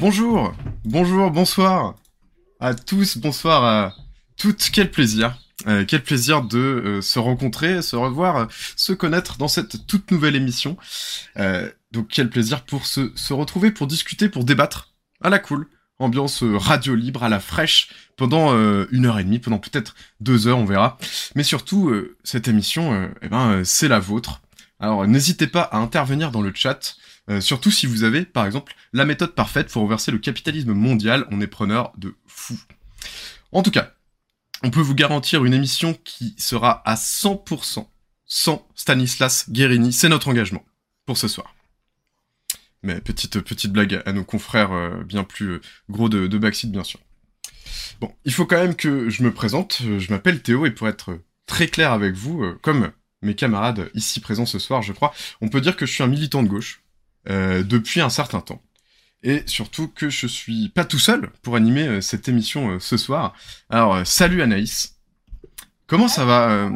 Bonjour, bonjour, bonsoir à tous, bonsoir à toutes. Quel plaisir, euh, quel plaisir de euh, se rencontrer, se revoir, euh, se connaître dans cette toute nouvelle émission. donc quel plaisir pour se, retrouver, pour discuter, pour débattre à la cool. Ambiance radio libre, à la fraîche, pendant une heure et demie, pendant peut-être deux heures, on verra. Mais surtout, cette émission, eh ben, c'est la vôtre. Alors n'hésitez pas à intervenir dans le chat, euh, surtout si vous avez, par exemple, la méthode parfaite pour renverser le capitalisme mondial, on est preneur de fou. En tout cas, on peut vous garantir une émission qui sera à 100% sans Stanislas Guérini, c'est notre engagement pour ce soir. Mais petite petite blague à nos confrères euh, bien plus euh, gros de, de Backseat, bien sûr. Bon, il faut quand même que je me présente. Je m'appelle Théo et pour être très clair avec vous, comme mes camarades ici présents ce soir, je crois, on peut dire que je suis un militant de gauche, euh, depuis un certain temps. Et surtout que je suis pas tout seul pour animer euh, cette émission euh, ce soir. Alors, salut Anaïs. Comment ça va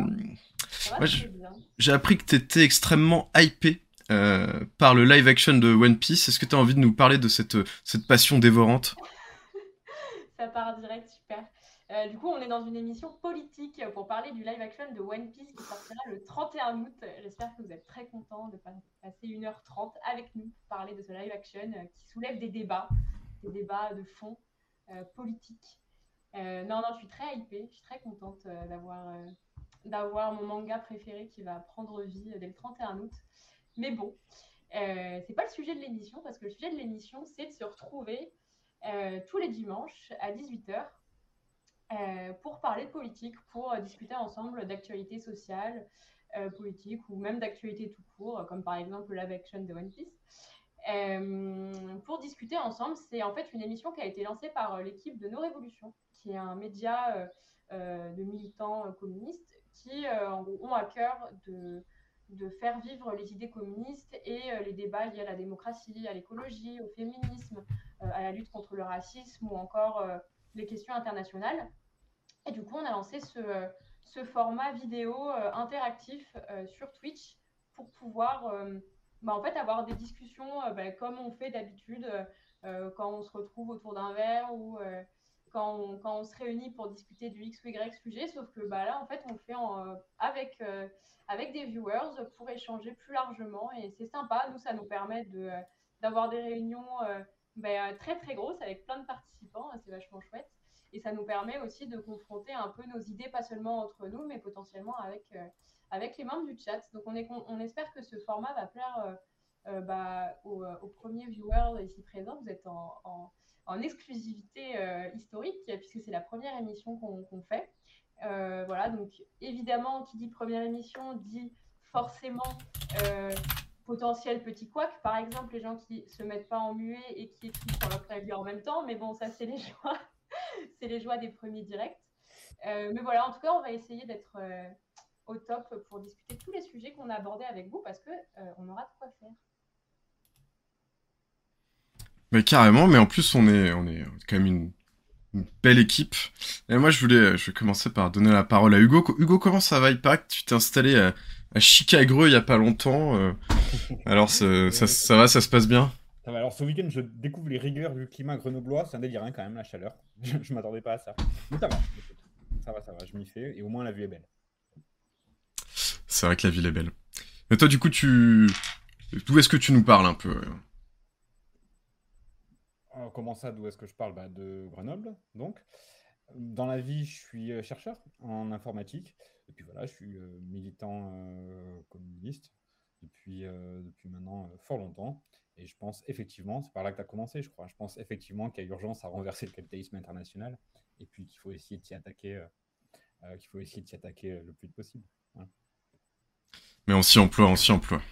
J'ai appris que t'étais extrêmement hypé par le live action de One Piece. Est-ce que tu as envie de nous parler de cette, cette passion dévorante? Ça part direct, super. Euh, du coup, on est dans une émission politique pour parler du live action de One Piece qui sortira le 31 août. J'espère que vous êtes très contents de passer 1h30 avec nous pour parler de ce live action euh, qui soulève des débats, des débats de fond euh, politiques. non, non, je suis très hypée, je suis très contente d'avoir d'avoir mon manga préféré qui va prendre vie dès le 31 août. Mais bon, c'est pas le sujet de l'émission parce que le sujet de l'émission, c'est de se retrouver tous les dimanches à 18h euh, pour parler de politique, pour euh, discuter ensemble d'actualités sociales, euh, politiques ou même d'actualités tout court, comme par exemple la action de One Piece. pour discuter ensemble, c'est en fait une émission qui a été lancée par l'équipe de Nos Révolutions, qui est un média de militants communistes qui ont à cœur de, de, faire vivre les idées communistes et les débats liés à la démocratie, à l'écologie, au féminisme, à la lutte contre le racisme ou encore les questions internationales. Et du coup, on a lancé ce, format vidéo euh, interactif euh, sur Twitch pour pouvoir euh, bah, en fait, avoir des discussions bah, comme on fait d'habitude quand on se retrouve autour d'un verre ou quand on, quand, on, se réunit pour discuter du X ou Y sujet, sauf que bah, là, en fait, on le fait avec, avec des viewers pour échanger plus largement et c'est sympa. Nous, ça nous permet d'avoir des réunions bah, très très grosses avec plein de participants, c'est vachement chouette. Et ça nous permet aussi de confronter un peu nos idées, pas seulement entre nous, mais potentiellement avec, euh, avec les membres du chat. Donc on, est, on espère que ce format va plaire euh, euh, bah, aux, premiers viewers ici présents. Vous êtes en, en, exclusivité historique, puisque c'est la première émission qu'on fait. voilà, donc évidemment, qui dit première émission dit forcément potentiel petit couac, par exemple les gens qui se mettent pas en muet et qui écrivent sur leur clavier en même temps, mais bon, ça c'est les joies c'est les joies des premiers directs. Euh, mais voilà, en tout cas, on va essayer d'être euh, au top pour discuter tous les sujets qu'on a abordés avec vous parce que euh, on aura de quoi faire. Mais carrément, mais en plus on est, on est quand même une, belle équipe. Et moi je voulais, je vais commencer par donner la parole à Hugo. Hugo, comment ça va que tu t'es installé à, Chicago il y a pas longtemps. Alors ça, ça va, ça se passe bien? Alors ce week-end, je découvre les rigueurs du climat grenoblois. C'est un délire hein, quand même, la chaleur. je ne m'attendais pas à ça. Mais ça va. Ça va, ça va. Je m'y fais. Et au moins, la vue est belle. C'est vrai que la ville est belle. Mais toi, du coup, tu... D'où est-ce que tu nous parles un peu? Euh, Comment ça, d'où est-ce que je parle? Bah, De Grenoble, donc. Dans la vie, je suis euh, chercheur en informatique. Et puis voilà, je suis euh, militant communiste depuis, depuis maintenant fort longtemps. Et je pense effectivement, c'est par là que tu as commencé, je crois. Je pense effectivement qu'il y a urgence à renverser le capitalisme international et puis qu'il faut essayer de s'y attaquer, euh, euh, qu'il de attaquer euh, le plus possible. Mais on s'y emploie, on s'y emploie.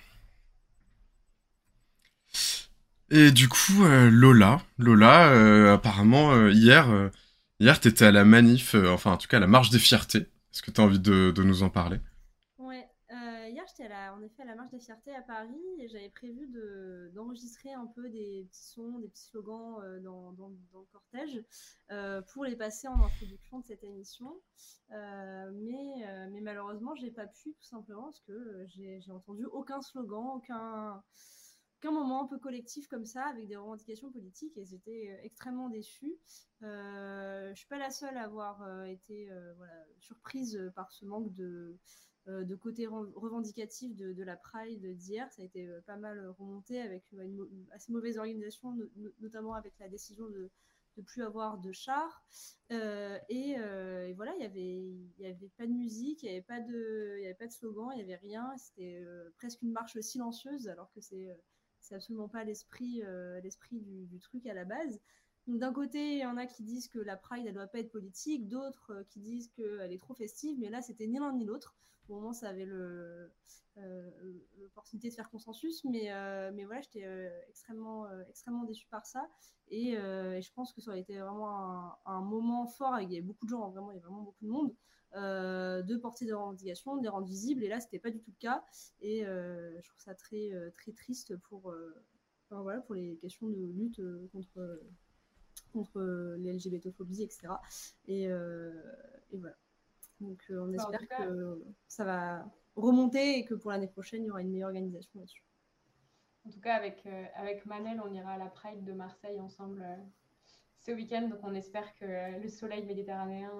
Et du coup, Lola, Lola, apparemment hier, hier t'étais à la manif, enfin en tout cas à la marche des fiertés. Est-ce que tu as envie de nous en parler? En effet à la marche des fiertés à Paris et j'avais prévu d'enregistrer un peu des petits sons, des petits slogans euh, dans, le cortège euh, pour les passer en introduction de cette émission. Euh, mais, mais malheureusement, j'ai pas pu tout simplement parce que j'ai entendu aucun slogan, aucun, moment un peu collectif comme ça, avec des revendications politiques, et j'étais extrêmement déçue. je ne suis pas la seule à avoir été surprise par ce manque de, de côté revendicatif de, la Pride d'hier. Ça a été pas mal remonté avec une, assez mauvaise organisation, notamment avec la décision de de plus avoir de chars. Euh, euh, et, voilà, il y avait, pas de musique, il n'y avait pas de, y slogan, il n'y avait rien. C'était euh, presque une marche silencieuse, alors que c'est, c'est absolument pas l'esprit, du, truc à la base. Donc d'un côté, il y en a qui disent que la Pride, elle doit pas être politique, d'autres qui disent qu'elle est trop festive, mais là, c'était ni l'un ni l'autre. Au moment, ça avait euh, l'opportunité de faire consensus, mais, euh, mais voilà, j'étais euh, extrêmement, extrêmement déçue par ça. Et, je pense que ça a été vraiment un, moment fort. Il y avait beaucoup de gens, vraiment, il y vraiment beaucoup de monde. de porter des revendications, de les rendre visibles. Et là, c'était pas du tout le cas. Et je trouve ça très, très triste pour, voilà, pour les questions de lutte contre, contre les etc. Et, et voilà. Donc on bah, espère que ça va remonter et que pour l'année prochaine, il y aura une meilleure organisation là-dessus. En tout cas, avec, euh, avec Manel, on ira à la Pride de Marseille ensemble euh, ce week-end. Donc, on espère que euh, le soleil méditerranéen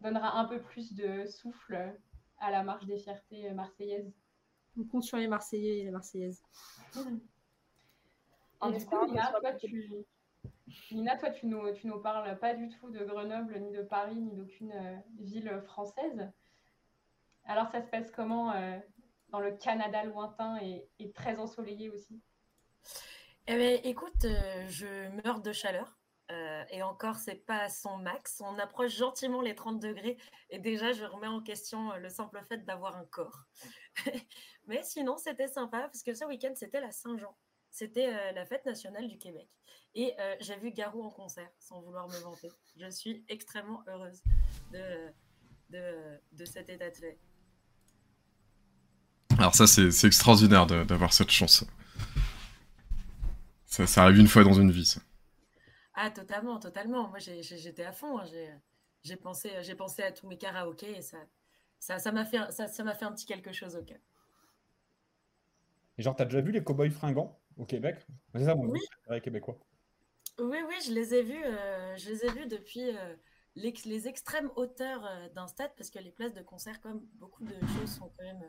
donnera un peu plus de souffle à la marche des fiertés marseillaises. On compte sur les Marseillais et les Marseillaises. en espérant toi, tu... Nina, toi, tu nous, nous parles pas du tout de Grenoble, ni de Paris, ni d'aucune ville française. Alors, ça se passe comment euh, dans le Canada lointain et, très ensoleillé aussi? Eh bien, écoute, euh, je meurs de chaleur. Euh, et encore, c'est pas son max. On approche gentiment les 30 degrés. Et déjà, je remets en question le simple fait d'avoir un corps. Mais sinon, c'était sympa parce que ce week-end, c'était la Saint-Jean. C'était la fête nationale du Québec. Et j'ai vu Garou en concert, sans vouloir me vanter. Je suis extrêmement heureuse de, de, de cet état de fait. Alors ça, c'est extraordinaire d'avoir cette chance. Ça, ça, arrive une fois dans une vie, ça. Ah, totalement, totalement. Moi, j'étais à fond. Hein. J'ai pensé, pensé à tous mes karaokés et ça ça ça m'a fait, ça, ça fait un petit quelque chose au cœur. Et genre, t'as déjà vu les cowboys fringants? Au Québec C'est ça mon oui. québécois. Oui, oui, je les ai vus, euh, je les ai vus depuis euh, les, les, extrêmes hauteurs euh, d'un stade parce que les places de concert, comme beaucoup de choses, sont quand même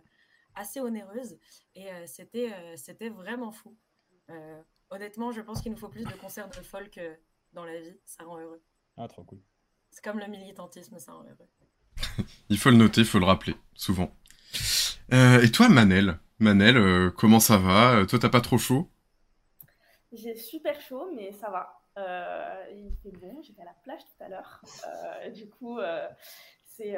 assez onéreuse. Et euh, c'était, euh, c'était vraiment fou. Euh, honnêtement, je pense qu'il nous faut plus de concerts de folk dans la vie. Ça rend heureux. Ah, trop cool. C'est comme le militantisme, ça rend heureux. il faut le noter, il faut le rappeler, souvent. et toi, Manel? Manel, comment ça va? Toi, t'as pas trop chaud? J'ai super chaud, mais ça va. il fait bon, j'étais à la plage tout à l'heure. du coup, c'est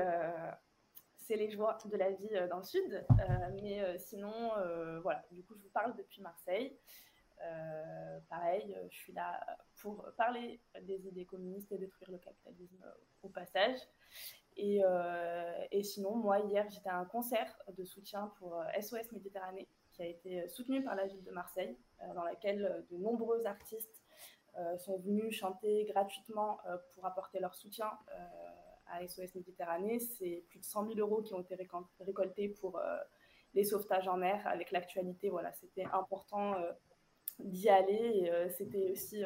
c'est les joies de la vie euh, dans le sud. Euh, mais euh, sinon, voilà, du coup, je vous parle depuis Marseille. pareil, je suis là pour parler des idées communistes et détruire le capitalisme au passage. Et sinon, moi, hier, j'étais à un concert de soutien pour SOS Méditerranée qui a été soutenu par la ville de Marseille, dans laquelle de nombreux artistes sont venus chanter gratuitement pour apporter leur soutien à SOS Méditerranée, c'est plus de 100 000 euros qui ont été récoltés pour euh, les sauvetages en mer. Avec l'actualité, voilà, c'était important euh, d'y aller. Euh, c'était aussi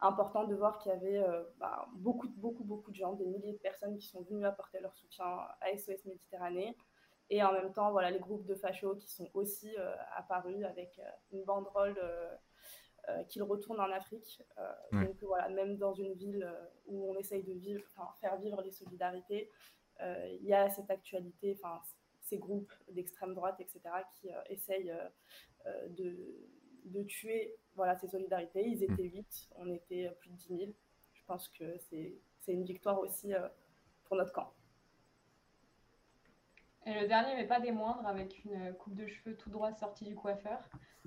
important de voir qu'il y avait bah, beaucoup, beaucoup, beaucoup de gens, des milliers de personnes qui sont venues apporter leur soutien à SOS Méditerranée. Et en même temps, voilà, les groupes de fachos qui sont aussi apparus avec une banderole euh, qu'il retourne en Afrique. Euh, donc voilà, même dans une ville euh, où on essaye de vivre, faire vivre les solidarités, il y a cette actualité, enfin ces groupes d'extrême droite, etc., qui essayent de, de, tuer voilà, ces solidarités. Ils étaient 8, on était plus de 10 000. Je pense que c'est une victoire aussi pour notre camp. Et le dernier, mais pas des moindres, avec une coupe de cheveux tout droit sortie du coiffeur.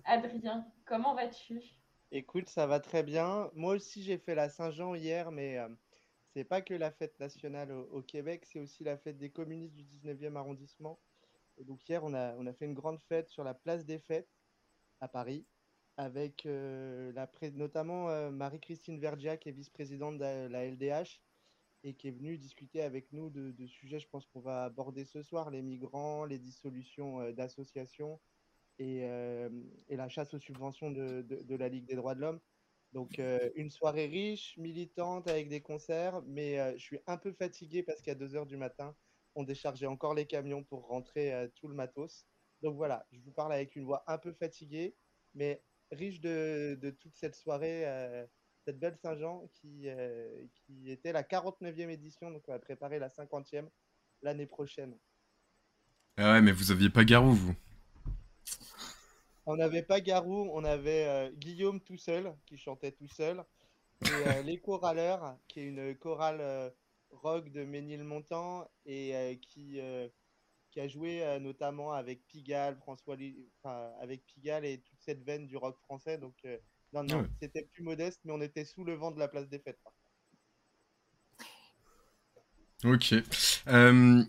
Adrien, comment vas-tu? Écoute, ça va très bien. Moi aussi, j'ai fait la Saint-Jean hier, mais euh, c'est pas que la fête nationale au, Québec, c'est aussi la fête des communistes du 19e arrondissement. Donc hier, on a, on a fait une grande fête sur la place des fêtes à Paris, avec euh, notamment euh, Marie-Christine Vergia, qui est vice-présidente de la LDH, et qui est venue discuter avec nous de, sujets, je pense qu'on va aborder ce soir, les migrants, les dissolutions d'associations, et, et, la chasse aux subventions de, la Ligue des droits de l'homme. Donc une soirée riche, militante avec des concerts, mais je suis un peu fatigué parce qu'à 2 heures du matin, on déchargeait encore les camions pour rentrer tout le matos. Donc voilà, je vous parle avec une voix un peu fatiguée, mais riche de toute cette soirée, cette belle Saint-Jean qui, qui était la 49e édition, donc on va préparer la 50e l'année prochaine. Ah ouais, mais vous aviez pas Garou, vous On n'avait pas Garou, on avait euh, Guillaume tout seul, qui chantait tout seul, et euh, Les Choraleurs, qui est une chorale euh, rock de Ménilmontant, et qui, qui a joué notamment avec Pigalle, François avec Pigalle et toute cette veine du rock français. Donc, non, non, c'était plus modeste, mais on était sous le vent de la place des fêtes. Ok. Euh,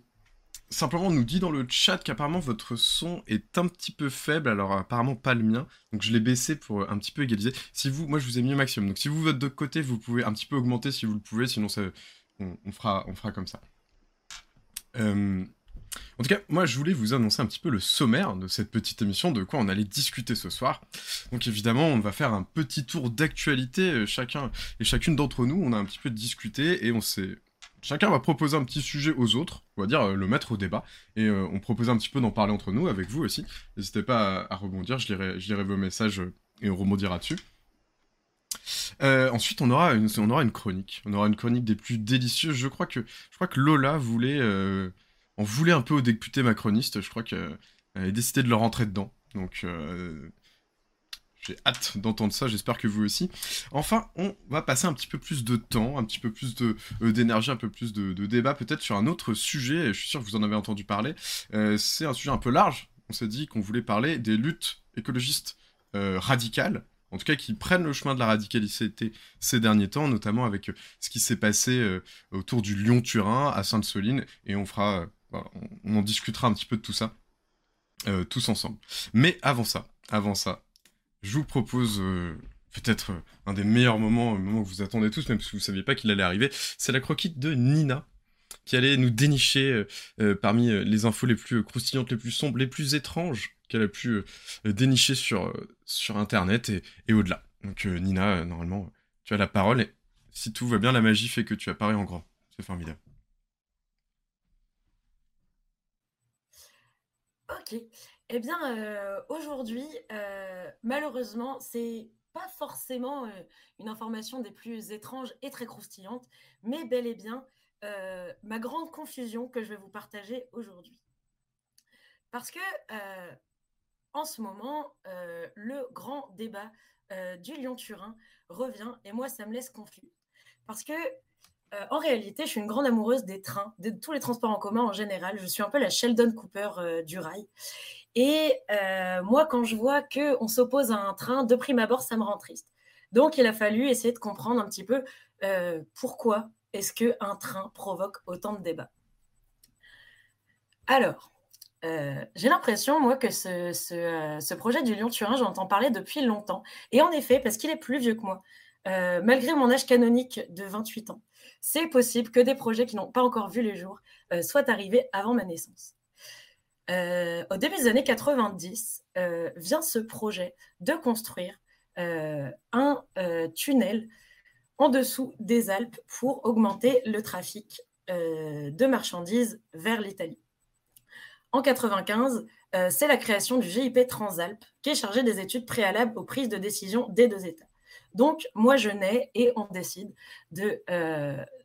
simplement, on nous dit dans le chat qu'apparemment votre son est un petit peu faible, alors apparemment pas le mien. Donc je l'ai baissé pour un petit peu égaliser. Si vous, moi je vous ai mis au maximum. Donc si vous votre de côté, vous pouvez un petit peu augmenter si vous le pouvez, sinon ça, on, fera, on fera comme ça. Euh, en tout cas, moi je voulais vous annoncer un petit peu le sommaire de cette petite émission, de quoi on allait discuter ce soir. Donc évidemment, on va faire un petit tour d'actualité, euh, chacun et chacune d'entre nous, on a un petit peu discuté et on s'est chacun va proposer un petit sujet aux autres, on va dire euh, le mettre au débat, et euh, on propose un petit peu d'en parler entre nous, avec vous aussi. N'hésitez pas à, rebondir, je lirai, vos messages et on rebondira dessus. ensuite, on aura, une, on aura une chronique. On aura une chronique des plus délicieuses. Je crois que, je crois que Lola voulait, en voulait un peu aux députés macronistes. Je crois qu'elle a décidé de leur rentrer dedans. Donc, j'ai hâte d'entendre ça, j'espère que vous aussi. Enfin, on va passer un petit peu plus de temps, un petit peu plus euh, d'énergie, un peu plus de, débat peut-être sur un autre sujet, je suis sûr que vous en avez entendu parler. Euh, c'est un sujet un peu large, on s'est dit qu'on voulait parler des luttes écologistes euh, radicales, en tout cas qui prennent le chemin de la radicalité ces derniers temps, notamment avec ce qui s'est passé autour du Lyon-Turin à Sainte-Soline, et on fera, on en discutera un petit peu de tout ça, tous ensemble. Mais avant ça, avant ça, je vous propose euh, peut-être euh, un des meilleurs moments, un moment que vous attendez tous, même si vous ne saviez pas qu'il allait arriver. C'est la croquette de Nina, qui allait nous dénicher euh, parmi les infos les plus croustillantes, les plus sombres, les plus étranges qu'elle a pu dénicher sur, sur Internet et, au-delà. Donc Nina, normalement, tu as la parole et si tout va bien, la magie fait que tu apparais en grand. C'est formidable. Ok. Eh bien, euh, aujourd'hui, euh, malheureusement, c'est pas forcément euh, une information des plus étranges et très croustillantes, mais bel et bien ma grande confusion que je vais vous partager aujourd'hui. Parce que en ce moment, le grand débat du Lyon-Turin revient et moi, ça me laisse confus. Parce que en réalité, je suis une grande amoureuse des trains, de tous les transports en commun en général. Je suis un peu la Sheldon Cooper du rail. Et euh, moi, quand je vois qu'on s'oppose à un train, de prime abord, ça me rend triste. Donc, il a fallu essayer de comprendre un petit peu euh, pourquoi est-ce qu'un train provoque autant de débats. Alors, euh, j'ai l'impression, moi, que ce, ce projet du Lyon-Turin, j'entends parler depuis longtemps. Et en effet, parce qu'il est plus vieux que moi, malgré mon âge canonique de 28 ans, c'est possible que des projets qui n'ont pas encore vu le jour soient arrivés avant ma naissance. Euh, au début des années 90, euh, vient ce projet de construire euh, un tunnel en dessous des Alpes pour augmenter le trafic de marchandises vers l'Italie. En 95, c'est la création du GIP Transalpes qui est chargé des études préalables aux prises de décision des deux États. Donc, moi, je nais et on décide de,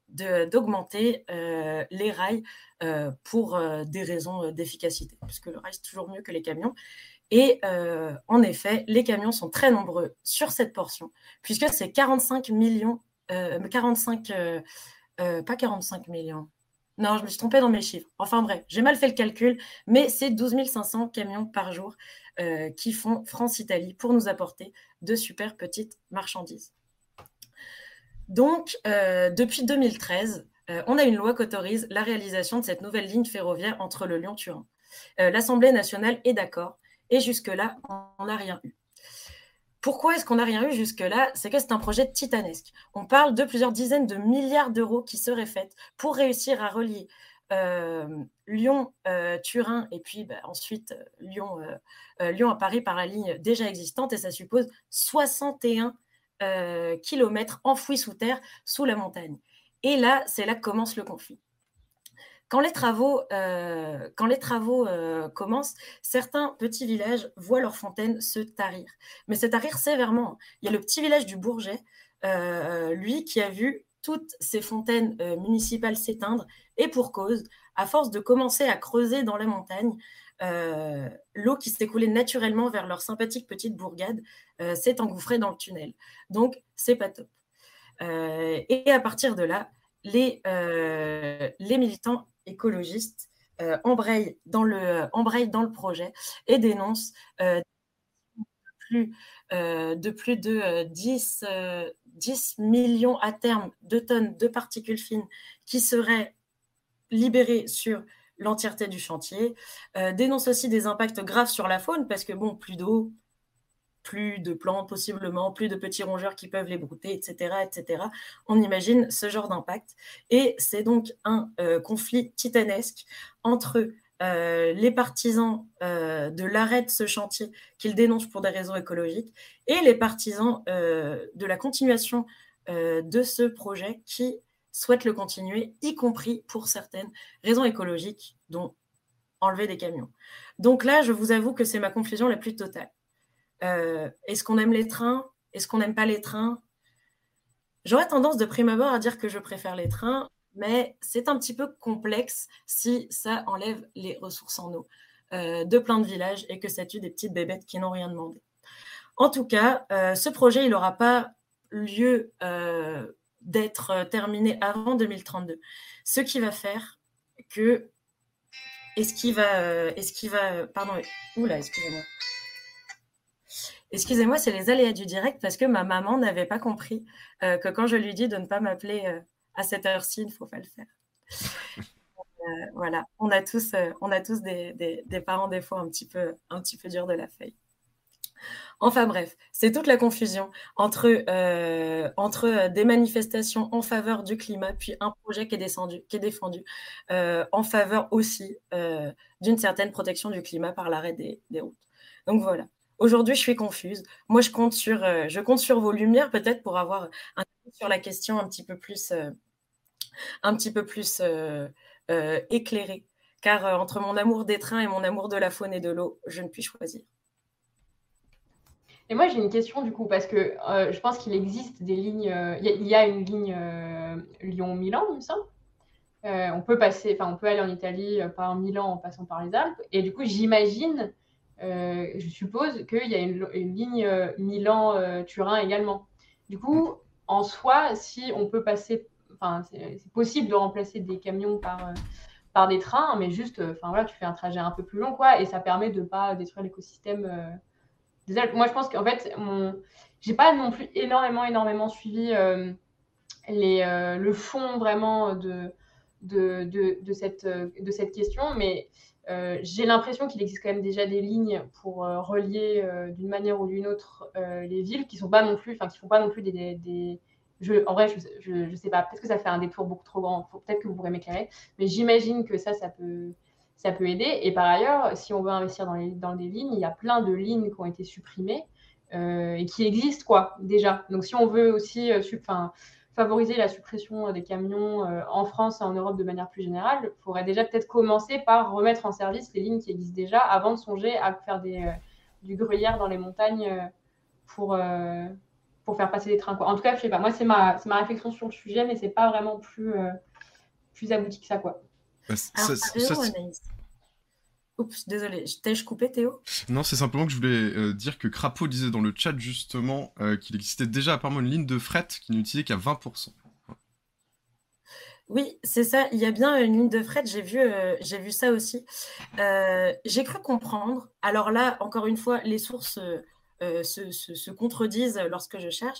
d'augmenter euh, les rails euh, pour euh, des raisons d'efficacité, puisque le rail, c'est toujours mieux que les camions. Et en effet, les camions sont très nombreux sur cette portion, puisque c'est 45 millions, 45, pas 45 millions, non, je me suis trompée dans mes chiffres. Enfin bref, j'ai mal fait le calcul, mais c'est 12 500 camions par jour qui font France-Italie pour nous apporter de super petites marchandises. Donc, euh, depuis 2013, euh, on a une loi qui autorise la réalisation de cette nouvelle ligne ferroviaire entre le Lyon-Turin. Euh, L'Assemblée nationale est d'accord et jusque-là, on n'a rien eu. Pourquoi est-ce qu'on n'a rien eu jusque-là? C'est que c'est un projet titanesque. On parle de plusieurs dizaines de milliards d'euros qui seraient faits pour réussir à relier Lyon, Turin et puis bah, ensuite Lyon, Lyon à Paris par la ligne déjà existante et ça suppose 61 kilomètres enfouis sous terre, sous la montagne. Et là, c'est là que commence le conflit. Quand les travaux, euh, quand les travaux euh, commencent, certains petits villages voient leurs fontaines se tarir. Mais se tarir sévèrement. Il y a le petit village du Bourget, euh, lui, qui a vu toutes ces fontaines municipales s'éteindre, et pour cause, à force de commencer à creuser dans la montagne, l'eau qui s'écoulait naturellement vers leur sympathique petite bourgade s'est engouffrée dans le tunnel. Donc, c'est pas top. et à partir de là, les, les militants écologistes euh, embrayent, dans le, projet et dénoncent euh, plus, euh, de plus de 10, 10 millions à terme de tonnes de particules fines qui seraient libérées sur l'entièreté du chantier, dénoncent aussi des impacts graves sur la faune parce que bon, plus d'eau, plus de plantes possiblement, plus de petits rongeurs qui peuvent les brouter, etc. etc. On imagine ce genre d'impact. Et c'est donc un euh, conflit titanesque entre euh, les partisans euh, de l'arrêt de ce chantier qu'ils dénoncent pour des raisons écologiques et les partisans de la continuation de ce projet qui souhaitent le continuer, y compris pour certaines raisons écologiques, dont enlever des camions. Donc là, je vous avoue que c'est ma confusion la plus totale. Euh, est-ce qu'on aime les trains? Est-ce qu'on n'aime pas les trains? J'aurais tendance de prime abord à dire que je préfère les trains, mais c'est un petit peu complexe si ça enlève les ressources en eau euh, de plein de villages et que ça tue des petites bébêtes qui n'ont rien demandé. En tout cas, euh, ce projet, il n'aura pas lieu d'être terminé avant 2032, ce qui va faire que... Est-ce qu'il va... Est-ce va... Pardon, oula, excusez-moi. Excusez-moi, c'est les aléas du direct parce que ma maman n'avait pas compris euh, que quand je lui dis de ne pas m'appeler euh, à cette heure-ci, il ne faut pas le faire. Euh, voilà, on a tous, on a tous des, parents des fois un petit peu, un petit peu durs de la feuille. Enfin bref, c'est toute la confusion entre, entre des manifestations en faveur du climat, puis un projet qui est, descendu, qui est défendu en faveur aussi d'une certaine protection du climat par l'arrêt des, des routes. Donc voilà. Aujourd'hui, je suis confuse. Moi, je compte sur, euh, je compte sur vos lumières peut-être pour avoir un sur la question un petit peu plus, euh, un petit peu plus euh, éclairée. Car entre mon amour des trains et mon amour de la faune et de l'eau, je ne puis choisir. Et moi, j'ai une question du coup, parce que je pense qu'il existe des lignes. Il y, a une ligne Lyon-Milan, il me semble. on peut passer, enfin, on peut aller en Italie par Milan en passant par les Alpes. Et du coup, j'imagine euh, je suppose qu'il y a une, ligne euh, Milan-Turin également. Du coup, en soi, si on peut passer, enfin, c'est possible de remplacer des camions par, euh, par des trains, mais juste, enfin voilà, tu fais un trajet un peu plus long, quoi, et ça permet de ne pas détruire l'écosystème. Moi, je pense qu'en fait, mon... j'ai pas non plus énormément, énormément suivi le fond vraiment de, de, de, de, cette, de cette question, mais euh, j'ai l'impression qu'il existe quand même déjà des lignes pour euh, relier euh, d'une manière ou d'une autre les villes qui sont pas non plus, enfin qui font pas non plus des, en vrai, je, ne sais pas. Peut-être que ça fait un détour beaucoup trop grand. Peut-être que vous pourrez m'éclairer, mais j'imagine que ça, ça peut, ça peut aider. Et par ailleurs, si on veut investir dans, les, dans des lignes, il y a plein de lignes qui ont été supprimées et qui existent quoi déjà. Donc si on veut aussi, enfin favoriser la suppression des camions euh, en France et en Europe de manière plus générale, il faudrait déjà peut-être commencer par remettre en service les lignes qui existent déjà avant de songer à faire des, euh, du gruyère dans les montagnes euh, pour, pour faire passer les trains. Quoi. En tout cas, je sais pas, moi c'est ma, ma réflexion sur le sujet, mais c'est pas vraiment plus, plus abouti que ça. Quoi. Bah, Oups, désolé, t'ai-je coupé Théo? Non, c'est simplement que je voulais euh, dire que Crapaud disait dans le chat justement euh, qu'il existait déjà apparemment une ligne de fret qui n'utilisait qu'à 20%. Oui, c'est ça, il y a bien une ligne de fret, j'ai vu, euh, j'ai vu ça aussi. j'ai cru comprendre, alors là, encore une fois, les sources se, se, contredisent lorsque je cherche.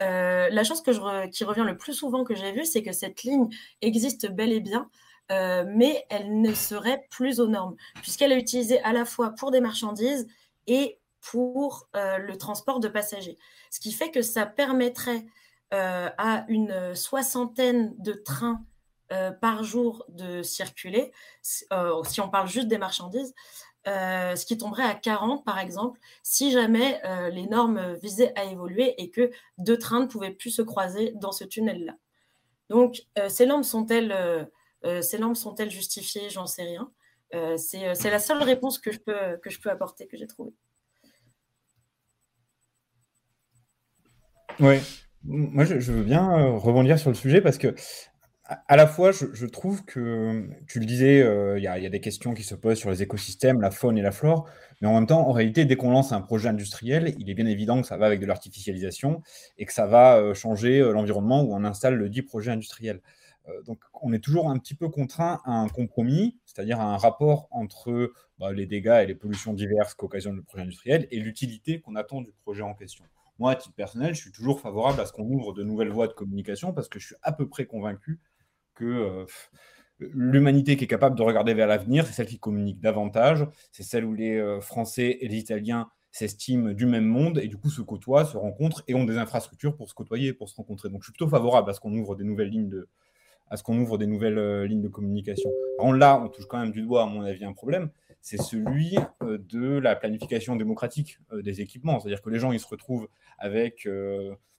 la chose que je qui revient le plus souvent que j'ai vue, c'est que cette ligne existe bel et bien, euh, mais elle ne serait plus aux normes, puisqu'elle est utilisée à la fois pour des marchandises et pour euh, le transport de passagers. Ce qui fait que ça permettrait euh, à une soixantaine de trains par jour de circuler, si on parle juste des marchandises, ce qui tomberait à 40 par exemple, si jamais les normes visaient à évoluer et que deux trains ne pouvaient plus se croiser dans ce tunnel-là. Donc, ces normes sont-elles ces normes sont-elles justifiées? J'en sais rien. c'est la seule réponse que je peux, apporter, que j'ai trouvée. Oui, moi je, veux bien euh, rebondir sur le sujet parce que à la fois, je, trouve que, tu le disais, euh, il y, a des questions qui se posent sur les écosystèmes, la faune et la flore, mais en même temps, en réalité, dès qu'on lance un projet industriel, il est bien évident que ça va avec de l'artificialisation et que ça va euh, changer l'environnement où on installe le dit projet industriel. Donc, on est toujours un petit peu contraint à un compromis, c'est-à-dire à un rapport entre bah, les dégâts et les pollutions diverses qu'occasionne le projet industriel et l'utilité qu'on attend du projet en question. Moi, à titre personnel, je suis toujours favorable à ce qu'on ouvre de nouvelles voies de communication parce que je suis à peu près convaincu que euh, l'humanité qui est capable de regarder vers l'avenir, c'est celle qui communique davantage, c'est celle où les euh, Français et les Italiens s'estiment du même monde et du coup se côtoient, se rencontrent et ont des infrastructures pour se côtoyer, pour se rencontrer. Donc je suis plutôt favorable à ce qu'on ouvre des nouvelles lignes de, à ce qu'on ouvre des nouvelles euh, lignes de communication. Alors là, on touche quand même du doigt, à mon avis, un problème, c'est celui euh, de la planification démocratique euh, des équipements. C'est-à-dire que les gens, ils se retrouvent avec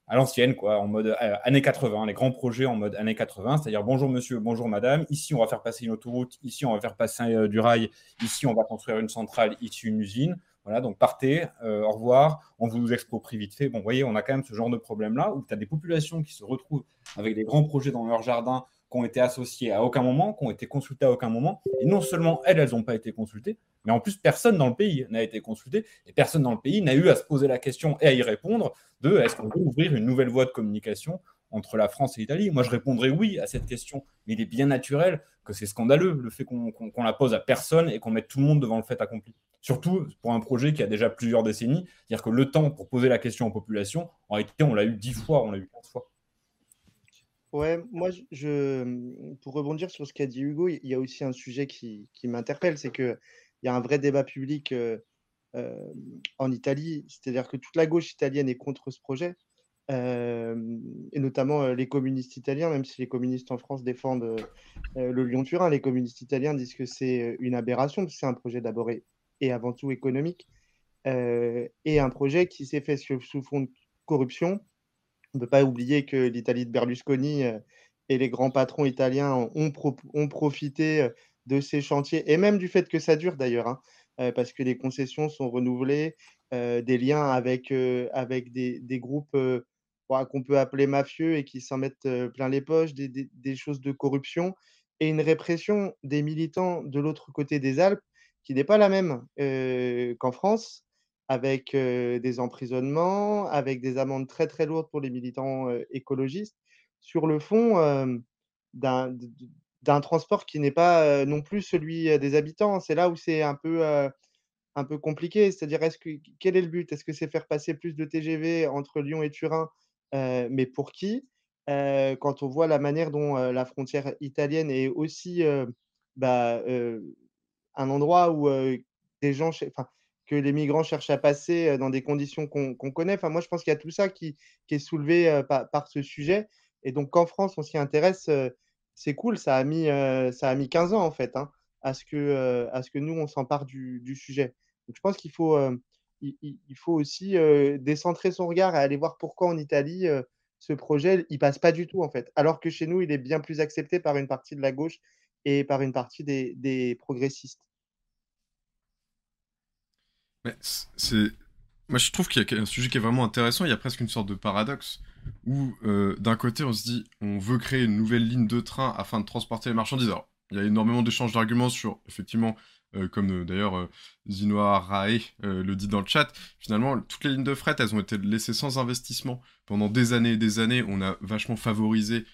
à l'ancienne, quoi, en mode années 80, les grands projets en mode années 80, c'est-à-dire bonjour monsieur, bonjour madame, ici on va faire passer une autoroute, ici on va faire passer du rail, ici on va construire une centrale, ici une usine. Voilà, donc partez, au revoir, on vous exproprie vite fait. Bon, vous voyez, on a quand même ce genre de problème-là où tu as des populations qui se retrouvent avec des grands projets dans leur jardin qui ont été associées à aucun moment, qui ont été consultées à aucun moment. Et non seulement elles, elles n'ont pas été consultées, mais en plus, personne dans le pays n'a été consulté et personne dans le pays n'a eu à se poser la question et à y répondre de est-ce qu'on peut ouvrir une nouvelle voie de communication entre la France et l'Italie? Moi, je répondrais oui à cette question, mais il est bien naturel que c'est scandaleux le fait qu'on la pose à personne et qu'on mette tout le monde devant le fait accompli. Surtout pour un projet qui a déjà plusieurs décennies, c'est-à-dire que le temps pour poser la question aux populations, en réalité, on l'a eu dix fois, on l'a eu quinze fois. Ouais, moi, je, pour rebondir sur ce qu'a dit Hugo, il y a aussi un sujet qui, qui m'interpelle, c'est qu'il y a un vrai débat public en Italie, c'est-à-dire que toute la gauche italienne est contre ce projet, et notamment les communistes italiens, même si les communistes en France défendent le Lyon-Turin, les communistes italiens disent que c'est une aberration, que c'est un projet d'abord et, avant tout économique, et un projet qui s'est fait sous fond de corruption on ne peut pas oublier que l'Italie de Berlusconi euh, et les grands patrons italiens ont, profité euh, de ces chantiers, et même du fait que ça dure d'ailleurs, hein, euh, parce que les concessions sont renouvelées, des liens avec, avec des, groupes qu'on peut appeler mafieux et qui s'en mettent plein les poches, des, choses de corruption, et une répression des militants de l'autre côté des Alpes qui n'est pas la même qu'en France avec des emprisonnements, avec des amendes très très lourdes pour les militants écologistes, sur le fond d'un transport qui n'est pas non plus celui des habitants. C'est là où c'est un peu, un peu compliqué. C'est-à-dire, quel est le but? Est-ce que c'est faire passer plus de TGV entre Lyon et Turin Mais pour qui? Quand on voit la manière dont la frontière italienne est aussi bah, un endroit où des gens, que les migrants cherchent à passer dans des conditions qu'on connaît. Enfin, moi, je pense qu'il y a tout ça qui, est soulevé par, ce sujet. Et donc, qu'en France, on s'y intéresse, c'est cool. Ça a, mis, ça a mis 15 ans, en fait, hein, à, ce que, à ce que nous, on s'empare du, du sujet. Je pense qu'il faut, il, faut aussi décentrer son regard et aller voir pourquoi en Italie, ce projet, il passe pas du tout, en fait. Alors que chez nous, il est bien plus accepté par une partie de la gauche et par une partie des progressistes Moi, je trouve qu'il y a un sujet qui est vraiment intéressant. Il y a presque une sorte de paradoxe où, euh, d'un côté, on se dit, on veut créer une nouvelle ligne de train afin de transporter les marchandises. Alors, il y a énormément d'échanges d'arguments sur, effectivement, euh, comme euh, d'ailleurs Zinoa Rae le dit dans le chat, finalement, toutes les lignes de fret, elles ont été laissées sans investissement pendant des années et des années. On a vachement favorisé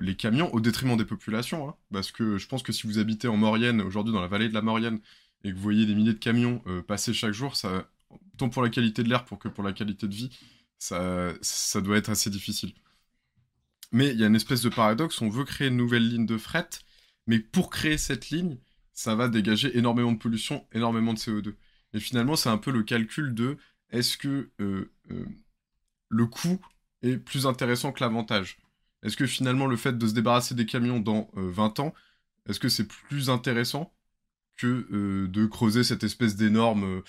les camions au détriment des populations. Hein. parce que je pense que si vous habitez en Maurienne, aujourd'hui dans la vallée de la Maurienne, et que vous voyez des milliers de camions euh, passer chaque jour, ça, tant pour la qualité de l'air pour que pour la qualité de vie, ça, ça doit être assez difficile. Mais il y a une espèce de paradoxe, on veut créer une nouvelle ligne de fret, mais pour créer cette ligne, ça va dégager énormément de pollution, énormément de CO2. Et finalement, c'est un peu le calcul de est-ce que euh, euh, le coût est plus intéressant que l'avantage? Est-ce que finalement le fait de se débarrasser des camions dans 20 ans, est-ce que c'est plus intéressant? Que de creuser cette espèce d'énorme,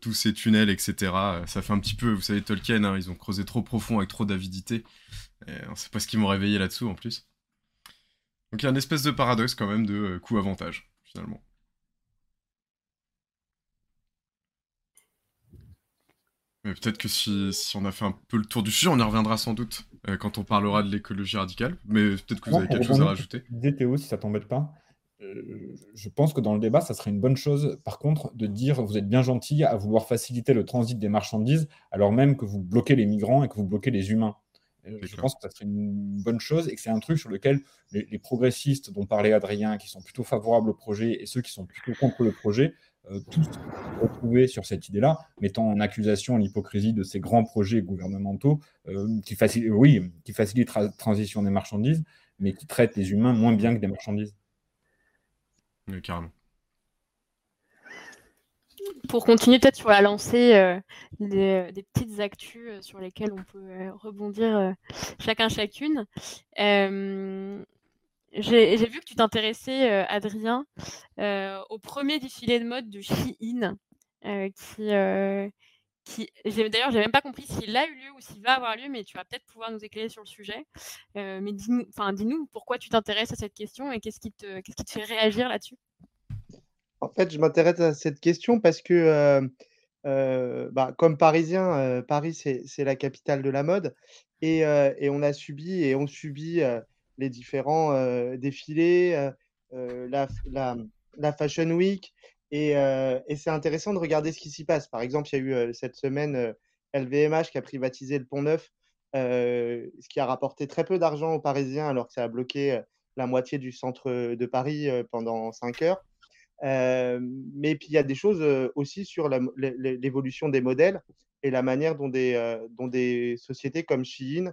tous ces tunnels, etc. Ça fait un petit peu, vous savez, Tolkien, hein, ils ont creusé trop profond avec trop d'avidité. On ne sait pas ce qu'ils m'ont réveillé là-dessous en plus. Donc il y a une espèce de paradoxe quand même de coût-avantage, finalement. Mais peut-être que si, on a fait un peu le tour du sujet, on y reviendra sans doute quand on parlera de l'écologie radicale. Mais peut-être que vous avez quelque chose à rajouter. Théo, si ça t'embête pas, euh, je pense que dans le débat, ça serait une bonne chose, par contre, de dire vous êtes bien gentil à vouloir faciliter le transit des marchandises, alors même que vous bloquez les migrants et que vous bloquez les humains. Euh, je pense que ça serait une bonne chose et que c'est un truc sur lequel les, progressistes dont parlait Adrien, qui sont plutôt favorables au projet, et ceux qui sont plutôt contre le projet, euh, tous retrouver sur cette idée-là, mettant en accusation l'hypocrisie de ces grands projets gouvernementaux qui, facilitent, oui, qui facilitent la transition des marchandises, mais qui traitent les humains moins bien que des marchandises. Pour continuer peut-être sur la lancée euh, des, petites actus euh, sur lesquelles on peut euh, rebondir chacun chacune. J'ai vu que tu t'intéressais, Adrien, au premier défilé de mode de Shein, qui, qui d'ailleurs, j'ai même pas compris s'il a eu lieu ou s'il va avoir lieu, mais tu vas peut-être pouvoir nous éclairer sur le sujet. mais dis-nous, dis-nous pourquoi tu t'intéresses à cette question et qu'est-ce qui te, fait réagir là-dessus? En fait, je m'intéresse à cette question parce que, bah, comme Parisien, Paris c'est la capitale de la mode et, on a subi et on subit les différents défilés, la, Fashion Week et, et c'est intéressant de regarder ce qui s'y passe. Par exemple, il y a eu cette semaine LVMH qui a privatisé le Pont Neuf, ce qui a rapporté très peu d'argent aux Parisiens alors que ça a bloqué la moitié du centre de Paris pendant 5 heures. mais puis il y a des choses aussi sur l'évolution des modèles et la manière dont des, dont des sociétés comme Shein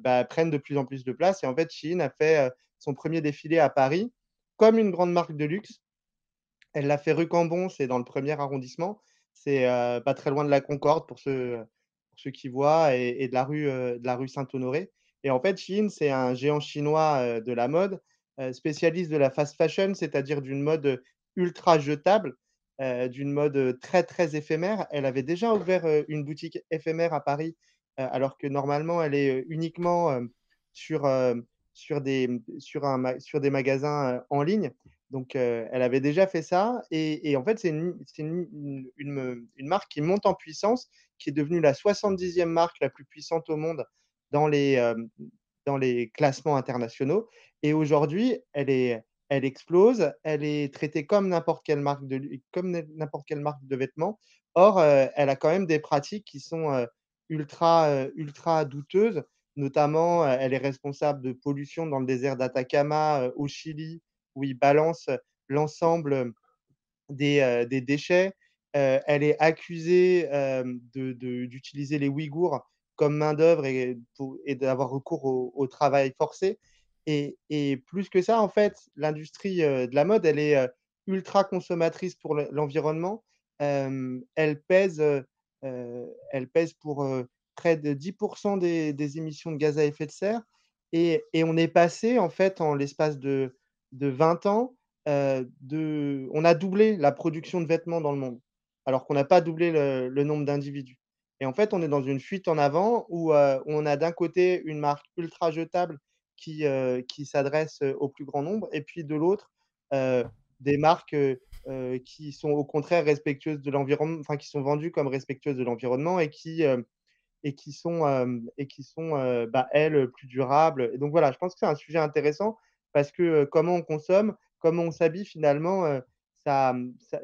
bah, prennent de plus en plus de place. Et en fait, Shein a fait son premier défilé à Paris comme une grande marque de luxe. Elle l'a fait rue Cambon, c'est dans le premier arrondissement. C'est pas très loin de la Concorde pour ceux, qui voient et, de la rue, la rue Saint-Honoré. Et en fait, Shein, c'est un géant chinois de la mode, spécialiste de la fast fashion, c'est-à-dire d'une mode ultra jetable, d'une mode très très éphémère. Elle avait déjà ouvert une boutique éphémère à Paris alors que normalement, elle est uniquement sur, sur, des, sur, un, sur des magasins en ligne. Donc, elle avait déjà fait ça. Et, en fait, c'est une, marque qui monte en puissance, qui est devenue la 70e marque la plus puissante au monde dans les, classements internationaux. Et aujourd'hui, elle, explose. Elle est traitée comme n'importe quelle, marque de, quelle marque de vêtements. Or, elle a quand même des pratiques qui sont ultra, ultra douteuse. Notamment, elle est responsable de pollution dans le désert d'Atacama au Chili, où il balance l'ensemble des, des, déchets. elle est accusée d'utiliser les Ouïghours comme main-d'œuvre et, et d'avoir recours au, travail forcé. Et, et, plus que ça, en fait, l'industrie de la mode, elle est ultra consommatrice pour l'environnement. elle pèse elle pèse pour près de 10% des, émissions de gaz à effet de serre. Et, on est passé, en fait, en l'espace de, 20 ans, de, on a doublé la production de vêtements dans le monde, alors qu'on n'a pas doublé le, nombre d'individus. Et en fait, on est dans une fuite en avant où on a d'un côté une marque ultra jetable qui, qui s'adresse au plus grand nombre, et puis de l'autre, des marques euh, qui sont au contraire respectueuses de l'environnement, enfin qui sont vendues comme respectueuses de l'environnement et qui euh, et qui sont euh, et qui sont bah, elles plus durables. Et donc voilà, je pense que c'est un sujet intéressant parce que comment on consomme, comment on s'habille finalement, ça,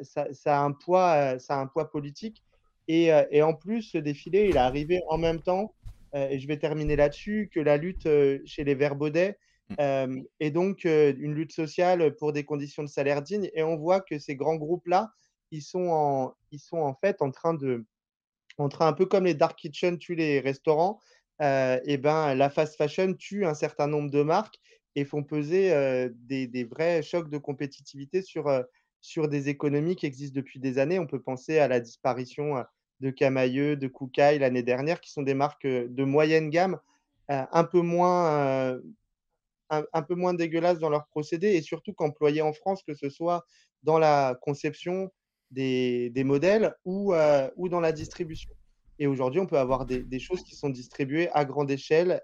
ça, ça, a un poids, ça a un poids politique. Et, et, en plus, ce défilé, il est arrivé en même temps, et je vais terminer là-dessus, que la lutte chez les Verbaudet Mmh. et donc, une lutte sociale pour des conditions de salaire dignes. Et on voit que ces grands groupes-là, ils, sont en, ils sont en fait en train de, en train un peu comme les dark kitchen tuent les restaurants, et ben la fast fashion tue un certain nombre de marques et font peser des, vrais chocs de compétitivité sur, sur des économies qui existent depuis des années. On peut penser à la disparition de Camailleux, de Koukaï l'année dernière, qui sont des marques de moyenne gamme un peu moins un, peu moins dégueulasses dans leurs procédés et surtout qu'employés en France, que ce soit dans la conception des, des modèles ou, ou dans la distribution. Et aujourd'hui, on peut avoir des, des, choses qui sont distribuées à grande échelle,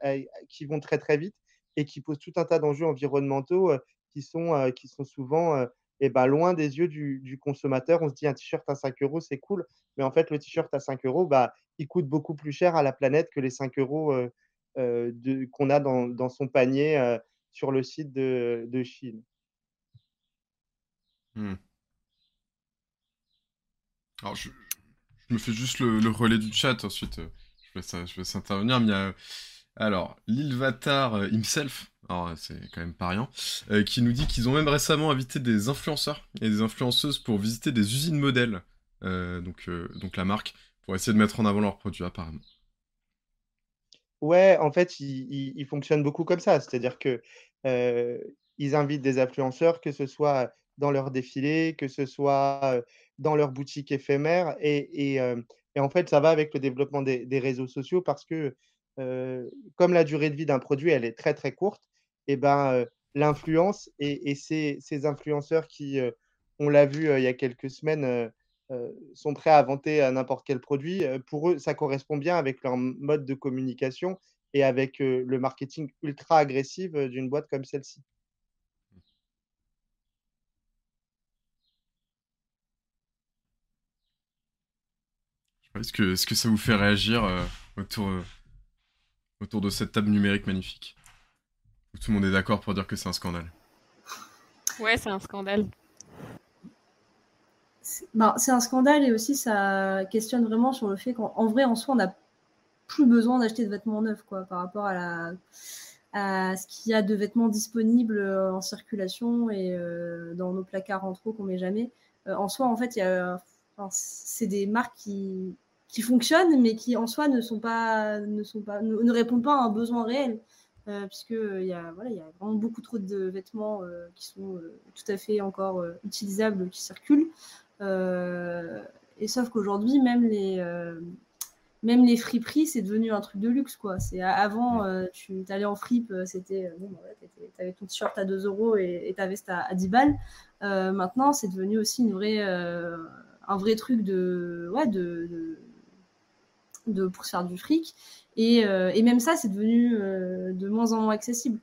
qui vont très très vite et qui posent tout un tas d'enjeux environnementaux qui, sont, qui sont souvent et ben, loin des yeux du, consommateur. On se dit un t-shirt à 5 euros, c'est cool. Mais en fait, le t-shirt à 5 euros, bah, il coûte beaucoup plus cher à la planète que les 5 euros qu'on a dans, son panier sur le site de, de Chine. Hmm. Alors, je, me fais juste le, relais du chat ensuite. Je vais, je vais s'intervenir. Mais alors, l'Ilvatar himself alors c'est quand même pas rien, euh, qui nous dit qu'ils ont même récemment invité des influenceurs et des influenceuses pour visiter des usines modèles, euh, donc, euh, donc la marque, pour essayer de mettre en avant leurs produits apparemment. Ouais, en fait, ils, fonctionnent beaucoup comme ça, c'est-à-dire que ils invitent des influenceurs, que ce soit dans leur défilé, que ce soit dans leur boutique éphémère, et, et, en fait, ça va avec le développement des réseaux sociaux parce que comme la durée de vie d'un produit, elle est très très courte, et ben, l'influence et, ces, influenceurs qui, on l'a vu il y a quelques semaines, sont prêts à vanter n'importe quel produit, pour eux, ça correspond bien avec leur mode de communication et avec le marketing ultra agressif d'une boîte comme celle-ci. Est-ce que, est que ça vous fait réagir autour, autour de cette table numérique magnifique tout le monde est d'accord pour dire que c'est un scandale. Ouais, c'est un scandale. C'est un scandale et aussi ça questionne vraiment sur le fait qu'en vrai, en soi, on n'a plus besoin d'acheter de vêtements neufs quoi, par rapport à, la, à ce qu'il y a de vêtements disponibles euh, en circulation et euh, dans nos placards en trop qu'on met jamais. Euh, en soi, en fait, il y a, enfin, c'est des marques qui, qui fonctionnent, mais qui en soi ne sont pas, ne sont pas, ne répondent pas à un besoin réel. Euh, puisque il y, a, voilà, y a vraiment beaucoup trop de vêtements euh, qui sont euh, tout à fait encore utilisables, qui circulent. et sauf qu'aujourd'hui, même les même les friperies, c'est devenu un truc de luxe, quoi. C'est avant, tu allais en fripe, c'était bon, bah tu avais ton t-shirt à 2 euros et, ta veste à, 10 balles. maintenant, c'est devenu aussi une vraie, un vrai truc de, ouais, de, de, de, pour se faire du fric. Euh, et, même ça, c'est devenu euh, de moins en moins accessible.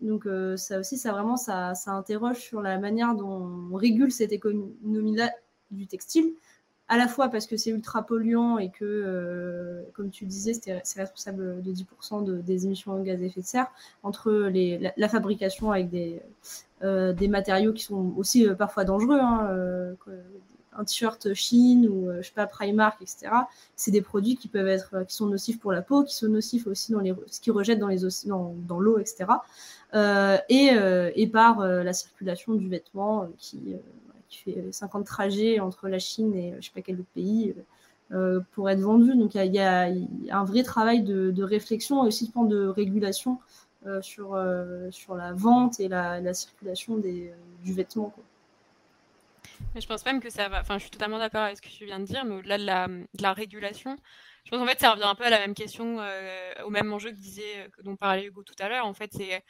Donc euh, ça aussi, ça vraiment, ça, ça, interroge sur la manière dont on régule cette économie-là du textile, à la fois parce que c'est ultra polluant et que, comme tu disais, c'est responsable de 10% des émissions de gaz à effet de serre, entre les, la, fabrication avec des, des matériaux qui sont aussi parfois dangereux, hein, un t-shirt Chine ou euh, je sais pas Primark, etc. C'est des produits qui peuvent être, euh, qui sont nocifs pour la peau, qui sont nocifs aussi dans les, ce qui rejette dans les dans, dans l'eau, etc. Euh, et, et, par la circulation du vêtement qui, fait 50 trajets entre la Chine et je sais pas quel autre pays. pour être vendu. Donc il y, a un vrai travail de, de réflexion et aussi de régulation sur, sur la vente et la, la circulation des, du vêtement. Quoi. Je pense même que ça va. Enfin, je suis totalement d'accord avec ce que tu viens de dire, mais au-delà de la, régulation, je pense qu'en fait, ça revient un peu à la même question, euh, au même enjeu que disait, euh, dont parlait Hugo tout à l'heure. En fait, c'est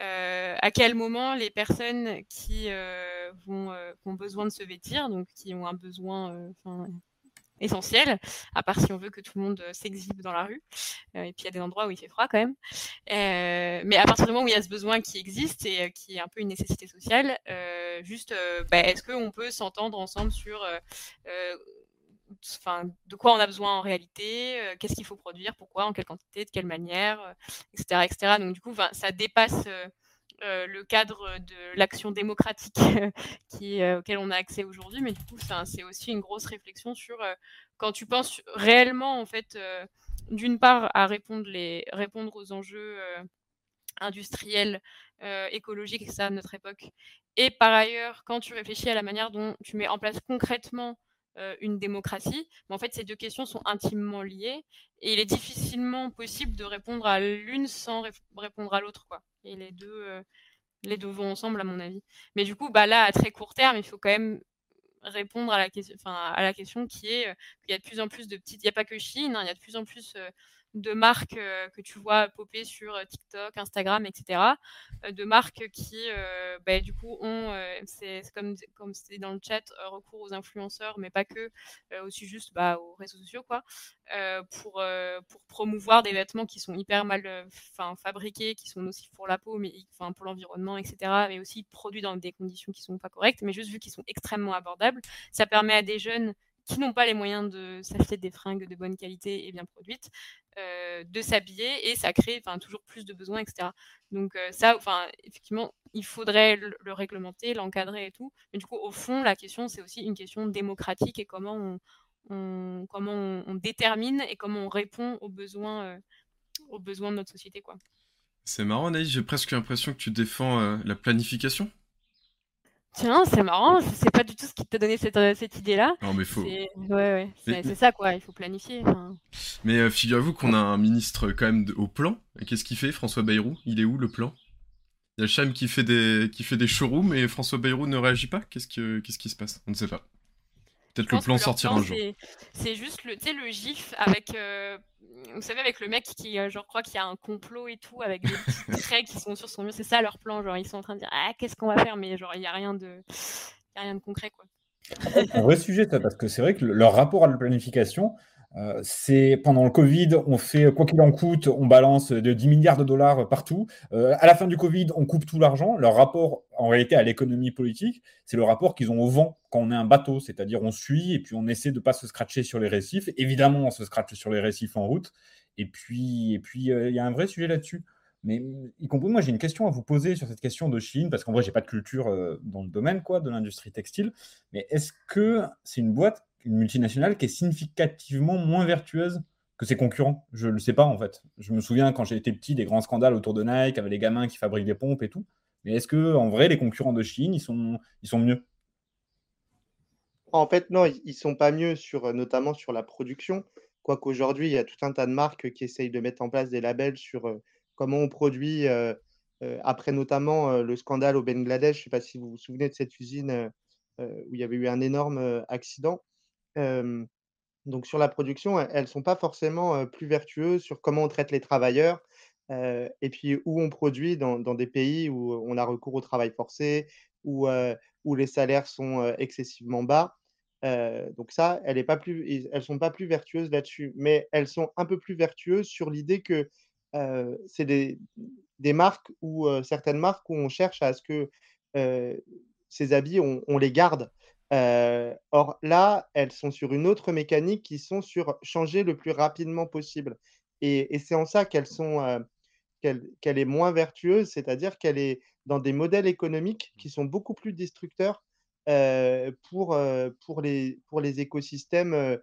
euh, à quel moment les personnes qui vont, ont besoin de se vêtir, donc qui ont un besoin, essentiel, à part si on veut que tout le monde euh, s'exhibe dans la rue. Euh, et puis il y a des endroits où il fait froid quand même. Euh, mais à partir du moment où il y a ce besoin qui existe et qui est un peu une nécessité sociale, juste, bah, est-ce qu'on peut s'entendre ensemble sur enfin, de quoi on a besoin en réalité, qu'est-ce qu'il faut produire, pourquoi, en quelle quantité, de quelle manière, etc., etc. Donc du coup, ça dépasse le cadre de l'action démocratique euh, auquel on a accès aujourd'hui. Mais du coup, c'est aussi une grosse réflexion sur euh, quand tu penses réellement, en fait, d'une part, à répondre, les, répondre aux enjeux industriels, écologiques, etc. de notre époque. Et par ailleurs, quand tu réfléchis à la manière dont tu mets en place concrètement une démocratie, en fait, ces deux questions sont intimement liées et il est difficilement possible de répondre à l'une sans répondre à l'autre, quoi. Et les deux, les deux vont ensemble, à mon avis. Mais du coup, bah là, à très court terme, il faut quand même répondre à la question, qui est qu'il y a de plus en plus de petites, il n'y a pas que Chine, hein, il y a de plus en plus de marques que tu vois popper sur TikTok, Instagram, etc. de marques qui, bah, du coup, ont, c'est comme comme c'est dans le chat, recours aux influenceurs, mais pas que, aussi juste bah, aux réseaux sociaux, quoi, pour, pour promouvoir des vêtements qui sont hyper mal fabriqués, qui sont nocifs pour la peau, mais pour l'environnement, etc. Mais aussi produits dans des conditions qui sont pas correctes, mais juste vu qu'ils sont extrêmement abordables, ça permet à des jeunes qui n'ont pas les moyens de s'acheter des fringues de bonne qualité et bien produites, euh, de s'habiller et ça crée toujours plus de besoins, etc. Donc euh, ça, enfin, effectivement, il faudrait le, réglementer, l'encadrer et tout. Mais du coup, au fond, la question, c'est aussi une question démocratique et comment on, comment on, détermine et comment on répond aux besoins, euh, aux besoins de notre société. quoi. C'est marrant, Anaïs, j'ai presque l'impression que tu défends la planification. Tiens, c'est marrant, sais pas du tout ce qui t'a donné cette, euh, cette idée-là. Non, mais faut. C'est ouais, ouais, c'est ça, quoi, il faut planifier. Mais euh, figurez-vous qu'on a un ministre quand même au plan. Qu'est-ce qu'il fait, François Bayrou? Il est où le plan? Il y a Cham qui fait des, qui fait des showrooms et François Bayrou ne réagit pas? Qu'est-ce, que... Qu'est-ce qui se passe? On ne sait pas. Peut-être le plan sortira un jour. C'est juste le, le gif avec, euh, vous savez, avec le mec qui, euh, genre, croit qu'il y a un complot et tout, avec des petits traits qui sont sur son mur. C'est ça leur plan. Genre, ils sont en train de dire, ah, qu'est-ce qu'on va faire? Mais genre, il n'y a rien de, y a rien de concret, quoi. un vrai sujet, parce que c'est vrai que leur rapport à la planification, euh, c'est pendant le Covid, on fait quoi qu'il en coûte, on balance de 10 milliards de dollars partout. Euh, à la fin du Covid, on coupe tout l'argent. Leur rapport, en réalité, à l'économie politique, c'est le rapport qu'ils ont au vent quand on est un bateau, c'est-à-dire on suit et puis on essaie de pas se scratcher sur les récifs. Évidemment, on se scratche sur les récifs en route. Et puis, et puis, euh, il y a un vrai sujet là-dessus. Mais y compris, moi, j'ai une question à vous poser sur cette question de Chine, parce qu'en vrai, j'ai pas de culture dans le domaine quoi, de l'industrie textile. Mais est-ce que c'est une boîte une multinationale qui est significativement moins vertueuse que ses concurrents. Je ne le sais pas en fait. Je me souviens quand j'étais petit des grands scandales autour de Nike avec les gamins qui fabriquent des pompes et tout. Mais est-ce que en vrai les concurrents de Chine ils sont ils sont mieux? En fait non, ils sont pas mieux sur notamment sur la production. Quoique aujourd'hui il y a tout un tas de marques qui essayent de mettre en place des labels sur euh, comment on produit. Euh, euh, après notamment le scandale au Bangladesh, je ne sais pas si vous vous souvenez de cette usine où il y avait eu un énorme accident donc sur la production, elles ne sont pas forcément plus vertueuses sur comment on traite les travailleurs et puis où on produit dans, des pays où on a recours au travail forcé, où, où les salaires sont excessivement bas. donc ça, elles ne sont pas plus vertueuses là-dessus, mais elles sont un peu plus vertueuses sur l'idée que c'est des, marques ou certaines marques où on cherche à ce que ces habits, on les garde or là, elles sont sur une autre mécanique qui sont sur changer le plus rapidement possible. Et, c'est en ça qu'elles sont, qu'elle est moins vertueuse, c'est-à-dire qu'elle est dans des modèles économiques qui sont beaucoup plus destructeurs pour, les, écosystèmes.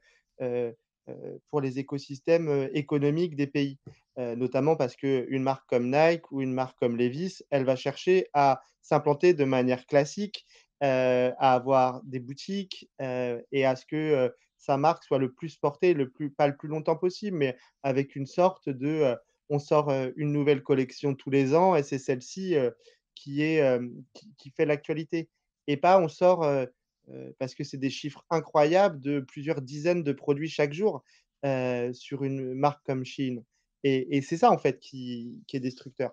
économiques des pays, notamment parce qu'une marque comme Nike ou une marque comme Levis, elle va chercher à s'implanter de manière classique à avoir des boutiques euh, et à ce que euh, sa marque soit le plus portée, le plus, pas le plus longtemps possible, mais avec une sorte de on sort une nouvelle collection tous les ans et c'est celle-ci qui, est, qui, fait l'actualité. Et pas on sort, parce que c'est des chiffres incroyables, de plusieurs dizaines de produits chaque jour sur une marque comme Shein. Et, et c'est ça, en fait, qui, qui est destructeur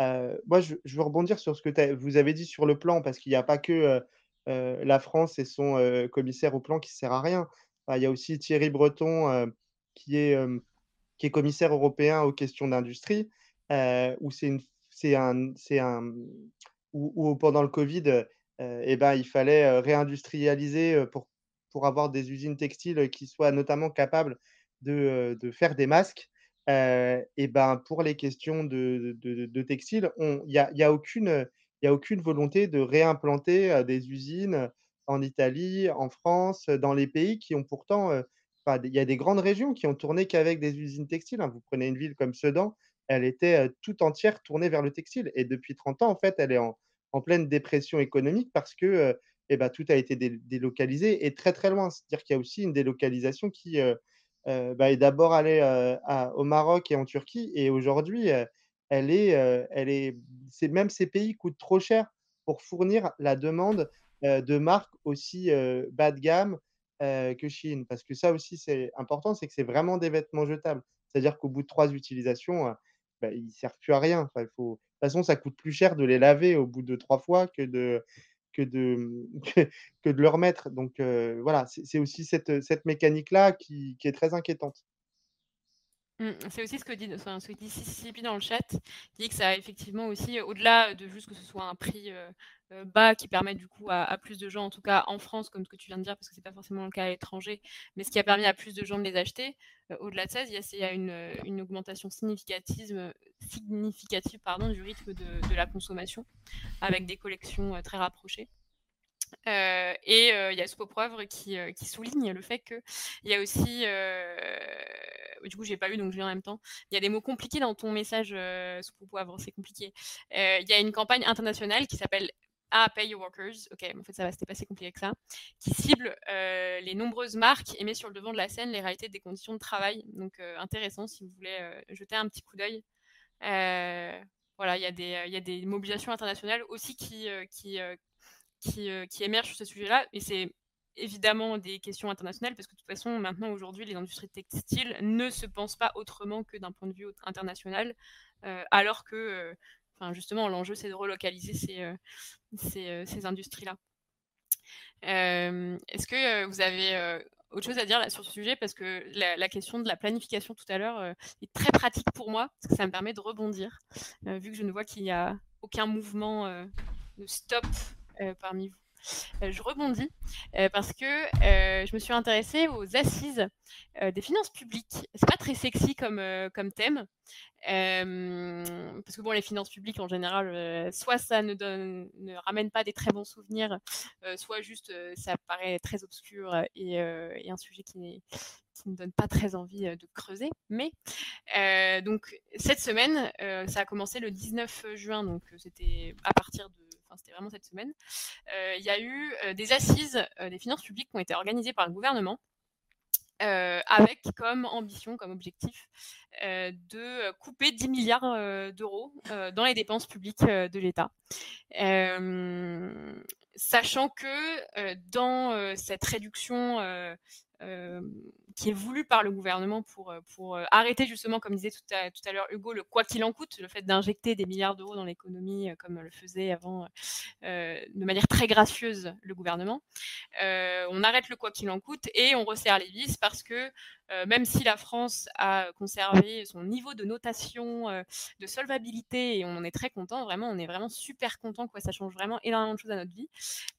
moi, je, veux rebondir sur ce que vous avez dit sur le plan, parce qu'il n'y a pas que la France et son commissaire au plan qui ne sert à rien. il y a aussi Thierry Breton, qui, est, commissaire européen aux questions d'industrie, où pendant le Covid, eh ben, il fallait réindustrialiser pour, avoir des usines textiles qui soient notamment capables de faire des masques et ben, pour les questions de, textile, il n'y a, y a, aucune, volonté de réimplanter des usines en Italie, en France, dans les pays qui ont pourtant. il y a des grandes régions qui ont tourné qu'avec des usines textiles. Hein. Vous prenez une ville comme Sedan, elle était tout entière tournée vers le textile. Et depuis 30 ans, en fait, elle est en, pleine dépression économique parce que eh ben, tout a été délocalisé et très très loin. C'est-à-dire qu'il y a aussi une délocalisation qui, bah, est d'abord allée au Maroc et en Turquie. Et aujourd'hui, elle est, elle est, même ces pays coûtent trop cher pour fournir la demande de marques aussi bas de gamme que Chine. Parce que ça aussi, c'est important, c'est que c'est vraiment des vêtements jetables. C'est-à-dire qu'au bout de trois utilisations, euh, bah, ils ne servent plus à rien. De toute façon, ça coûte plus cher de les laver au bout de trois fois que de, que de, que, de le remettre. Donc euh, voilà, c'est aussi cette, cette mécanique-là qui, qui est très inquiétante. Mmh, c'est aussi ce que dit, Sicipi dans le chat, qui dit que ça a effectivement aussi, au-delà de juste que ce soit un prix bas qui permet du coup à, plus de gens, en tout cas en France, comme ce que tu viens de dire, parce que c'est pas forcément le cas à l'étranger, mais ce qui a permis à plus de gens de les acheter. au-delà de ça, il y a, une, une, augmentation significative, significative pardon, du rythme de, la consommation, avec des collections très rapprochées. Euh, et il y a Soupe Poivre qui, souligne le fait qu'il y a aussi, du coup j'ai pas lu donc je viens en même temps, il y a des mots compliqués dans ton message Soupe Poivre, c'est compliqué. Il y a une campagne internationale qui s'appelle ah, Pay Your Workers, ok, en fait ça va, c'était pas assez compliqué que ça, qui cible les nombreuses marques et met sur le devant de la scène les réalités des conditions de travail. Donc intéressant si vous voulez jeter un petit coup d'œil. Voilà, il y, a des, mobilisations internationales aussi qui, euh, émergent sur ce sujet-là. Et c'est évidemment des questions internationales, parce que de toute façon, maintenant, aujourd'hui, les industries textiles ne se pensent pas autrement que d'un point de vue international, euh, alors que, euh, justement, l'enjeu, c'est de relocaliser ces industries-là. Est-ce que vous avez autre chose à dire sur ce sujet Parce que la, question de la planification tout à l'heure est très pratique pour moi, parce que ça me permet de rebondir, vu que je ne vois qu'il n'y a aucun mouvement de stop euh, parmi vous. Euh, je rebondis euh, parce que je me suis intéressée aux assises des finances publiques. C'est pas très sexy comme, thème. parce que bon, les finances publiques en général, soit ça ne, ramène pas des très bons souvenirs, soit juste ça paraît très obscur et, et un sujet qui, qui ne donne pas très envie de creuser. Mais donc cette semaine, ça a commencé le 19 juin, donc c'était à partir de c'était vraiment cette semaine, euh, il y a eu euh, des assises euh, des finances publiques qui ont été organisées par le gouvernement. avec comme ambition, comme objectif, de couper 10 milliards d'euros dans les dépenses publiques de l'État. sachant que dans cette réduction qui est voulu par le gouvernement pour, euh, pour euh, arrêter justement, comme disait tout à, tout à l'heure Hugo, le quoi qu'il en coûte, le fait d'injecter des milliards d'euros dans l'économie euh, comme le faisait avant de manière très gracieuse le gouvernement. on arrête le quoi qu'il en coûte et on resserre les vis parce que même si la France a conservé son niveau de notation, de solvabilité, et on en est très content, vraiment, on est vraiment super content, quoi, ça change vraiment énormément de choses à notre vie.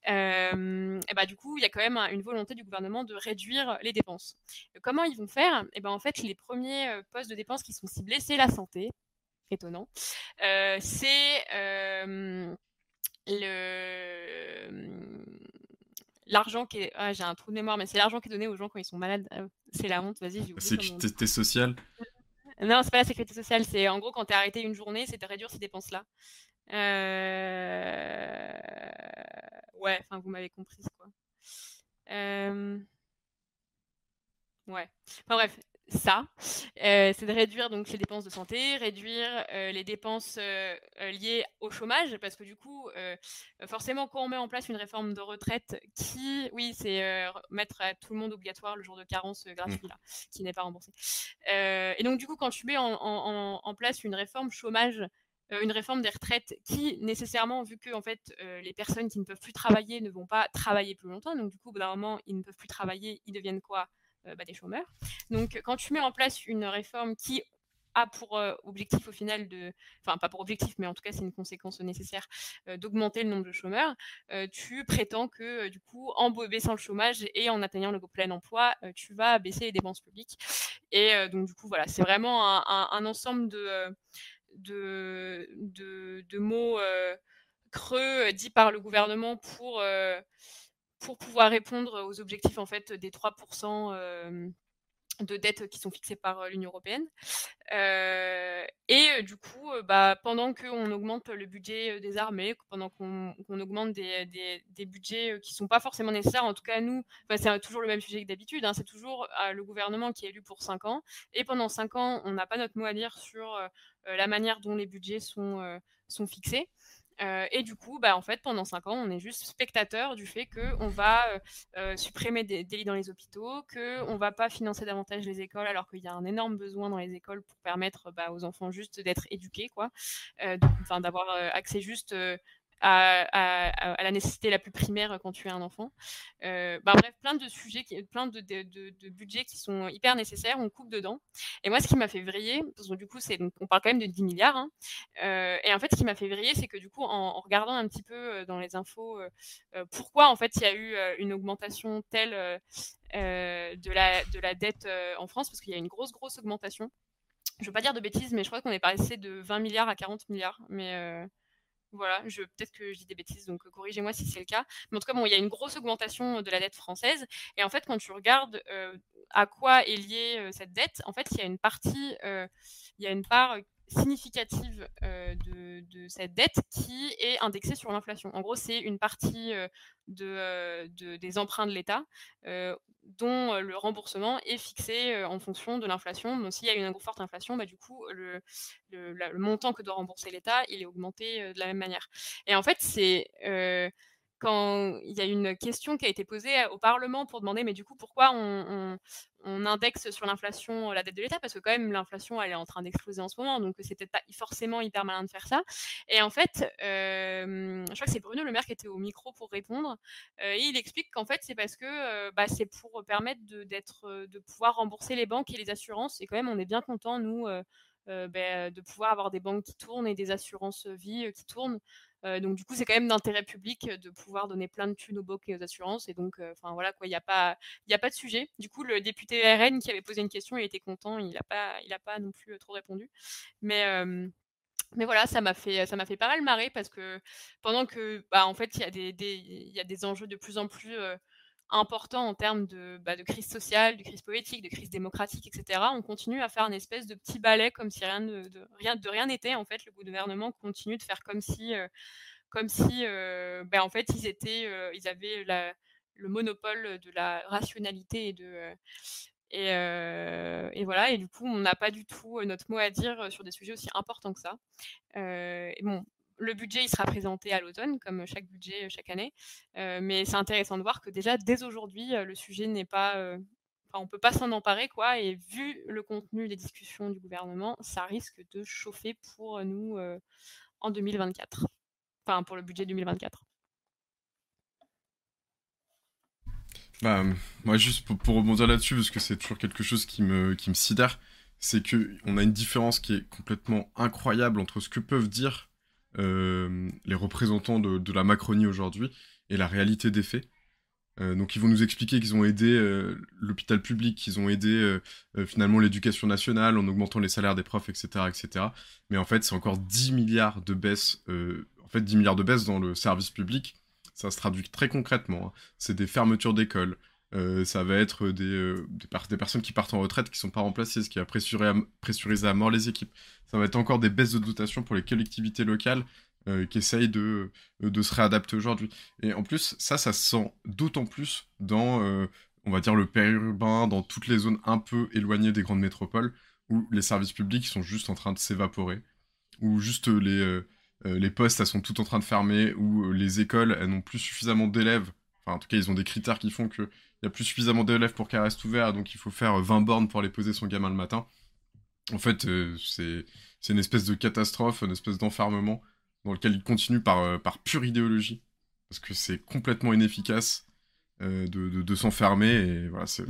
et bah, du coup, il y a quand même une volonté du gouvernement de réduire les dépenses. Comment ils vont faire? Et ben, En fait, les premiers postes de dépenses qui sont ciblés, c'est la santé. Étonnant. c'est le l'argent qui est. Ah, j'ai un trou de mémoire, mais c'est l'argent qui est donné aux gens quand ils sont malades. Ah, c'est la honte, vas-y. Sécurité sociale? Non, c'est pas la sécurité sociale. C'est en gros quand tu es arrêté une journée, c'est de réduire ces dépenses-là. Euh... Ouais, enfin, vous m'avez compris, quoi. Euh... Ouais. Enfin bref, ça, euh, c'est de réduire donc les dépenses de santé, réduire euh, les dépenses euh, liées au chômage, parce que du coup, forcément, quand on met en place une réforme de retraite qui, oui, c'est mettre à tout le monde obligatoire le jour de carence gratuit, mmh. là, qui n'est pas remboursé. et donc, du coup, quand tu mets en, place une réforme chômage, une réforme des retraites qui, nécessairement, vu que en fait, les personnes qui ne peuvent plus travailler ne vont pas travailler plus longtemps, donc du coup, au bout d'un moment, ils ne peuvent plus travailler, ils deviennent quoi? Bah, des chômeurs. Donc, quand tu mets en place une réforme qui a pour euh, objectif au final de, enfin pas pour objectif, mais en tout cas c'est une conséquence nécessaire euh, d'augmenter le nombre de chômeurs, tu prétends que du coup en baissant le chômage et en atteignant le plein emploi, tu vas baisser les dépenses publiques. Et donc du coup voilà, c'est vraiment un, ensemble de, de, de, de mots creux dits par le gouvernement pour pour pouvoir répondre aux objectifs en fait des 3% de dettes qui sont fixées par l'Union européenne. et du coup, bah, pendant qu'on augmente le budget des armées, pendant qu'on augmente des, des, budgets qui ne sont pas forcément nécessaires, en tout cas nous, c'est toujours le même sujet que d'habitude, hein, c'est toujours le gouvernement qui est élu pour 5 ans, et pendant 5 ans, on n'a pas notre mot à dire sur la manière dont les budgets sont, sont fixés. Euh, et du coup, bah, en fait, pendant cinq ans, on est juste spectateur du fait qu'on va euh, euh, supprimer des, des, lits dans les hôpitaux, qu'on ne va pas financer davantage les écoles, alors qu'il y a un énorme besoin dans les écoles pour permettre bah, aux enfants juste d'être éduqués, quoi, enfin d'avoir accès juste à, la nécessité la plus primaire quand tu es un enfant. Euh, bah, bref, plein de sujets, plein de, budgets qui sont hyper nécessaires, on coupe dedans. Et moi, ce qui m'a fait vriller, parce que du coup, on parle quand même de 10 milliards, hein, euh, et en fait, ce qui m'a fait vriller, c'est que du coup, en, regardant un petit peu euh, dans les infos, pourquoi en fait il y a eu une augmentation telle de, la, de la dette en France, parce qu'il y a une grosse, grosse augmentation. Je ne veux pas dire de bêtises, mais je crois qu'on est passé de 20 milliards à 40 milliards. Mais voilà, peut-être que je dis des bêtises, donc corrigez-moi si c'est le cas. Mais en tout cas, bon, il y a une grosse augmentation de la dette française. Et en fait, quand tu regardes à quoi est liée cette dette, en fait, il y a une partie, il y a une part significative de, cette dette qui est indexée sur l'inflation. En gros, c'est une partie de, des emprunts de l'État dont le remboursement est fixé en fonction de l'inflation. Donc, s'il y a une forte inflation, bah, du coup, le, le, montant que doit rembourser l'État, il est augmenté de la même manière. Et en fait, c'est quand il y a une question qui a été posée au Parlement pour demander, mais du coup, pourquoi on, indexe sur l'inflation la dette de l'État? Parce que quand même, l'inflation, elle est en train d'exploser en ce moment, donc c'était pas forcément hyper malin de faire ça. Et en fait, je crois que c'est Bruno Le Maire qui était au micro pour répondre, et il explique qu'en fait, c'est parce que bah, c'est pour permettre de pouvoir rembourser les banques et les assurances. Et quand même, on est bien content, nous, ben, de pouvoir avoir des banques qui tournent et des assurances vie qui tournent. Euh, donc du coup, c'est quand même d'intérêt public de pouvoir donner plein de thunes aux banques et aux assurances. Et donc, euh, enfin voilà quoi, il n'y a pas, il a pas de sujet. Du coup, le député RN qui avait posé une question, il était content. Il n'a pas, il pas non plus trop répondu. Mais mais voilà, ça m'a fait, ça m'a fait pas mal marrer parce que pendant que, bah, en fait, il y a des, il y a des enjeux de plus en plus important en termes de, bah, de, crise sociale, de crise politique, de crise démocratique, etc., on continue à faire une espèce de petit balai comme si rien de, rien de rien n'était. En fait, le gouvernement continue de faire comme si, euh, comme si, euh, ben, en fait, ils étaient, euh, ils avaient le monopole de la rationalité et de et, et, voilà, et du coup, on n'a pas du tout notre mot à dire sur des sujets aussi importants que ça. et bon, le budget, il sera présenté à l'automne, comme chaque budget chaque année. mais c'est intéressant de voir que déjà, dès aujourd'hui, le sujet n'est pas... Enfin, on peut pas s'en emparer, quoi. Et vu le contenu des discussions du gouvernement, ça risque de chauffer pour nous en 2024. Enfin, pour le budget 2024. Bah, moi, juste pour, rebondir là-dessus, parce que c'est toujours quelque chose qui me, qui me sidère, c'est qu'on a une différence qui est complètement incroyable entre ce que peuvent dire euh, les représentants de, la Macronie aujourd'hui et la réalité des faits. Euh, donc ils vont nous expliquer qu'ils ont aidé euh, l'hôpital public, qu'ils ont aidé finalement l'éducation nationale en augmentant les salaires des profs, etc. etc. Mais en fait, c'est encore 10 milliards de baisse, en fait 10 milliards de baisse dans le service public. Ça se traduit très concrètement. Hein. C'est des fermetures d'écoles, ça va être des, des, personnes qui partent en retraite qui ne sont pas remplacées, ce qui va pressuriser à, mort les équipes. Ça va être encore des baisses de dotation pour les collectivités locales euh, qui essayent de, euh, de se réadapter aujourd'hui. Et en plus, ça, ça se sent d'autant plus dans, euh, on va dire, le périurbain, dans toutes les zones un peu éloignées des grandes métropoles, où les services publics sont juste en train de s'évaporer, où juste les, les postes, elles sont toutes en train de fermer, où les écoles, n'ont plus suffisamment d'élèves. Enfin, en tout cas, ils ont des critères qui font qu'il n'y a plus suffisamment d'élèves pour qu'elles restent ouvertes, donc il faut faire 20 bornes pour aller poser son gamin le matin. En fait, euh, c'est une espèce de catastrophe, une espèce d'enfermement dans lequel il continue par, euh, pure idéologie, parce que c'est complètement inefficace euh, de, de, s'enfermer, et voilà, c'est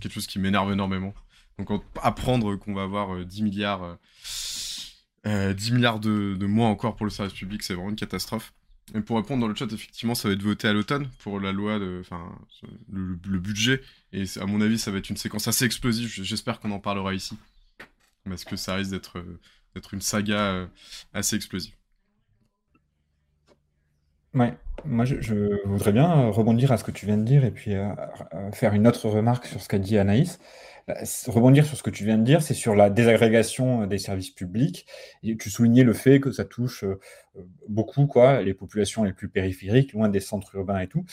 quelque chose qui m'énerve énormément. Donc apprendre qu'on va avoir 10 milliards, 10 milliards de, de moins encore pour le service public, c'est vraiment une catastrophe. Et pour répondre dans le chat, effectivement, ça va être voté à l'automne pour la loi, de, enfin, le, budget. Et à mon avis, ça va être une séquence assez explosive. J'espère qu'on en parlera ici parce que ça risque d'être euh, une saga euh, assez explosive. Ouais, moi je, voudrais bien rebondir à ce que tu viens de dire et puis euh, faire une autre remarque sur ce qu'a dit Anaïs. Bah, rebondir sur ce que tu viens de dire, c'est sur la désagrégation des services publics. Et tu soulignais le fait que ça touche beaucoup quoi, les populations les plus périphériques, loin des centres urbains et tout.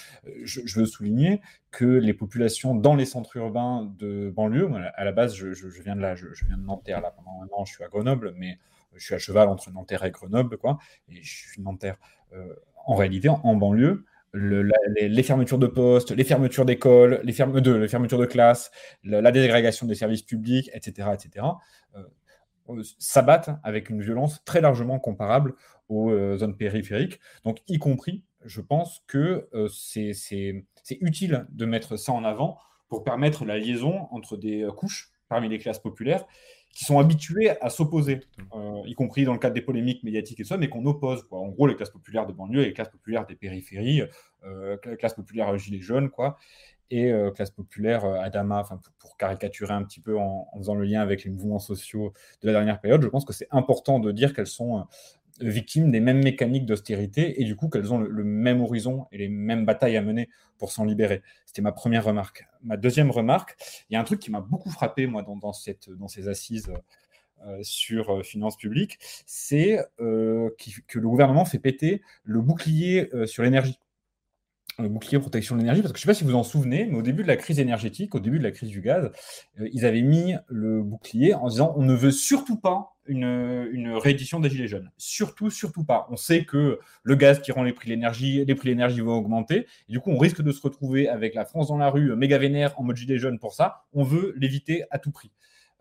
Je, veux souligner que les populations dans les centres urbains de banlieue, à la base, je, viens de là, je, viens de Nanterre, là, pendant un an, je suis à Grenoble, mais Je suis à cheval entre Nanterre et Grenoble, quoi. Et je suis Nanterre en réalité en, banlieue. Les, fermetures de postes, les fermetures d'écoles, les, fermetures de classes, la, dégrégation des services publics, etc., etc., s'abattent avec une violence très largement comparable aux zones périphériques. Donc, y compris, je pense que c'est utile de mettre ça en avant pour permettre la liaison entre des couches parmi les classes populaires qui sont habituées à s'opposer, euh, y compris dans le cadre des polémiques médiatiques et ça, mais qu'on oppose. Quoi. En gros, les classes populaires de banlieue et les classes populaires des périphéries, euh, classes populaires gilets jaunes, quoi, et euh, classe populaire Adama, pour, pour, caricaturer un petit peu en, en, faisant le lien avec les mouvements sociaux de la dernière période, je pense que c'est important de dire qu'elles sont victimes des mêmes mécaniques d'austérité et du coup qu'elles ont le, même horizon et les mêmes batailles à mener pour s'en libérer. C'était ma première remarque. Ma deuxième remarque, il y a un truc qui m'a beaucoup frappé moi dans, ces assises euh, sur euh, finances publiques, c'est euh, que le gouvernement fait péter le bouclier sur l'énergie le bouclier protection de l'énergie, parce que je ne sais pas si vous en souvenez, mais au début de la crise énergétique, au début de la crise du gaz, euh, ils avaient mis le bouclier en disant on ne veut surtout pas une, réédition des Gilets jaunes. Surtout, surtout pas. On sait que le gaz qui rend les prix de l'énergie, les prix de l'énergie vont augmenter. Et du coup, on risque de se retrouver avec la France dans la rue, méga vénère en mode Gilets jaunes pour ça. On veut l'éviter à tout prix.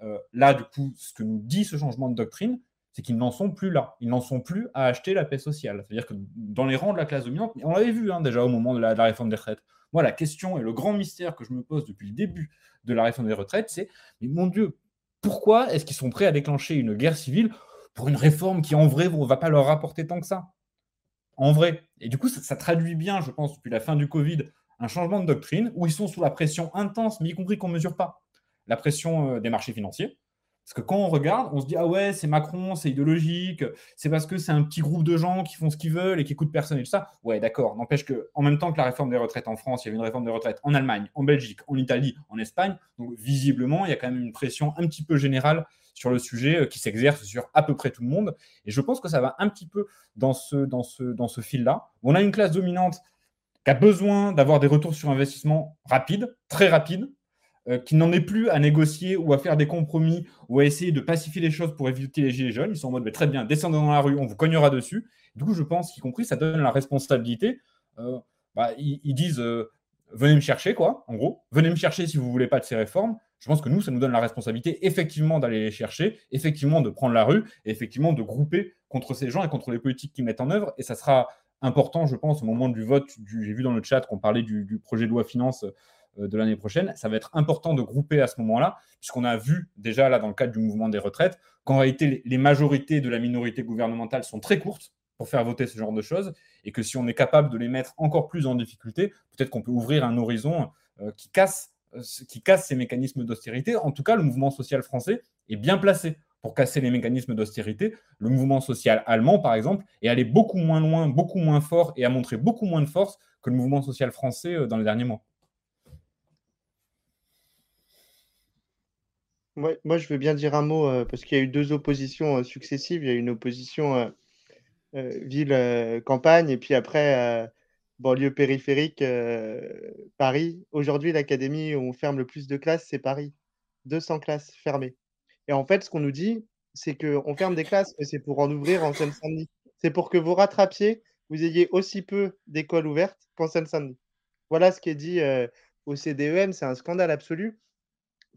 Euh, là, du coup, ce que nous dit ce changement de doctrine, c'est qu'ils n'en sont plus là. Ils n'en sont plus à acheter la paix sociale. C'est-à-dire que dans les rangs de la classe dominante, on l'avait vu hein, déjà au moment de la, réforme des retraites. Moi, la question et le grand mystère que je me pose depuis le début de la réforme des retraites, c'est mais mon Dieu, pourquoi est-ce qu'ils sont prêts à déclencher une guerre civile pour une réforme qui, en vrai, ne va pas leur rapporter tant que ça? En vrai. Et du coup, ça, traduit bien, je pense, depuis la fin du Covid, un changement de doctrine où ils sont sous la pression intense, mais y compris qu'on ne mesure pas. La pression euh, des marchés financiers, parce que quand on regarde, on se dit ah ouais, c'est Macron, c'est idéologique, c'est parce que c'est un petit groupe de gens qui font ce qu'ils veulent et qui écoutent personne et tout ça. Ouais, d'accord. N'empêche que en même temps que la réforme des retraites en France, il y avait une réforme des retraites en Allemagne, en Belgique, en Italie, en Espagne. Donc visiblement, il y a quand même une pression un petit peu générale sur le sujet euh, qui s'exerce sur à peu près tout le monde. Et je pense que ça va un petit peu dans ce, dans ce, dans ce fil-là. On a une classe dominante qui a besoin d'avoir des retours sur investissement rapides, très rapides, euh, qui n'en est plus à négocier ou à faire des compromis ou à essayer de pacifier les choses pour éviter les gilets jaunes. Ils sont en mode très bien, descendez dans la rue, on vous cognera dessus. Du coup, je pense qu'y compris, ça donne la responsabilité. Euh, bah, ils, disent euh, venez me chercher, quoi, en gros. Venez me chercher si vous voulez pas de ces réformes. Je pense que nous, ça nous donne la responsabilité effectivement d'aller les chercher, effectivement de prendre la rue, et effectivement de grouper contre ces gens et contre les politiques qu'ils mettent en œuvre. Et ça sera important, je pense, au moment du vote. J'ai vu dans le chat qu'on parlait du, du, projet de loi finance de l'année prochaine, ça va être important de grouper à ce moment-là, puisqu'on a vu déjà là dans le cadre du mouvement des retraites qu'en réalité les majorités de la minorité gouvernementale sont très courtes pour faire voter ce genre de choses, et que si on est capable de les mettre encore plus en difficulté, peut-être qu'on peut ouvrir un horizon euh, qui, casse, euh, qui casse ces mécanismes d'austérité. En tout cas, le mouvement social français est bien placé pour casser les mécanismes d'austérité. Le mouvement social allemand, par exemple, est allé beaucoup moins loin, beaucoup moins fort et a montré beaucoup moins de force que le mouvement social français dans les derniers mois. Moi, je veux bien dire un mot euh, parce qu'il y a eu deux oppositions euh, successives. Il y a eu une opposition euh, ville-campagne et puis après banlieue périphérique, Paris. Aujourd'hui, l'académie où on ferme le plus de classes, c'est Paris. 200 classes fermées. Et en fait, ce qu'on nous dit, c'est qu'on ferme des classes, mais c'est pour en ouvrir en Seine-Saint-Denis. C'est pour que vous rattrapiez, vous ayez aussi peu d'écoles ouvertes qu'en Seine-Saint-Denis. Voilà ce qui est dit au CDEM. C'est un scandale absolu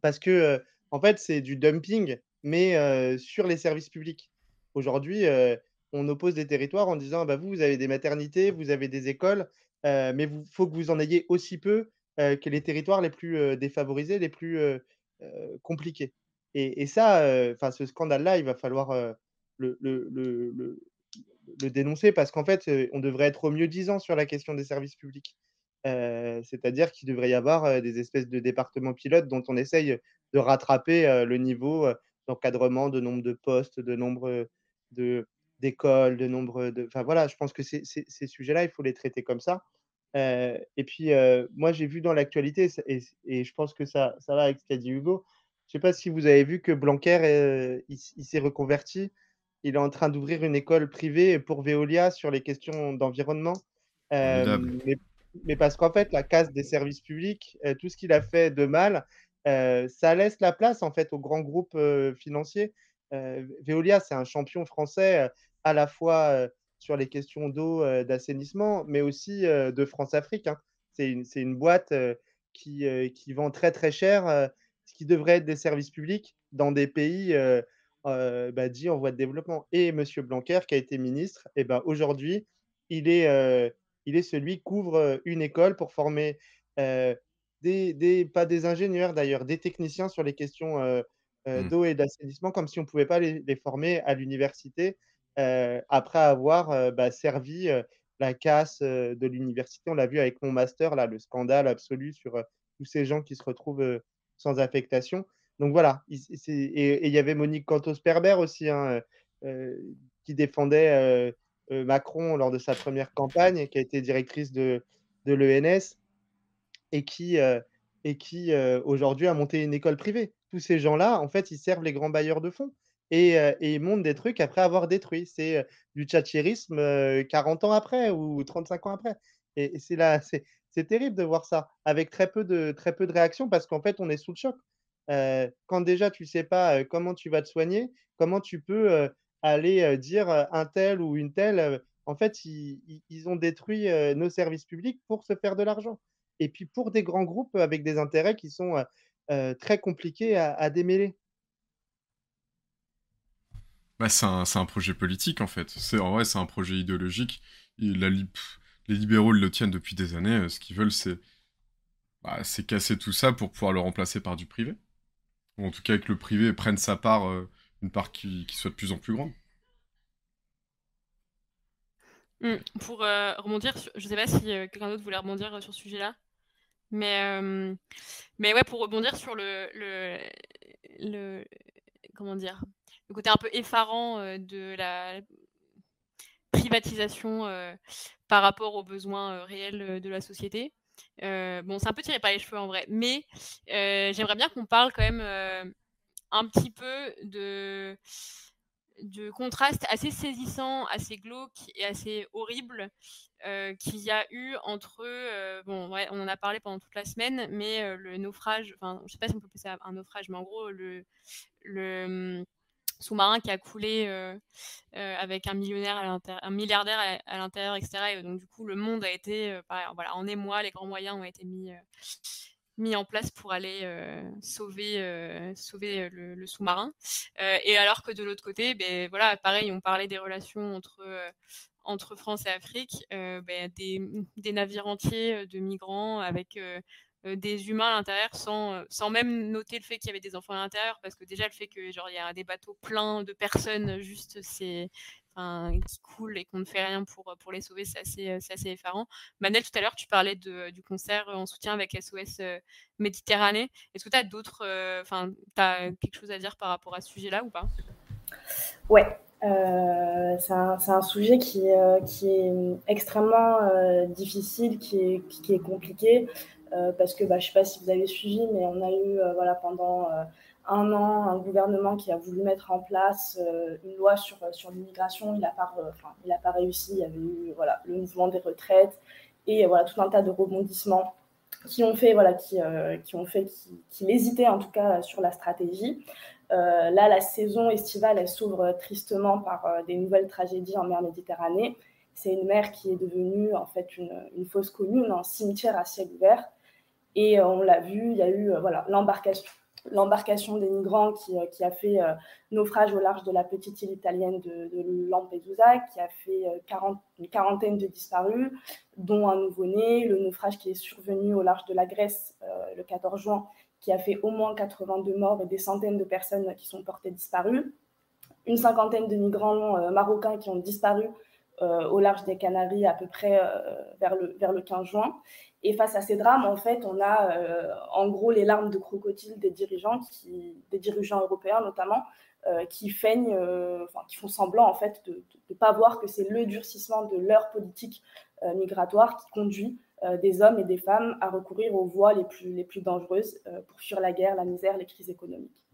parce que en fait, c'est du dumping, mais sur les services publics. Aujourd'hui, on oppose des territoires en disant bah, vous, avez des maternités, vous avez des écoles, mais il faut que vous en ayez aussi peu que les territoires les plus défavorisés, les plus compliqués. Et, ça, ce scandale-là, il va falloir le, le, dénoncer parce qu'en fait, on devrait être au mieux disant sur la question des services publics. C'est-à-dire qu'il devrait y avoir des espèces de départements pilotes dont on essaye de rattraper le niveau d'encadrement, de nombre de postes, de nombre de, d'écoles, de nombre de. Enfin voilà, je pense que ces, ces, sujets-là, il faut les traiter comme ça. et puis, moi, j'ai vu dans l'actualité, et, je pense que ça, ça va avec ce qu'a dit Hugo, je ne sais pas si vous avez vu que Blanquer, il, s'est reconverti. Il est en train d'ouvrir une école privée pour Veolia sur les questions d'environnement. mais, mais, parce qu'en fait, la casse des services publics, tout ce qu'il a fait de mal, ça laisse la place en fait aux grands groupes financiers Veolia, c'est un champion français à la fois sur les questions d'eau, d'assainissement, mais aussi de France-Afrique. Hein. C'est une, boîte qui, vend très très cher ce qui devrait être des services publics dans des pays bah, dits en voie de développement. Et M. Blanquer, qui a été ministre, eh ben, aujourd'hui, il est, il est celui qui couvre une école pour former des, des, pas des ingénieurs d'ailleurs, des techniciens sur les questions mmh. d'eau et d'assainissement, comme si on ne pouvait pas les, les former à l'université après avoir bah, servi la casse de l'université. On l'a vu avec mon master, là, le scandale absolu sur tous ces gens qui se retrouvent sans affectation. Donc voilà, et il y avait Monique Cantos-Perber aussi, hein, qui défendait Macron lors de sa première campagne, qui a été directrice de, de l'ENS et qui, et qui aujourd'hui a monté une école privée. Tous ces gens-là, en fait, ils servent les grands bailleurs de fonds et, et ils montent des trucs après avoir détruit. C'est du tchatchérisme 40 ans après ou 35 ans après. Et, c'est là, c'est, terrible de voir ça avec très peu de, très peu de réactions parce qu'en fait, on est sous le choc. quand déjà tu sais pas comment tu vas te soigner, comment tu peux aller dire un tel ou une telle, en fait, ils, ils ont détruit nos services publics pour se faire de l'argent. Et puis pour des grands groupes avec des intérêts qui sont très compliqués à, démêler. Bah, c'est un, un, projet politique en fait. C'est en vrai c'est un projet idéologique. les libéraux le tiennent depuis des années. Ce qu'ils veulent c'est bah, casser tout ça pour pouvoir le remplacer par du privé. Ou en tout cas que le privé prenne sa part, une part qui, soit de plus en plus grande. Mmh, pour rebondir, je ne sais pas si quelqu'un d'autre voulait rebondir sur ce sujet-là. Mais, mais ouais, pour rebondir sur le, le, le, comment dire, le côté un peu effarant de la privatisation par rapport aux besoins réels de la société. bon, c'est un peu tiré par les cheveux en vrai, mais j'aimerais bien qu'on parle quand même un petit peu de contraste assez saisissant, assez glauque et assez horrible euh, qu'il y a eu entre, euh, bon, ouais, on en a parlé pendant toute la semaine, mais euh, le naufrage, enfin, je sais pas si on peut appeler ça un naufrage, mais en gros, le, le hum, sous-marin qui a coulé avec un millionnaire, à un milliardaire à, l'intérieur, etc. Et donc, du coup, le monde a été, voilà, en émoi, les grands moyens ont été mis mis en place pour aller sauver, sauver le, sous-marin. et alors que de l'autre côté, ben, voilà, pareil, on parlait des relations entre, entre France et Afrique, ben, des, des, navires entiers de migrants avec des humains à l'intérieur sans, sans même noter le fait qu'il y avait des enfants à l'intérieur parce que déjà le fait que genre il y a des bateaux pleins de personnes juste c'est qui coulent et qu'on ne fait rien pour, pour les sauver, c'est assez, euh, assez, effarant. Manel, tout à l'heure, tu parlais du concert en soutien avec SOS euh, Méditerranée. Est-ce que tu as d'autres, euh, enfin, tu as quelque chose à dire par rapport à ce sujet-là ou pas? Ouais, c'est un, un, sujet qui, qui est extrêmement difficile, qui est, qui est compliqué, parce que bah, je ne sais pas si vous avez suivi, mais on a eu voilà, pendant un an un gouvernement qui a voulu mettre en place euh, une loi sur, euh, sur l'immigration. Il n'a pas, réussi. Il y avait eu voilà, le mouvement des retraites et voilà, tout un tas de rebondissements qui ont fait voilà, qui, euh, qui ont qu'il hésitait en tout cas sur la stratégie. là, la saison estivale, s'ouvre tristement par des nouvelles tragédies en mer Méditerranée. C'est une mer qui est devenue en fait une, une fosse commune, un cimetière à ciel ouvert. Et on l'a vu, il y a eu voilà l'embarcation l'embarcation des migrants qui, euh, qui a fait euh, naufrage au large de la petite île italienne de, Lampedusa, qui a fait 40, euh, une quarantaine de disparus, dont un nouveau-né, le naufrage qui est survenu au large de la Grèce le 14 juin, qui a fait au moins 82 morts et des centaines de personnes qui sont portées disparues, une cinquantaine de migrants marocains qui ont disparu au large des Canaries à peu près vers, le, vers le 15 juin. Et face à ces drames, en fait, on a euh, en gros les larmes de crocodile des dirigeants, des dirigeants européens notamment, euh, qui feignent, euh, qui font semblant en de ne pas voir que c'est le durcissement de leur politique migratoire qui conduit des hommes et des femmes à recourir aux voies les plus, dangereuses pour fuir la guerre, la misère, les crises économiques.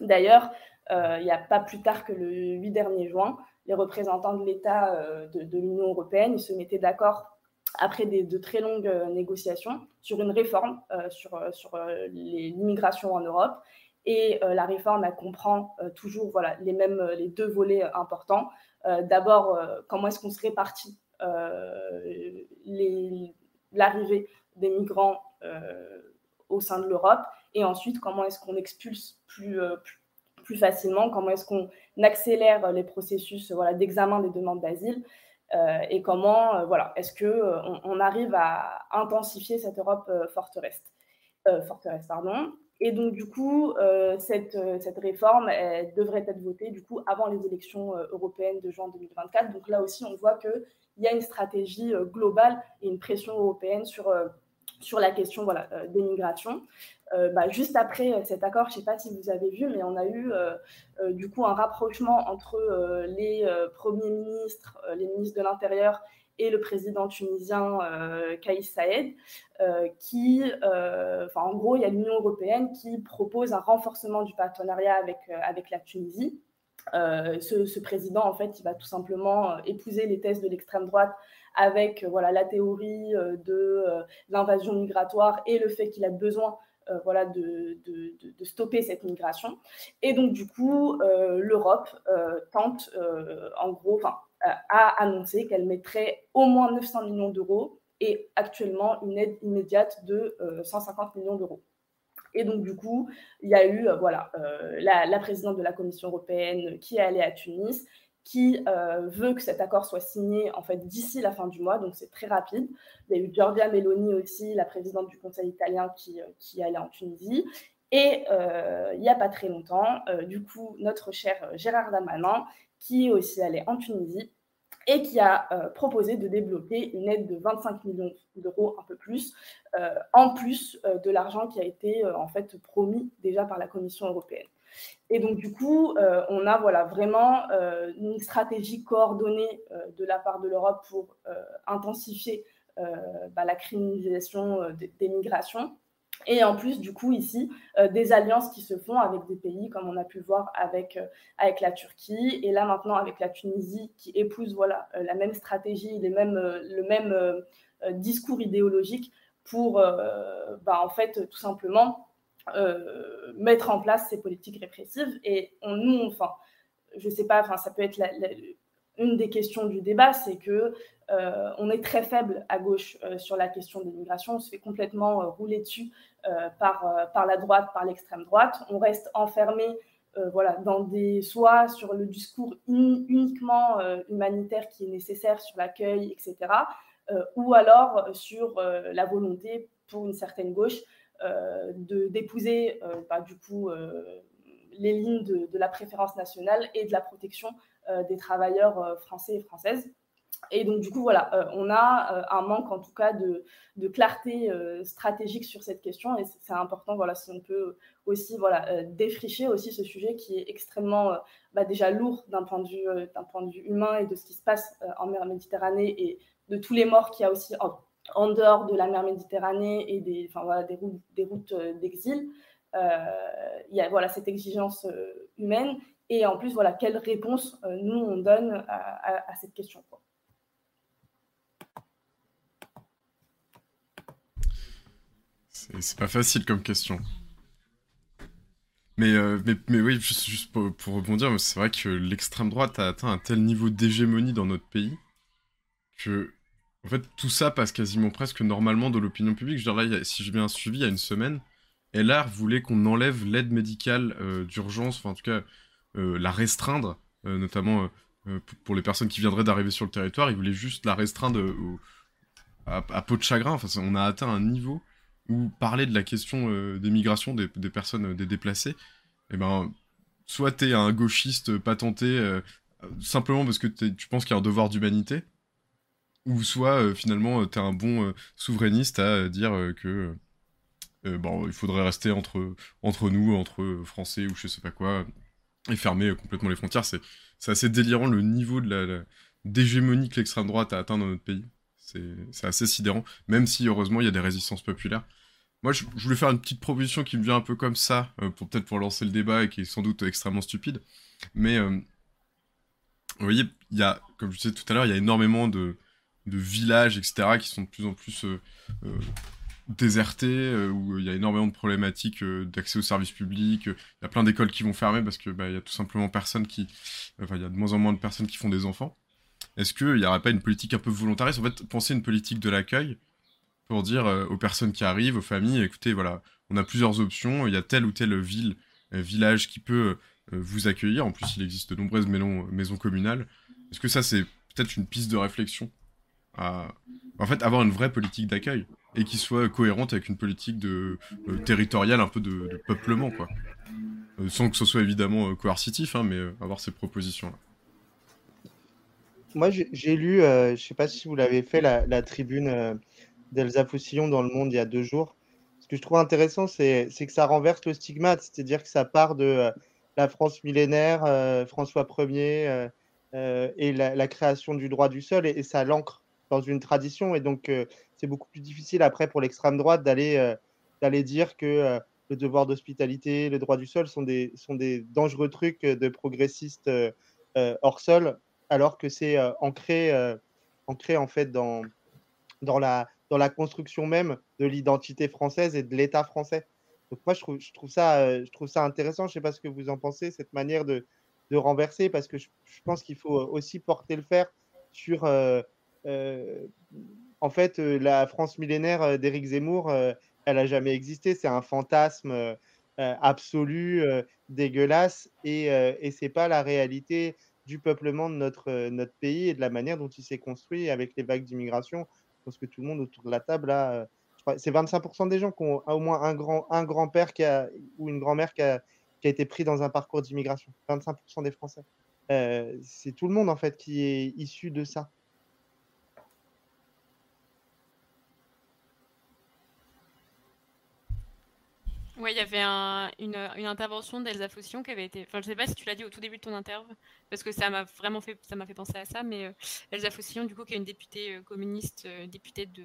D'ailleurs, il n'y a pas plus tard que le 8 dernier juin, les représentants de l'État de l'Union européenne se mettaient d'accord après de très longues euh, négociations sur une réforme euh, sur, euh, sur l'immigration en Europe. Et la réforme, elle comprend toujours voilà, les mêmes, les deux volets importants. D'abord, comment est-ce qu'on se répartit l'arrivée des migrants au sein de l'Europe et ensuite comment est-ce qu'on expulse plus, plus, plus, facilement, comment est-ce qu'on accélère les processus voilà, d'examen des demandes d'asile? Et comment euh, voilà, est-ce qu'on euh, on arrive à intensifier cette Europe forteresse. forteresse pardon. Et donc, du coup, cette, cette, réforme devrait être votée du coup, avant les élections européennes de juin 2024. Donc là aussi, on voit qu'il y a une stratégie globale et une pression européenne sur, sur la question voilà, des migrations. Euh, bah, juste après euh, cet accord, je ne sais pas si vous avez vu, mais on a eu euh, du coup un rapprochement entre les premiers ministres, les ministres de l'Intérieur et le président tunisien Kais Saed, qui, en gros, il y a l'Union européenne qui propose un renforcement du partenariat avec, avec la Tunisie. Ce, ce, président, en fait, il va tout simplement épouser les thèses de l'extrême droite avec voilà, la théorie de l'invasion migratoire et le fait qu'il a besoin euh, voilà, de, de, stopper cette migration. Et donc, du coup, euh, l'Europe euh, tente, en gros, a annoncé qu'elle mettrait au moins 900 millions d'euros et actuellement une aide immédiate de 150 millions d'euros. Et donc, du coup, il y a eu voilà, la, présidente de la Commission européenne qui est allée à Tunis qui euh, veut que cet accord soit signé en fait d'ici la fin du mois, donc c'est très rapide. Il y a eu Giorgia Meloni aussi, la présidente du Conseil italien, qui, euh, qui allait en Tunisie. Et euh, il n'y a pas très longtemps, du coup, notre cher Gérard Damanin, qui est aussi allé en Tunisie et qui a proposé de débloquer une aide de 25 millions d'euros, un peu plus, en plus de l'argent qui a été en fait promis déjà par la Commission européenne. Et donc, du coup, euh, on a voilà, vraiment euh, une stratégie coordonnée euh, de la part de l'Europe pour intensifier bah, la criminalisation des, migrations. Et en plus, du coup, ici, des alliances qui se font avec des pays, comme on a pu voir avec, avec la Turquie, et là maintenant avec la Tunisie, qui épouse voilà, la même stratégie, les mêmes, le même discours idéologique pour, bah, en fait, tout simplement euh, mettre en place ces politiques répressives. Et on, nous, enfin, je sais pas, enfin, ça peut être une des questions du débat, c'est que euh, on est très faible à gauche euh, sur la question de l'immigration. On se fait complètement rouler dessus par, par la droite, par l'extrême droite. On reste enfermé. voilà, dans des soit sur le discours uniquement humanitaire qui est nécessaire sur l'accueil, etc., ou alors sur la volonté pour une certaine gauche d'épouser euh, bah, du coup euh, les lignes de, la préférence nationale et de la protection des travailleurs français et françaises. Et donc, du coup, voilà, on a un manque, en tout cas, de, de clarté stratégique sur cette question. Et c'est important, voilà, si on peut aussi, voilà, défricher aussi ce sujet qui est extrêmement, bah, déjà lourd d'un point, de vue, d'un point de vue humain et de ce qui se passe en mer Méditerranée et de tous les morts qu'il y a aussi en dehors de la mer Méditerranée et des, voilà, des routes, euh, d'exil. Euh, il y a voilà, cette exigence euh, humaine. Et en plus, voilà, quelle réponse nous, on donne à, cette question. C'est pas facile comme question. Mais, mais, mais, oui, juste, juste pour, pour, rebondir, c'est vrai que l'extrême droite a atteint un tel niveau d'hégémonie dans notre pays que en fait, tout ça passe quasiment presque normalement de l'opinion publique. Je veux dire, là, si j'ai bien suivi, il y a une semaine, LR voulait qu'on enlève l'aide médicale euh, d'urgence, enfin en tout cas euh, la restreindre, euh, notamment pour les personnes qui viendraient d'arriver sur le territoire. Ils voulaient juste la restreindre à, peau de chagrin. Enfin, on a atteint un niveau où parler de la question des migrations des, personnes, des déplacés, eh ben, soit t'es un gauchiste patenté simplement parce que tu penses qu'il y a un devoir d'humanité, ou soit euh, finalement euh, t'es un bon euh, souverainiste à dire que bon, il faudrait rester entre, nous, entre Français ou je sais pas quoi, et fermer complètement les frontières. C'est, assez délirant le niveau de la, d'hégémonie que l'extrême droite a atteint dans notre pays. C'est, assez sidérant, même si heureusement il y a des résistances populaires. Moi, je, voulais faire une petite proposition qui me vient un peu comme ça, pour peut-être pour lancer le débat et qui est sans doute extrêmement stupide. Mais vous voyez, comme je disais tout à l'heure, il y a énormément de, de villages, etc., qui sont de plus en plus euh, euh, déserté, euh, où il y a énormément de problématiques d'accès aux services publics. Il y a plein d'écoles qui vont fermer parce que bah, il y a tout simplement personne qui, enfin, il y a de moins en moins de personnes qui font des enfants. Est-ce qu'il n'y aurait pas une politique un peu volontariste? En fait, penser une politique de l'accueil pour dire aux personnes qui arrivent, aux familles, écoutez, voilà, on a plusieurs options. Il y a telle ou telle ville, village qui peut vous accueillir. En plus, il existe de nombreuses maisons communales. Est-ce que ça, c'est peut-être une piste de réflexion? En fait, avoir une vraie politique d'accueil et qui soit cohérente avec une politique de euh, territoriale, un peu de, peuplement, quoi. Euh, sans que ce soit évidemment euh, coercitif, hein, mais avoir ces propositions-là. Moi, j'ai lu, je ne sais pas si vous l'avez fait, la, tribune d'Elsa Foussillon dans Le Monde il y a deux jours. Ce que je trouve intéressant, c'est que ça renverse le stigmate, c'est-à-dire que ça part de la France millénaire, François Ier et la, création du droit du sol, et, et ça l'ancre dans une tradition. Et donc, euh, c'est beaucoup plus difficile après pour l'extrême droite d'aller euh, d'aller dire que euh, le devoir d'hospitalité, le droit du sol sont des, sont des dangereux trucs de progressistes hors sol, alors que c'est ancré, ancré en fait dans, dans, la, dans la construction même de l'identité française et de l'État français. Donc moi, je trouve, je trouve, ça, je trouve ça intéressant. Je ne sais pas ce que vous en pensez, cette manière de, de renverser, parce que je, je pense qu'il faut aussi porter le fer sur en fait, euh, la France millénaire euh, d'Éric Zemmour, elle n'a jamais existé. C'est un fantasme absolu, dégueulasse, et, et ce n'est pas la réalité du peuplement de notre, pays et de la manière dont il s'est construit avec les vagues d'immigration. Je pense que tout le monde autour de la table, là, c'est 25% des gens qui ont au moins un, grand, un grand-père qui a, ou une grand-mère qui a, qui a, été pris dans un parcours d'immigration. 25% des Français. c'est tout le monde, en fait, qui est issu de ça. Ouais, il y avait une, intervention d'Elsa Faution qui avait été. Enfin, je sais pas si tu l'as dit au tout début de ton interview, parce que ça m'a vraiment fait, ça m'a fait penser à ça. Mais euh, Elsa Faution, du coup, qui est une députée euh, communiste, euh, députée de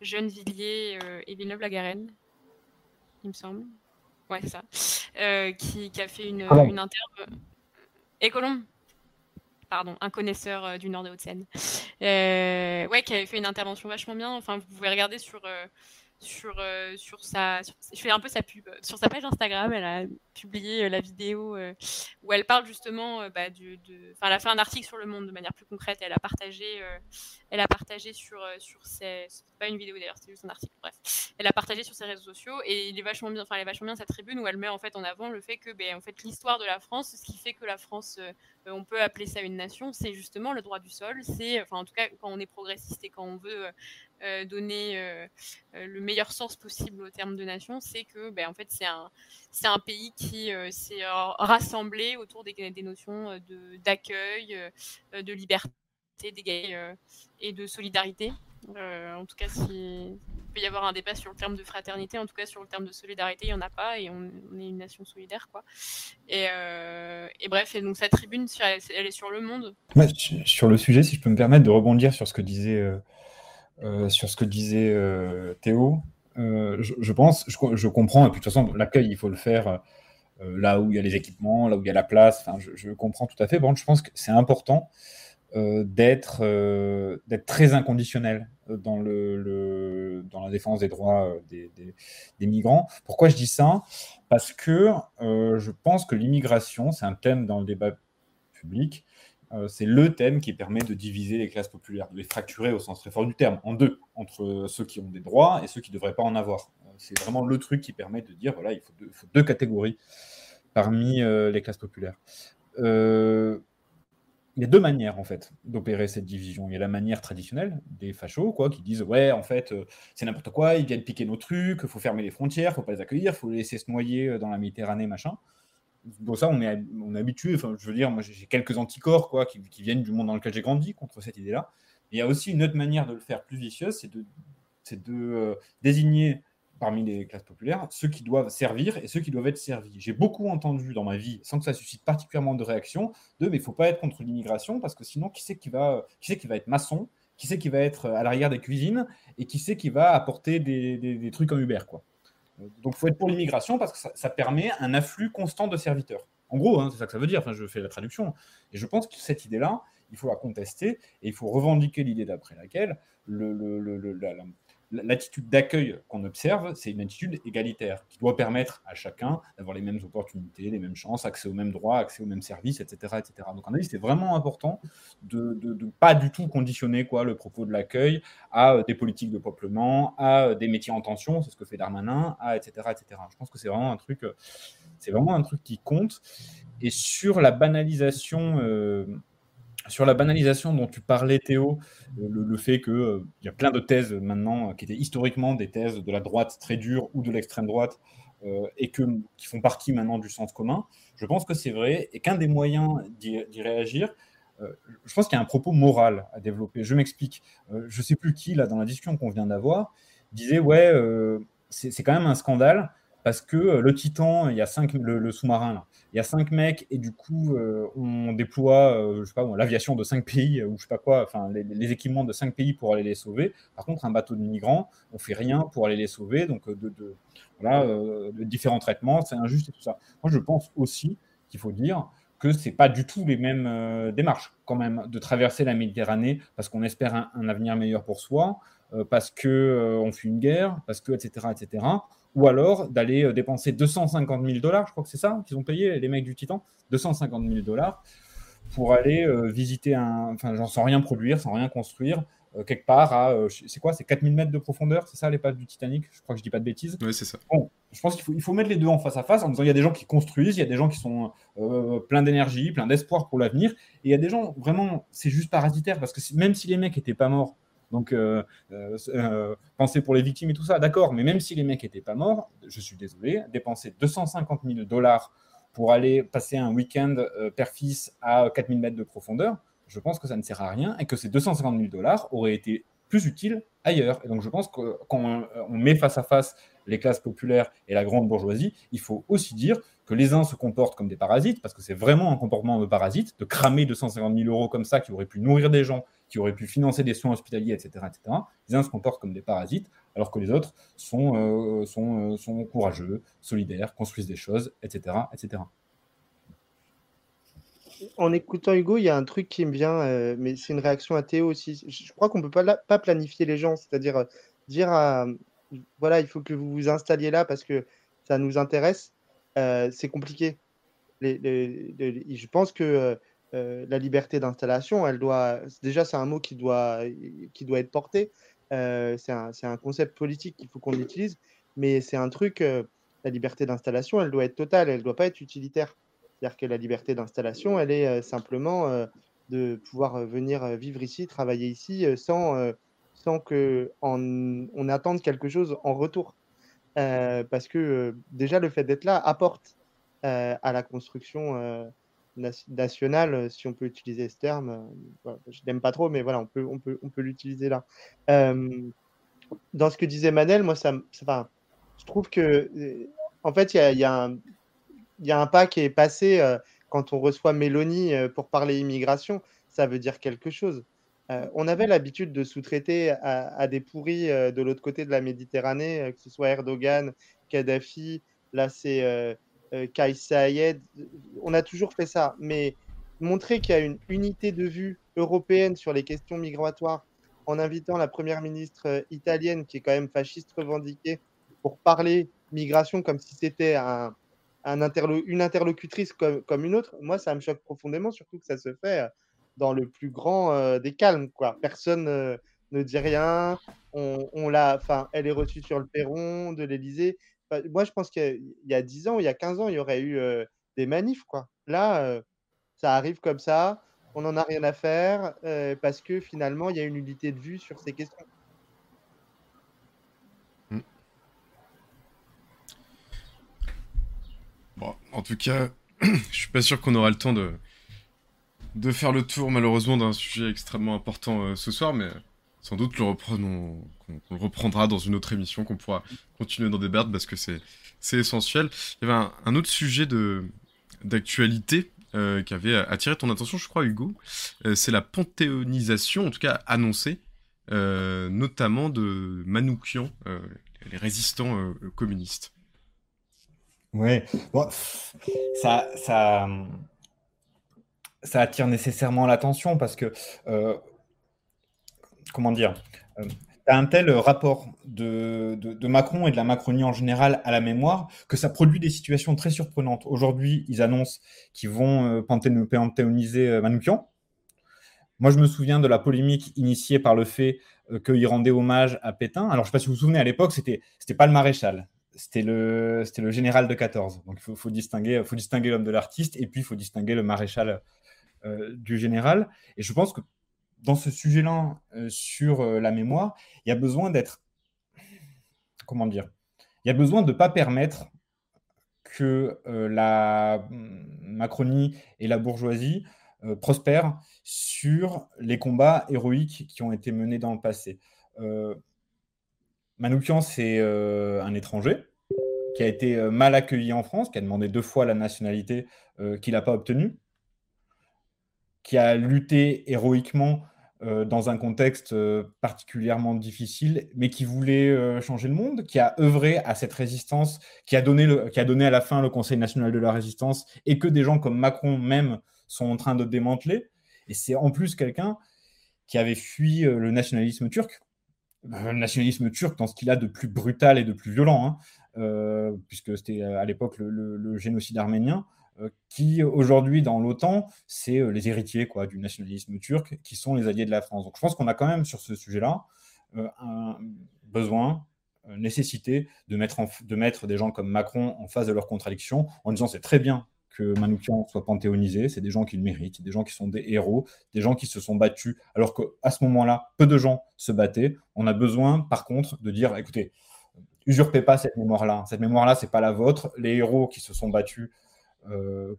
Gennevilliers et Villeneuve-la-Garenne, il me semble. Ouais, c'est ça. Qui, a fait une, une interview. Et Colombe pardon, un connaisseur du nord de Haute-Seine. ouais, qui avait fait une intervention vachement bien. Enfin, vous pouvez regarder sur, sur, euh, sur sa. je fais un peu sa pub. Sur sa page Instagram, elle a publié euh, la vidéo euh, où elle parle justement bah, de. Elle a fait un article sur le monde de manière plus concrète. elle a partagé, elle a partagé sur, sur ses. Pas une vidéo d'ailleurs, c'est juste un article. Bref. Elle a partagé sur ses réseaux sociaux et il est vachement bien. Enfin, elle est vachement bien sa tribune où elle met en fait en avant le fait que, ben, en fait, l'histoire de la France, ce qui fait que la France, on peut appeler ça une nation, c'est justement le droit du sol. C'est, en tout cas, quand on est progressiste et quand on veut euh, donner euh, euh, le meilleur sens possible au terme de nation, c'est que ben, en fait, c'est un, pays qui s'est rassemblé autour des, notions de, d'accueil, de liberté, d'égalité et de solidarité. en tout cas, s'il peut y avoir un débat sur le terme de fraternité, en tout cas sur le terme de solidarité, il n'y en a pas et on, est une nation solidaire. Quoi. Et, bref, donc sa tribune, elle est sur le monde. sur le sujet, si je peux me permettre de rebondir sur ce que disait sur ce que disait euh, Théo. Euh, je, pense, je, comprends, et puis de toute façon, l'accueil, il faut le faire là où il y a les équipements, là où il y a la place. Enfin, je, comprends tout à fait. Je pense que c'est important d'être très inconditionnel dans, la défense des droits des, migrants. Pourquoi je dis ça? Parce que je pense que l'immigration, c'est un thème dans le débat public euh, c'est le thème qui permet de diviser les classes populaires, de les fracturer au sens très fort du terme, en deux, entre ceux qui ont des droits et ceux qui ne devraient pas en avoir. Euh, c'est vraiment le truc qui permet de dire, voilà, il faut deux, catégories parmi euh, les classes populaires. il y a deux manières, en fait, d'opérer cette division. Il y a la manière traditionnelle des fachos, quoi, qui disent, ouais, en fait, c'est n'importe quoi, ils viennent piquer nos trucs, il faut fermer les frontières, il faut pas les accueillir, il faut les laisser se noyer dans la Méditerranée, machin bon, ça, on est, on est habitué. Enfin, je veux dire, moi, j'ai quelques anticorps quoi, qui, viennent du monde dans lequel j'ai grandi contre cette idée-là. Il y a aussi une autre manière de le faire plus vicieuse, c'est de, de euh, désigner parmi les classes populaires ceux qui doivent servir et ceux qui doivent être servis. J'ai beaucoup entendu dans ma vie, sans que ça suscite particulièrement de réaction, de mais il faut pas être contre l'immigration parce que sinon, qui c'est qui va, qui qui va être maçon, qui c'est qui va être à l'arrière des cuisines et qui c'est qui va apporter des trucs en Uber, quoi? Donc, il faut être pour l'immigration parce que ça, permet un afflux constant de serviteurs. En gros, hein, c'est ça que ça veut dire. Enfin, je fais la traduction. Et je pense que cette idée-là, il faut la contester et il faut revendiquer l'idée d'après laquelle le, l'attitude d'accueil qu'on observe, c'est une attitude égalitaire qui doit permettre à chacun d'avoir les mêmes opportunités, les mêmes chances, accès aux mêmes droits, accès aux mêmes services, etc. etc. Donc, en avis, c'est vraiment important de ne pas du tout conditionner quoi, le propos de l'accueil à euh, des politiques de peuplement, à euh, des métiers en tension, c'est ce que fait Darmanin, etc. etc. Je pense que c'est vraiment un truc, euh, c'est vraiment un truc qui compte. Et sur la banalisation sur la banalisation dont tu parlais, Théo, euh, le, fait qu'il euh, y a plein de thèses maintenant euh, qui étaient historiquement des thèses de la droite très dure ou de l'extrême droite et que, qui font partie maintenant du sens commun, je pense que c'est vrai et qu'un des moyens d'y réagir, je pense qu'il y a un propos moral à développer. Je m'explique. je ne sais plus qui, là, dans la discussion qu'on vient d'avoir, disait Ouais, c'est quand même un scandale parce que le Titan, il y a cinq, le sous-marin, il y a cinq mecs et du coup, euh, on déploie, euh, l'aviation de cinq pays ou je sais pas quoi, enfin, les, équipements de cinq pays pour aller les sauver. Par contre, un bateau de migrants, on fait rien pour aller les sauver. Donc, euh, de, voilà, différents traitements, c'est injuste et tout ça. Moi, je pense aussi qu'il faut dire que c'est pas du tout les mêmes démarches quand même de traverser la Méditerranée parce qu'on espère un, avenir meilleur pour soi, parce que on fuit une guerre, parce que etc etc ou alors d'aller euh, dépenser 250 000 dollars, je crois que c'est ça qu'ils ont payé les mecs du Titan, 250 000 dollars pour aller euh, visiter un, enfin, genre, sans rien produire, sans rien construire, euh, quelque part à, c'est quoi, c'est 4000 mètres de profondeur, c'est ça les pattes du Titanic? Je crois que je dis pas de bêtises. Oui, c'est ça. Bon, je pense qu'il faut, il faut mettre les deux en face à face en disant il y a des gens qui construisent, il y a des gens qui sont pleins d'énergie, pleins d'espoir pour l'avenir, et il y a des gens vraiment, c'est juste parasitaire parce que même si les mecs étaient pas morts, donc, euh, euh, euh, penser pour les victimes et tout ça, d'accord, mais même si les mecs n'étaient pas morts, je suis désolé, dépenser 250 000 dollars pour aller passer un week-end père-fils à 4000 mètres de profondeur, je pense que ça ne sert à rien et que ces 250 000 dollars auraient été plus utiles ailleurs. Et donc, je pense que quand on met face à face les classes populaires et la grande bourgeoisie, il faut aussi dire que les uns se comportent comme des parasites, parce que c'est vraiment un comportement de parasite, de cramer 250 000 euros comme ça, qui aurait pu nourrir des gens, qui aurait pu financer des soins hospitaliers, etc. etc. Les uns se comportent comme des parasites, alors que les autres sont, euh, sont, euh, sont courageux, solidaires, construisent des choses, etc. etc. En écoutant Hugo, il y a un truc qui me vient, euh, mais c'est une réaction à Théo aussi. Je crois qu'on ne peut pas, pas planifier les gens, c'est-à-dire dire voilà, il faut que vous vous installiez là parce que ça nous intéresse, c'est compliqué. je pense que euh, euh, la liberté d'installation, elle doit, déjà, c'est un mot qui doit, qui doit être porté. c'est un, concept politique qu'il faut qu'on utilise, mais c'est un truc, la liberté d'installation, elle doit être totale, elle ne doit pas être utilitaire. C'est-à-dire que la liberté d'installation, elle est simplement de pouvoir venir vivre ici, travailler ici, sans sans on attende quelque chose en retour. Euh, parce que euh, déjà, le fait d'être là apporte euh, à la construction nationale, si on peut utiliser ce terme. je n'aime pas trop, mais voilà, on peut, on peut, on peut l'utiliser là. dans ce que disait Manel, moi, ça, ça je trouve que, en fait, il y a, y, a un pas qui est passé quand on reçoit Mélanie pour parler immigration. Ça veut dire quelque chose. Euh, on avait l'habitude de sous-traiter à, des pourris euh, de l'autre côté de la Méditerranée, euh, que ce soit Erdogan, Kadhafi, là c'est Kais Saïed. On a toujours fait ça, mais montrer qu'il y a une unité de vue européenne sur les questions migratoires en invitant la première ministre italienne, qui est quand même fasciste revendiquée, pour parler migration comme si c'était un, une interlocutrice comme, comme, une autre, moi ça me choque profondément, surtout que ça se fait dans le plus grand euh, des calmes. Quoi. Personne euh, ne dit rien. On, l'a, elle est reçue sur le perron de l'Elysée. Moi, je pense qu'il y, a 10 ans, il y a 15 ans, il y aurait eu euh, des manifs. Quoi. Là, ça arrive comme ça. On n'en a rien à faire parce que finalement, il y a une unité de vue sur ces questions. Hmm. Bon, en tout cas, je suis pas sûr qu'on aura le temps de, faire le tour malheureusement d'un sujet extrêmement important euh, ce soir, mais sans doute le reprenons, qu'on, le reprendra dans une autre émission, qu'on pourra continuer d'en débattre parce que c'est, essentiel. Il y avait un, autre sujet d'actualité euh, qui avait attiré ton attention, je crois, Hugo. Euh, c'est la panthéonisation, en tout cas annoncée, notamment de Manoukian, les résistants communistes. Ouais, bon, ça, ça, ça attire nécessairement l'attention parce que, euh, comment dire, euh, un tel rapport de, Macron et de la Macronie en général à la mémoire que ça produit des situations très surprenantes. Aujourd'hui, ils annoncent qu'ils vont euh, panthéoniser euh, Manoukian. Moi, je me souviens de la polémique initiée par le fait euh, qu'il rendait hommage à Pétain. Alors, je ne sais pas si vous vous souvenez, à l'époque, c'était n'était pas le maréchal, c'était le, général de 14. Donc, il faut, faut, distinguer, faut distinguer l'homme de l'artiste et puis il faut distinguer le maréchal euh, du général. Et je pense que dans ce sujet-là, euh, sur euh, la mémoire, il y a besoin d'être. Comment dire Il y a besoin de ne pas permettre que la Macronie et la bourgeoisie prospèrent sur les combats héroïques qui ont été menés dans le passé. Manoukian, c'est un étranger qui a été mal accueilli en France, qui a demandé deux fois la nationalité qu'il n'a pas obtenue qui a lutté héroïquement euh, dans un contexte euh, particulièrement difficile, mais qui voulait euh, changer le monde, qui a œuvré à cette résistance, qui a, donné qui a donné à la fin le Conseil national de la résistance, et que des gens comme Macron même sont en train de démanteler. Et c'est en plus quelqu'un qui avait fui le nationalisme turc, le nationalisme turc dans ce qu'il a de plus brutal et de plus violent, hein, puisque c'était à l'époque le génocide arménien. Euh, qui aujourd'hui dans l'OTAN, c'est euh, les héritiers du nationalisme turc, qui sont les alliés de la France. Donc je pense qu'on a quand même sur ce sujet-là euh, un besoin, une nécessité de mettre, de mettre des gens comme Macron en face de leurs contradictions, en disant c'est très bien que Manoukian soit panthéonisé, c'est des gens qui le méritent, des gens qui sont des héros, des gens qui se sont battus, alors qu'à ce moment-là, peu de gens se battaient. On a besoin, par contre, de dire, écoutez, usurpez pas cette mémoire-là. Cette mémoire-là, c'est pas la vôtre. Les héros qui se sont battus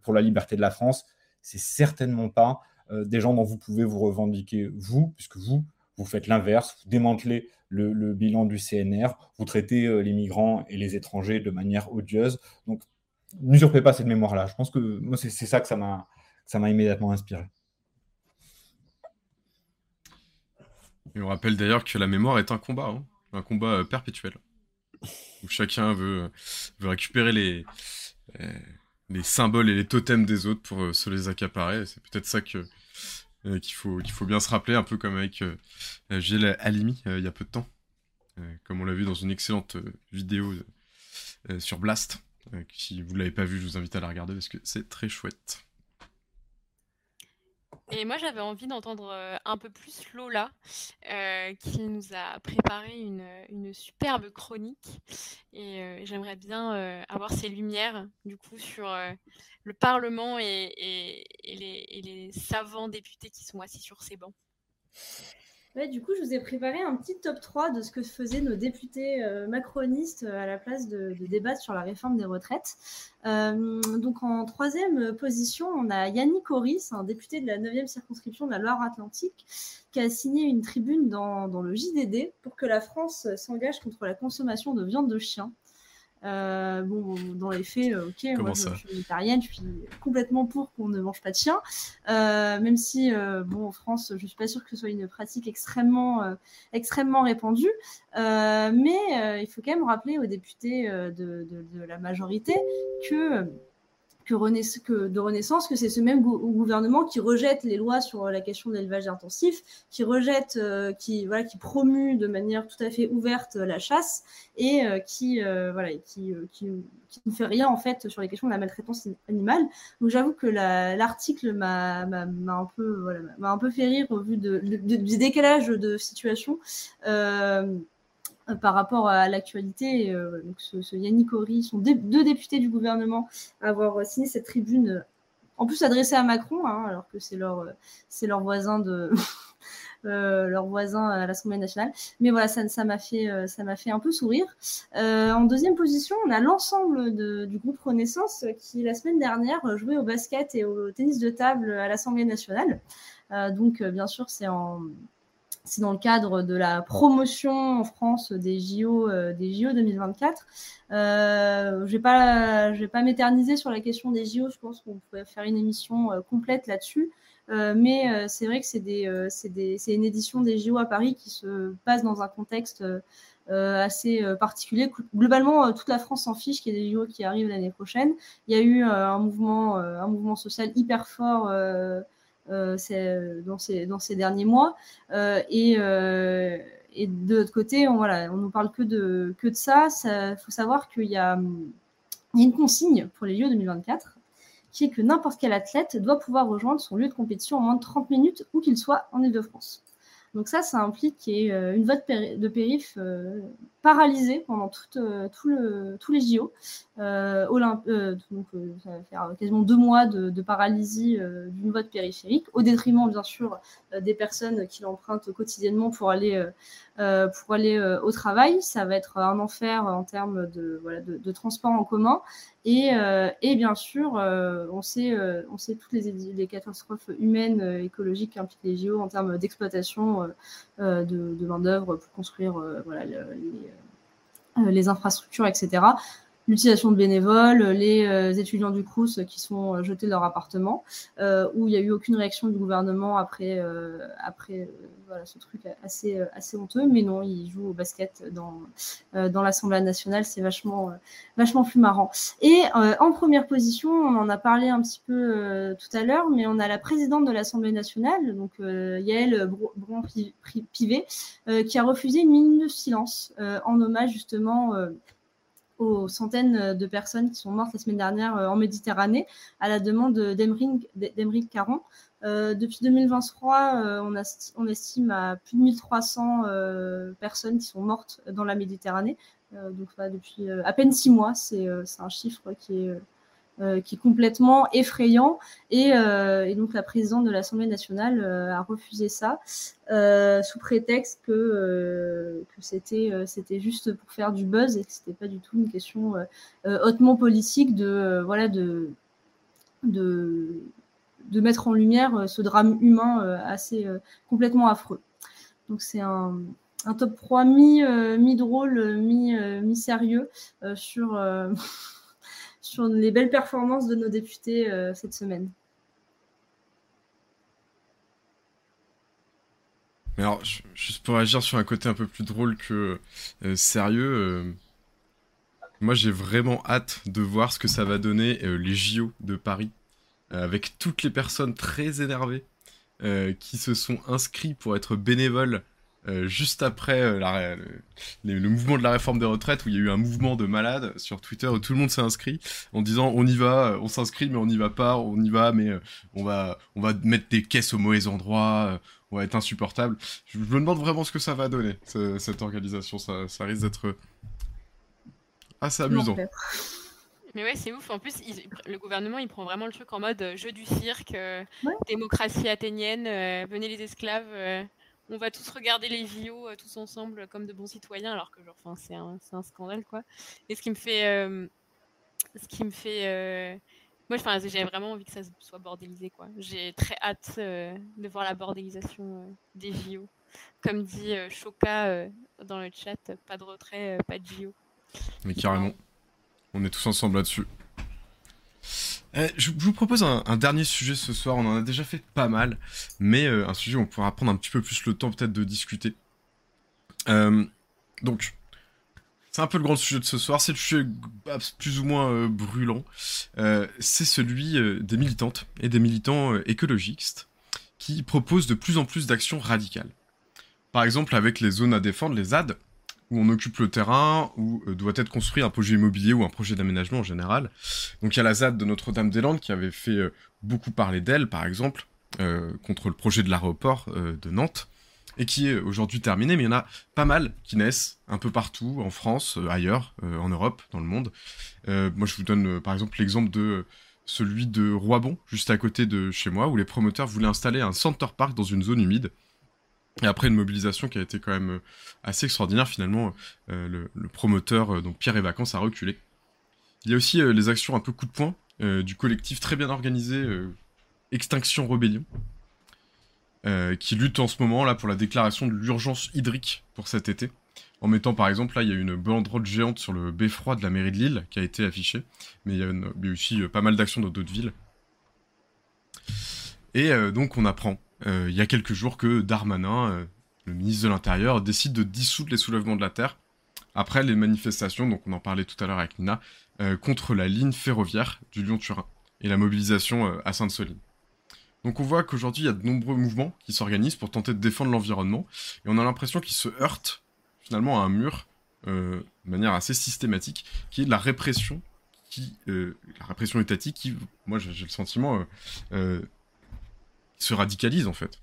pour la liberté de la France, c'est certainement pas euh, des gens dont vous pouvez vous revendiquer, vous, puisque vous, vous faites l'inverse, vous démantelez le, bilan du CNR, vous traitez euh, les migrants et les étrangers de manière odieuse. Donc, n'usurpez pas cette mémoire-là. Je pense que c'est ça que ça m'a immédiatement inspiré. Et on rappelle d'ailleurs que la mémoire est un combat, hein. un combat perpétuel, où chacun veut, récupérer les symboles et les totems des autres pour euh, se les accaparer. C'est peut-être ça que euh, qu'il faut qu'il faut bien se rappeler, un peu comme avec euh, Gilles Halimi il y a peu de temps, comme on l'a vu dans une excellente vidéo sur Blast. si vous l'avez pas vu, je vous invite à la regarder parce que c'est très chouette. Et moi, j'avais envie d'entendre euh, un peu plus Lola, euh, qui nous a préparé une, superbe chronique. Et euh, j'aimerais bien avoir ses lumières, du coup, sur le Parlement et, les, savants députés qui sont assis sur ces bancs du coup, je vous ai préparé un petit top 3 de ce que faisaient nos députés euh, macronistes euh, à la place de, débattre sur la réforme des retraites. Euh, donc, en troisième position, on a Yannick Horis, un député de la 9e circonscription de la Loire-Atlantique, qui a signé une tribune dans, dans, le JDD pour que la France s'engage contre la consommation de viande de chien. Euh, bon, dans les faits, euh, ok, moi je, suis végétarienne, je suis complètement pour qu'on ne mange pas de chien, euh, même si, bon, en France, je suis pas sûre que ce soit une pratique extrêmement, extrêmement répandue, mais il faut quand même rappeler aux députés de, de la majorité que que, de Renaissance, que c'est ce même gouvernement qui rejette les lois sur la question de l'élevage intensif, qui rejette, euh, qui voilà, qui promue de manière tout à fait ouverte la chasse et euh, qui euh, voilà, qui, qui, ne fait rien en fait sur les questions de la maltraitance animale. Donc j'avoue que l'article m'a un peu voilà, m'a un peu fait rire au vu de, du décalage de situation. Euh, par rapport à l'actualité. Euh, ce, Yannick Horry sont deux députés du gouvernement à avoir signé cette tribune, euh, en plus adressée à Macron, hein, alors que c'est leur, voisin à l'Assemblée nationale. Mais voilà, ça m'a fait un peu sourire. en deuxième position, on a l'ensemble du groupe Renaissance qui la semaine dernière jouait au basket et au tennis de table à l'Assemblée nationale. donc bien sûr, c'est en c'est dans le cadre de la promotion en France des JO, euh, des JO 2024. Euh, je ne vais pas, vais pas m'éterniser sur la question des JO. Je pense qu'on pourrait faire une émission euh, complète là-dessus. mais c'est vrai que c'est des, une édition des JO à Paris qui se passe dans un contexte assez particulier. Globalement, toute la France s'en fiche qu'il y ait des JO qui arrivent l'année prochaine. Il y a eu un mouvement, un mouvement social hyper fort euh, euh, dans ces, dans, ces, derniers mois. Euh, et, de l'autre côté, on voilà, on nous parle que de que de ça. Il faut savoir qu'il y a, il y a une consigne pour les JO 2024 qui est que n'importe quel athlète doit pouvoir rejoindre son lieu de compétition en moins de 30 minutes où qu'il soit en Ile-de-France. Donc ça, ça implique qu'il y ait euh, une vote de périph euh, paralysée pendant tout, euh, tout le, tous les JO. Olymp donc ça va faire quasiment deux mois de, de paralysie d'une vote périphérique, au détriment bien sûr des personnes qui l'empruntent quotidiennement pour aller, pour aller au travail. Ça va être un enfer en termes de, voilà, de, de transport en commun. Et, euh, et, bien sûr, euh, on, sait, euh, on sait toutes les, les catastrophes humaines, écologiques qu'impliquent les JO en termes d'exploitation de, de main-d'œuvre pour construire voilà, les, les, infrastructures, etc l'utilisation de bénévoles, les euh, étudiants du Crous qui sont euh, jetés de leur appartement, euh, où il n'y a eu aucune réaction du gouvernement après, après voilà, ce truc assez, assez honteux. Mais non, ils jouent au basket dans, dans l'Assemblée nationale, c'est vachement, vachement plus marrant. Et en première position, on en a parlé un petit peu tout à l'heure, mais on a la présidente de l'Assemblée nationale, donc Yael Braun-Pivet, qui a refusé une minute de silence en hommage justement aux centaines de personnes qui sont mortes la semaine dernière euh, en Méditerranée à la demande d'Emeric Caron. Euh, depuis 2023, euh, on, estime à plus de 1300 personnes qui sont mortes dans la Méditerranée. donc depuis à peine six mois, c'est un chiffre qui est euh, qui est complètement effrayant. Et, euh, et, donc la présidente de l'Assemblée nationale euh, a refusé ça sous prétexte que, c'était, c'était juste pour faire du buzz et que c'était pas du tout une question hautement politique de voilà de de mettre en lumière ce drame humain assez complètement affreux. Donc c'est un, un top 3 mi, mi drôle, mi, mi sérieux sur sur les belles performances de nos députés euh, cette semaine. Alors, juste pour agir sur un côté un peu plus drôle que euh, sérieux, euh, moi j'ai vraiment hâte de voir ce que ça va donner les JO de Paris, avec toutes les personnes très énervées qui se sont inscrits pour être bénévoles euh, juste après euh, le, mouvement de la réforme des retraites, où il y a eu un mouvement de malades sur Twitter où tout le monde s'est inscrit en disant on y va, euh, on s'inscrit mais on n'y va pas, on y va mais on va on va mettre des caisses au mauvais endroit, on va être insupportable. Je, me demande vraiment ce que ça va donner cette organisation, ça, ça risque d'être assez amusant. Mais ouais, c'est ouf. En plus, le gouvernement, il prend vraiment le truc en mode jeu du cirque, démocratie athénienne, venez les esclaves on va tous regarder les JO euh, tous ensemble comme de bons citoyens, alors que genre, c'est un, un, scandale quoi. Et ce qui me fait, euh, ce qui me fait, euh, moi, j'ai vraiment envie que ça soit bordélisé quoi. J'ai très hâte de voir la bordélisation des JO. Comme dit Choka dans le chat, pas de retrait, pas de JO. Mais carrément, on est tous ensemble là-dessus. Euh, je vous propose un, dernier sujet ce soir, on en a déjà fait pas mal, mais euh, un sujet où on pourra prendre un petit peu plus le temps peut-être de discuter. Euh, donc, c'est un peu le grand sujet de ce soir, c'est le sujet plus ou moins brûlant, c'est celui des militantes et des militants écologistes qui proposent de plus en plus d'actions radicales. Par exemple avec les zones à défendre, les ZAD, où on occupe le terrain, où euh, doit être construit un projet immobilier ou un projet d'aménagement en général. Donc il y a la ZAD de Notre-Dame-des-Landes qui avait fait euh, beaucoup parler d'elle, par exemple, euh, contre le projet de l'aéroport de Nantes, et qui est aujourd'hui terminé, mais il y en a pas mal qui naissent un peu partout, en France, ailleurs, en Europe, dans le monde. moi je vous donne par exemple l'exemple de celui de Roibon, juste à côté de chez moi, où les promoteurs voulaient installer un center park dans une zone humide. Et après une mobilisation qui a été quand même euh, assez extraordinaire, finalement, euh, le, promoteur, euh, donc Pierre et Vacances, a reculé. Il y a aussi les actions un peu coup de poing du collectif très bien organisé Extinction Rebellion, qui lutte en ce moment là pour la déclaration de l'urgence hydrique pour cet été. En mettant par exemple, là il y a une banderole géante sur le beffroi de la mairie de Lille qui a été affichée, mais il y a, aussi pas mal d'actions dans d'autres villes. Et donc on apprend euh, il y a quelques jours que Darmanin, euh, le ministre de l'Intérieur, décide de dissoudre les soulèvements de la Terre après les manifestations, donc on en parlait tout à l'heure avec Nina, euh, contre la ligne ferroviaire du Lyon-Turin et la mobilisation à Sainte-Soline. Donc on voit qu'aujourd'hui, il y a de nombreux mouvements qui s'organisent pour tenter de défendre l'environnement, et on a l'impression qu'ils se heurtent finalement à un mur de manière assez systématique, qui est la répression, la répression étatique, qui, moi j'ai le sentiment, se radicalise en fait.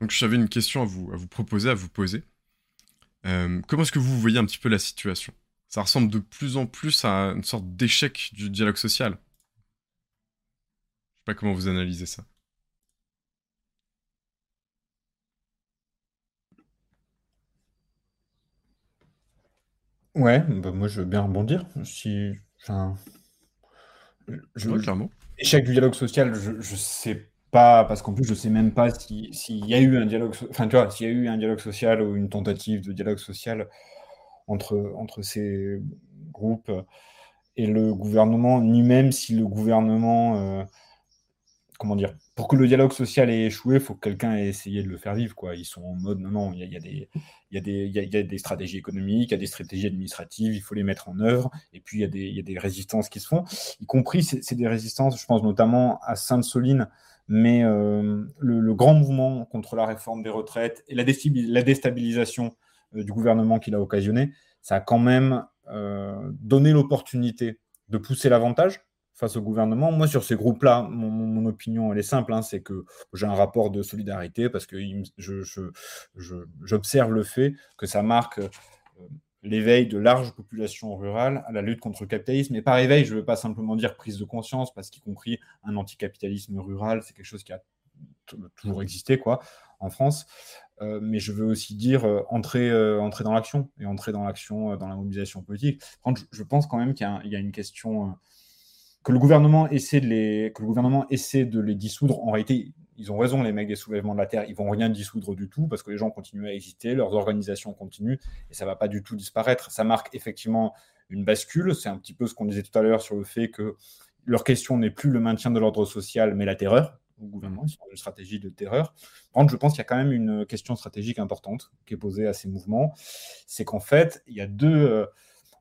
Donc j'avais une question à vous, à vous proposer, à vous poser. Euh, comment est-ce que vous voyez un petit peu la situation? Ça ressemble de plus en plus à une sorte d'échec du dialogue social. Je sais pas comment vous analysez ça. Ouais, bah moi je veux bien rebondir. Si, enfin, je, Ouais, je- clairement. échec du dialogue social, je, je sais pas, parce qu'en plus je sais même pas si, s'il y a eu un dialogue, enfin tu vois, s'il y a eu un dialogue social ou une tentative de dialogue social entre, entre ces groupes et le gouvernement, ni même si le gouvernement, euh, comment dire, pour que le dialogue social ait échoué, il faut que quelqu'un ait essayé de le faire vivre, quoi. Ils sont en mode, non, non, il y a, y a y a y a- des stratégies économiques, il y a des stratégies administratives, il faut les mettre en œuvre, et puis il y a des, résistances qui se font, y compris, c'est des résistances, je pense notamment à Sainte-Soline, mais euh, le, grand mouvement contre la réforme des retraites et la, déstabi- la déstabilisation euh, du gouvernement qu'il a occasionné, ça a quand même euh, donné l'opportunité de pousser l'avantage face au gouvernement. Moi, sur ces groupes-là, mon, opinion, elle est simple, hein, c'est que j'ai un rapport de solidarité parce que me- je- j'observe le fait que ça marque l'éveil de larges populations rurales à la lutte contre le capitalisme. Et par éveil, je ne veux pas simplement dire prise de conscience, parce qu'y compris un anticapitalisme rural, c'est quelque chose qui a toujours existé quoi, en France. Euh, mais je veux aussi dire euh, entrer, euh, entrer dans l'action et entrer dans l'action, dans la mobilisation politique. Je, pense quand même qu'il y a, une question que le gouvernement essaie de les, que le gouvernement essaie de les dissoudre. En réalité, ils ont raison, les mecs des soulèvements de la terre, ils vont rien dissoudre du tout parce que les gens continuent à exister, leurs organisations continuent et ça va pas du tout disparaître. Ça marque effectivement une bascule. C'est un petit peu ce qu'on disait tout à l'heure sur le fait que leur question n'est plus le maintien de l'ordre social, mais la terreur au gouvernement. Ils sont dans une stratégie de terreur. Par contre, je pense qu'il y a quand même une question stratégique importante qui est posée à ces mouvements. C'est qu'en fait, il y a deux, euh,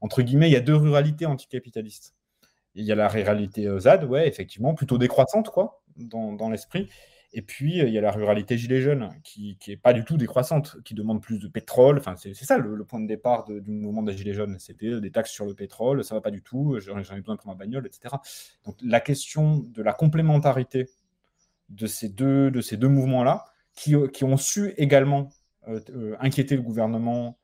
entre guillemets, il y a deux ruralités anticapitalistes. Il y a la ruralité euh, ZAD, ouais, effectivement, plutôt décroissante, quoi, dans, dans l'esprit. Et puis, euh, il y a la ruralité gilet jaune, qui n'est pas du tout décroissante, qui demande plus de pétrole. Enfin, c'est ça le, point de départ du mouvement des gilets jaunes. C'était des taxes sur le pétrole, ça va pas du tout, j'en j'en ai besoin pour ma bagnole, etc. Donc, la question de la complémentarité de ces deux, mouvements-là, qui, euh, ont su également euh, euh, inquiéter le gouvernement,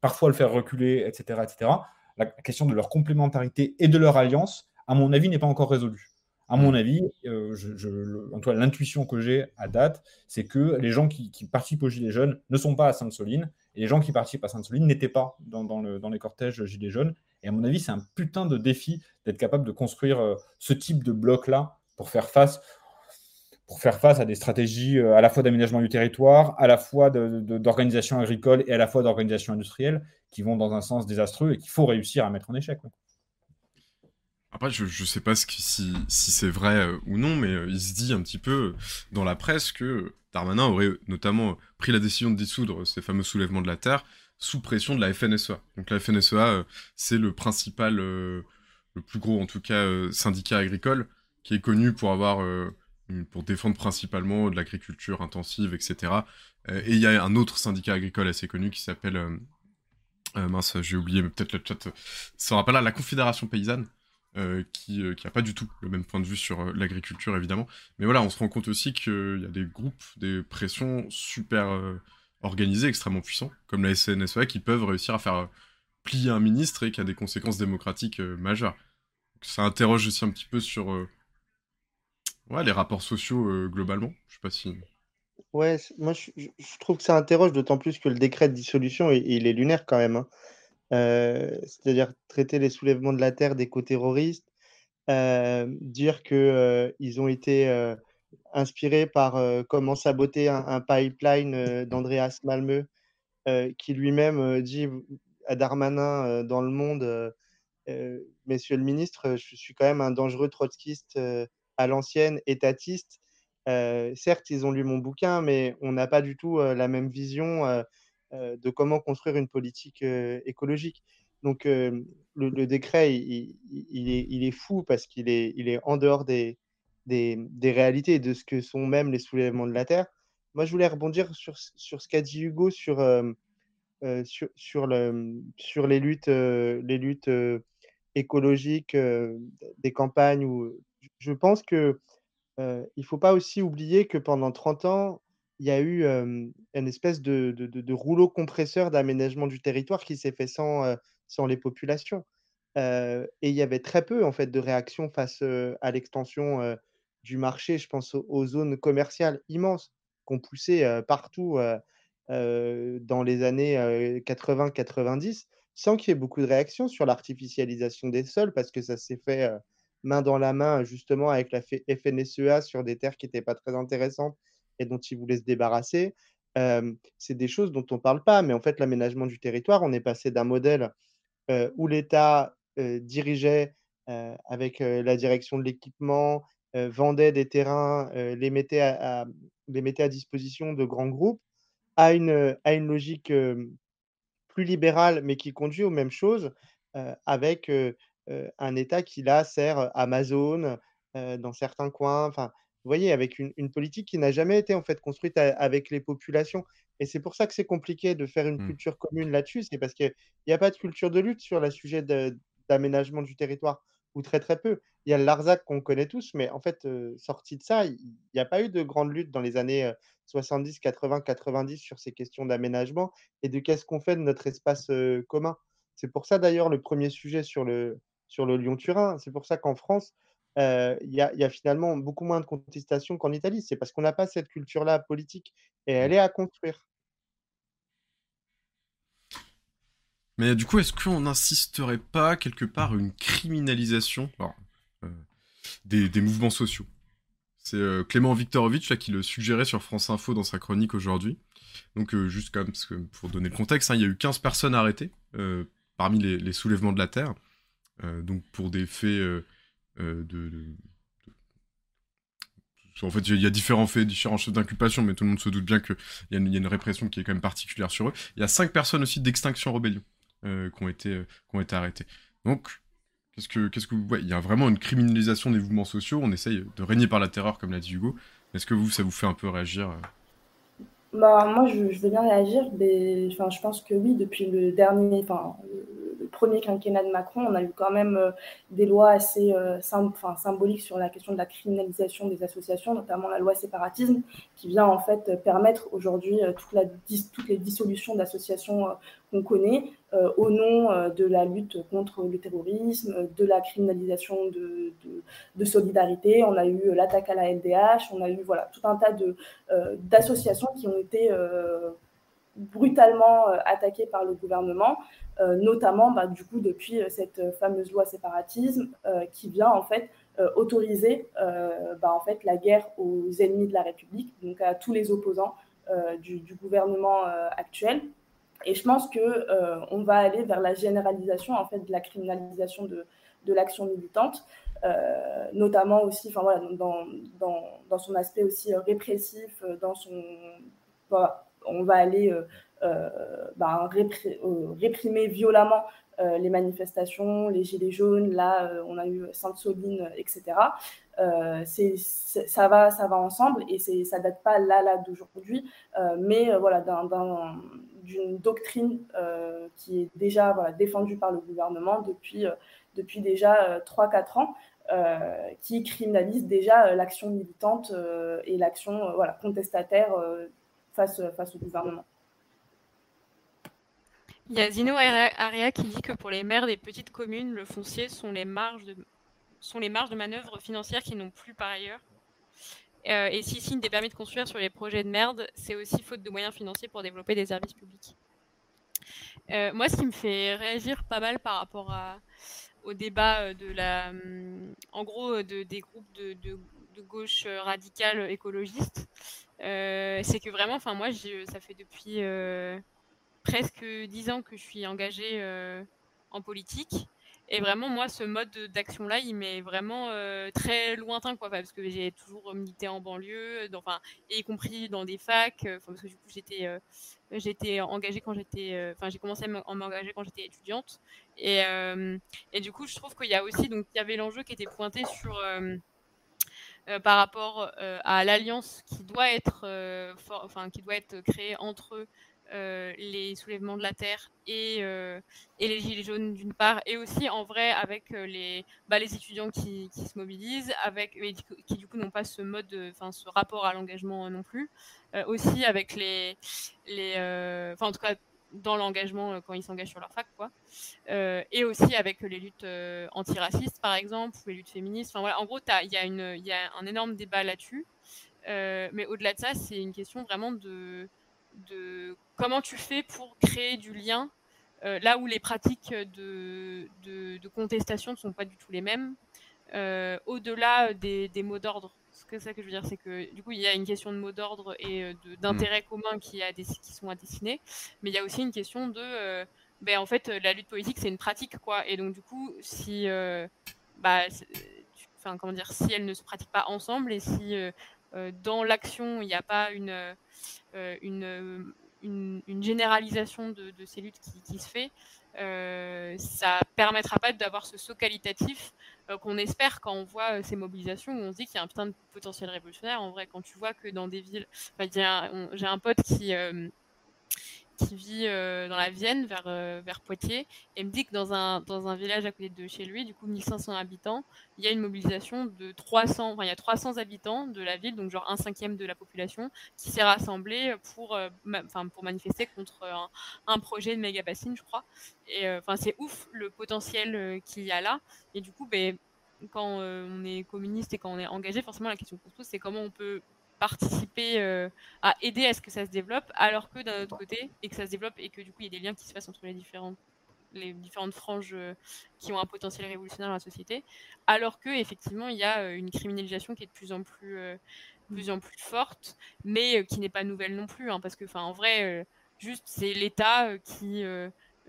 parfois le faire reculer, etc., etc. La question de leur complémentarité et de leur alliance, à mon avis, n'est pas encore résolue. À mon avis, euh, je, je- le- en tout cas, l'intuition que j'ai à date, c'est que les gens qui, qui participent aux Gilets jaunes ne sont pas à Sainte-Soline, et les gens qui participent à Sainte-Soline n'étaient pas dans, dans le- dans les cortèges Gilets jaunes. Et à mon avis, c'est un putain de défi d'être capable de construire euh, ce type de bloc-là pour faire face pour faire face à des stratégies euh, à la fois d'aménagement du territoire, à la fois d'organisation agricole et à la fois d'organisation industrielle qui vont dans un sens désastreux et qu'il faut réussir à mettre en échec. Après, je, je sais pas si, c'est vrai euh, ou non, mais euh, il se dit un petit peu euh, dans la presse que Darmanin aurait notamment pris la décision de dissoudre ces fameux soulèvements de la Terre sous pression de la FNSEA. Donc la FNSEA, c'est le principal, le plus gros en tout cas, syndicat agricole qui est connu pour avoir, pour défendre principalement de l'agriculture intensive, etc. Et il y a un autre syndicat agricole assez connu qui s'appelle, mince, j'ai oublié, mais peut-être le chat euh, se rappellera, la Confédération paysanne euh, qui euh, qui a pas du tout le même point de vue sur euh, l'agriculture évidemment. Mais voilà, on se rend compte aussi qu'il y a des groupes, des pressions super euh, organisés, extrêmement puissants, comme la SNSEA, qui peuvent réussir à faire euh, plier un ministre et qui a des conséquences démocratiques euh, majeures. Donc, ça interroge aussi un petit peu sur euh, les rapports sociaux euh, globalement. Je sais pas si. Ouais, moi je, trouve que ça interroge d'autant plus que le décret de dissolution, il, il est lunaire quand même. hein. Euh, c'est-à-dire traiter les soulèvements de la terre d'éco-terroristes, euh, dire qu'ils ont été euh, inspirés par euh, comment saboter un, pipeline euh, d'Andreas Malmö, euh, qui lui-même euh, dit à Darmanin euh, dans Le Monde, euh, euh, Messieurs le ministre, je suis quand même un dangereux trotskiste euh, à l'ancienne, étatiste. Euh, certes, ils ont lu mon bouquin, mais on n'a pas du tout euh, la même vision euh, euh, de comment construire une politique euh, écologique. Donc, euh, le, décret, il, est, il est fou parce qu'il est, il est en dehors des, des, réalités de ce que sont même les soulèvements de la Terre. Moi, je voulais rebondir sur, sur ce qu'a dit Hugo sur, euh, euh, sur, sur, le, sur les luttes, euh, les luttes écologiques des campagnes. Où, je pense que il ne faut pas aussi oublier que pendant 30 ans, il y a eu une espèce de, rouleau compresseur d'aménagement du territoire qui s'est fait sans, les populations. et il y avait très peu en fait de réactions face à l'extension du marché. Je pense aux, zones commerciales immenses qu'on poussait partout dans les années 80-90, sans qu'il y ait beaucoup de réactions sur l'artificialisation des sols, parce que ça s'est fait main dans la main justement avec la FNSEA sur des terres qui n'étaient pas très intéressantes et dont ils voulaient se débarrasser. c'est des choses dont on ne parle pas, mais en fait, l'aménagement du territoire, on est passé d'un modèle où l'État dirigeait avec la direction de l'équipement, vendait des terrains, les, mettait à, les mettait à disposition de grands groupes, à une, à une logique plus libérale, mais qui conduit aux mêmes choses, avec un État qui là sert Amazon dans certains coins. Vous voyez, avec une, une politique qui n'a jamais été en fait construite avec les populations. Et c'est pour ça que c'est compliqué de faire une mmh. culture commune là-dessus. C'est parce qu'il n'y a pas de culture de lutte sur le sujet d'aménagement du territoire, ou très très peu. Il y a Larzac qu'on connaît tous, mais en fait, sorti de ça, il n'y a pas eu de grande lutte dans les années 70, 80, 90 sur ces questions d'aménagement et de qu'est-ce qu'on fait de notre espace commun. C'est pour ça d'ailleurs le premier sujet sur le, sur le Lyon-Turin. C'est pour ça qu'en France, il y, a, finalement beaucoup moins de contestations qu'en Italie. C'est parce qu'on n'a pas cette culture-là politique et elle mmh. est à construire. Mais du coup, est-ce qu'on n'insisterait pas quelque part une criminalisation des, mouvements sociaux? C'est Clément Viktorovitch là, qui le suggérait sur France Info dans sa chronique aujourd'hui. Donc, juste comme, pour donner le contexte, hein, il y a eu 15 personnes arrêtées parmi les, soulèvements de la Terre. donc, pour des faits euh, En fait, il y a différents faits, différents chefs d'inculpation, mais tout le monde se doute bien qu'il y, a une répression qui est quand même particulière sur eux. Il y a cinq personnes aussi d'extinction rébellion euh, qui, ont été, euh, qui ont été arrêtées. Donc, qu'est-ce que, qu'est-ce que vous voyez Il y a vraiment une criminalisation des mouvements sociaux. On essaye de régner par la terreur, comme l'a dit Hugo. Est-ce que vous, ça vous fait un peu réagir bah, moi, je, je, veux bien réagir, mais enfin, je pense que oui, depuis le dernier, enfin, le premier quinquennat de Macron, on a eu quand même euh, des lois assez euh, symboliques sur la question de la criminalisation des associations, notamment la loi séparatisme, qui vient en fait permettre aujourd'hui euh, toutes les dissolutions d'associations qu'on connaît au nom de la lutte contre le terrorisme, de la criminalisation de, de, solidarité. On a eu l'attaque à la LDH, on a eu tout un tas d'associations qui ont été brutalement attaquées par le gouvernement euh, notamment bah, du coup depuis euh, cette fameuse loi séparatisme euh, qui vient en fait autoriser bah, la guerre aux ennemis de la République, donc à tous les opposants du, gouvernement actuel. Et je pense que on va aller vers la généralisation en fait de la criminalisation de, de l'action militante, notamment aussi, voilà, dans, dans, dans, son aspect aussi répressif, dans son, on va aller euh, euh, réprimer violemment euh, les manifestations, les gilets jaunes, là on a eu Sainte-Soline, etc. c'est, ça, va, ça va ensemble et c'est, ça date pas là, là d'aujourd'hui, mais voilà, d'une doctrine qui est déjà défendue par le gouvernement depuis, depuis déjà 3-4 ans. qui criminalise déjà l'action militante et l'action voilà, contestataire face, face au gouvernement. Il y a Zino Aria qui dit que pour les maires des petites communes, le foncier sont les marges de, sont les marges de manœuvre financières qui n'ont plus par ailleurs. Euh, et s'ils signent des permis de construire sur les projets de merde, c'est aussi faute de moyens financiers pour développer des services publics. Euh, moi, ce qui me fait réagir pas mal par rapport au débat de la, hum, en gros, de, des groupes de, gauche radicale écologiste, euh, c'est que vraiment, enfin moi, ça fait depuis presque dix ans que je suis engagée euh, en politique. Et vraiment, moi, ce mode d'action-là, il m'est vraiment euh, très lointain, quoi, parce que j'ai toujours milité en banlieue, enfin, y compris dans des facs, euh, parce que du coup, j'étais, engagée quand j'étais, enfin, j'ai commencé à m'engager quand j'étais étudiante. Et, du coup, je trouve qu'il y a aussi, donc, il y avait l'enjeu qui était pointé sur par rapport à l'alliance qui doit être, enfin qui doit être créée entre les soulèvements de la terre et, et les gilets jaunes d'une part, et aussi en vrai avec les, bah, les étudiants qui, qui, se mobilisent, avec qui du coup n'ont pas ce mode, enfin ce rapport à l'engagement non plus, aussi avec les, les, enfin en tout cas dans l'engagement euh, quand ils s'engagent sur leur fac, quoi. Euh, et aussi avec les luttes euh, antiracistes, par exemple, ou les luttes féministes. Enfin voilà, en gros, il y, a y a un énorme débat là-dessus. mais au-delà de ça, c'est une question vraiment de, de comment tu fais pour créer du lien là où les pratiques de, de, de, contestation ne sont pas du tout les mêmes, au-delà des, des mots d'ordre que ça que je veux dire, c'est que du coup, il y a une question de mot d'ordre et euh, d'intérêt commun qui, a des, qui sont à dessiner, mais il y a aussi une question de, euh, ben, en fait, la lutte politique, c'est une pratique, quoi. Et donc, du coup, si, euh, bah, enfin, comment dire, si elles ne se pratiquent pas ensemble et si dans l'action, il n'y a pas une, une, une, généralisation de, ces luttes qui, se fait, euh, ça permettra pas d'avoir ce saut qualitatif euh, qu'on espère quand on voit euh, ces mobilisations où on se dit qu'il y a un putain de potentiel révolutionnaire. En vrai, quand tu vois que dans des villes, j'ai un, pote qui qui vit euh, dans la Vienne, vers, euh, vers Poitiers, et me dit que dans un, dans un village à côté de chez lui, du coup 1500 habitants, il y a une mobilisation de 300, enfin il y a 300 habitants de la ville, donc genre un cinquième de la population, qui s'est rassemblée pour, euh, enfin pour manifester contre un, projet de méga bassine, je crois. Et enfin c'est ouf le potentiel qu'il y a là. Et du coup, ben, quand on est communiste et quand on est engagé, forcément la question qu'on se c'est comment on peut participer euh, à aider à ce que ça se développe, alors que d'un autre côté, et que ça se développe et que du coup il y a des liens qui se passent entre les différentes les différentes franges euh, qui ont un potentiel révolutionnaire dans la société, alors que effectivement il y a euh, une criminalisation qui est de plus en plus, plus en plus forte, mais qui n'est pas nouvelle non plus, hein, parce que en vrai, juste c'est l'État qui,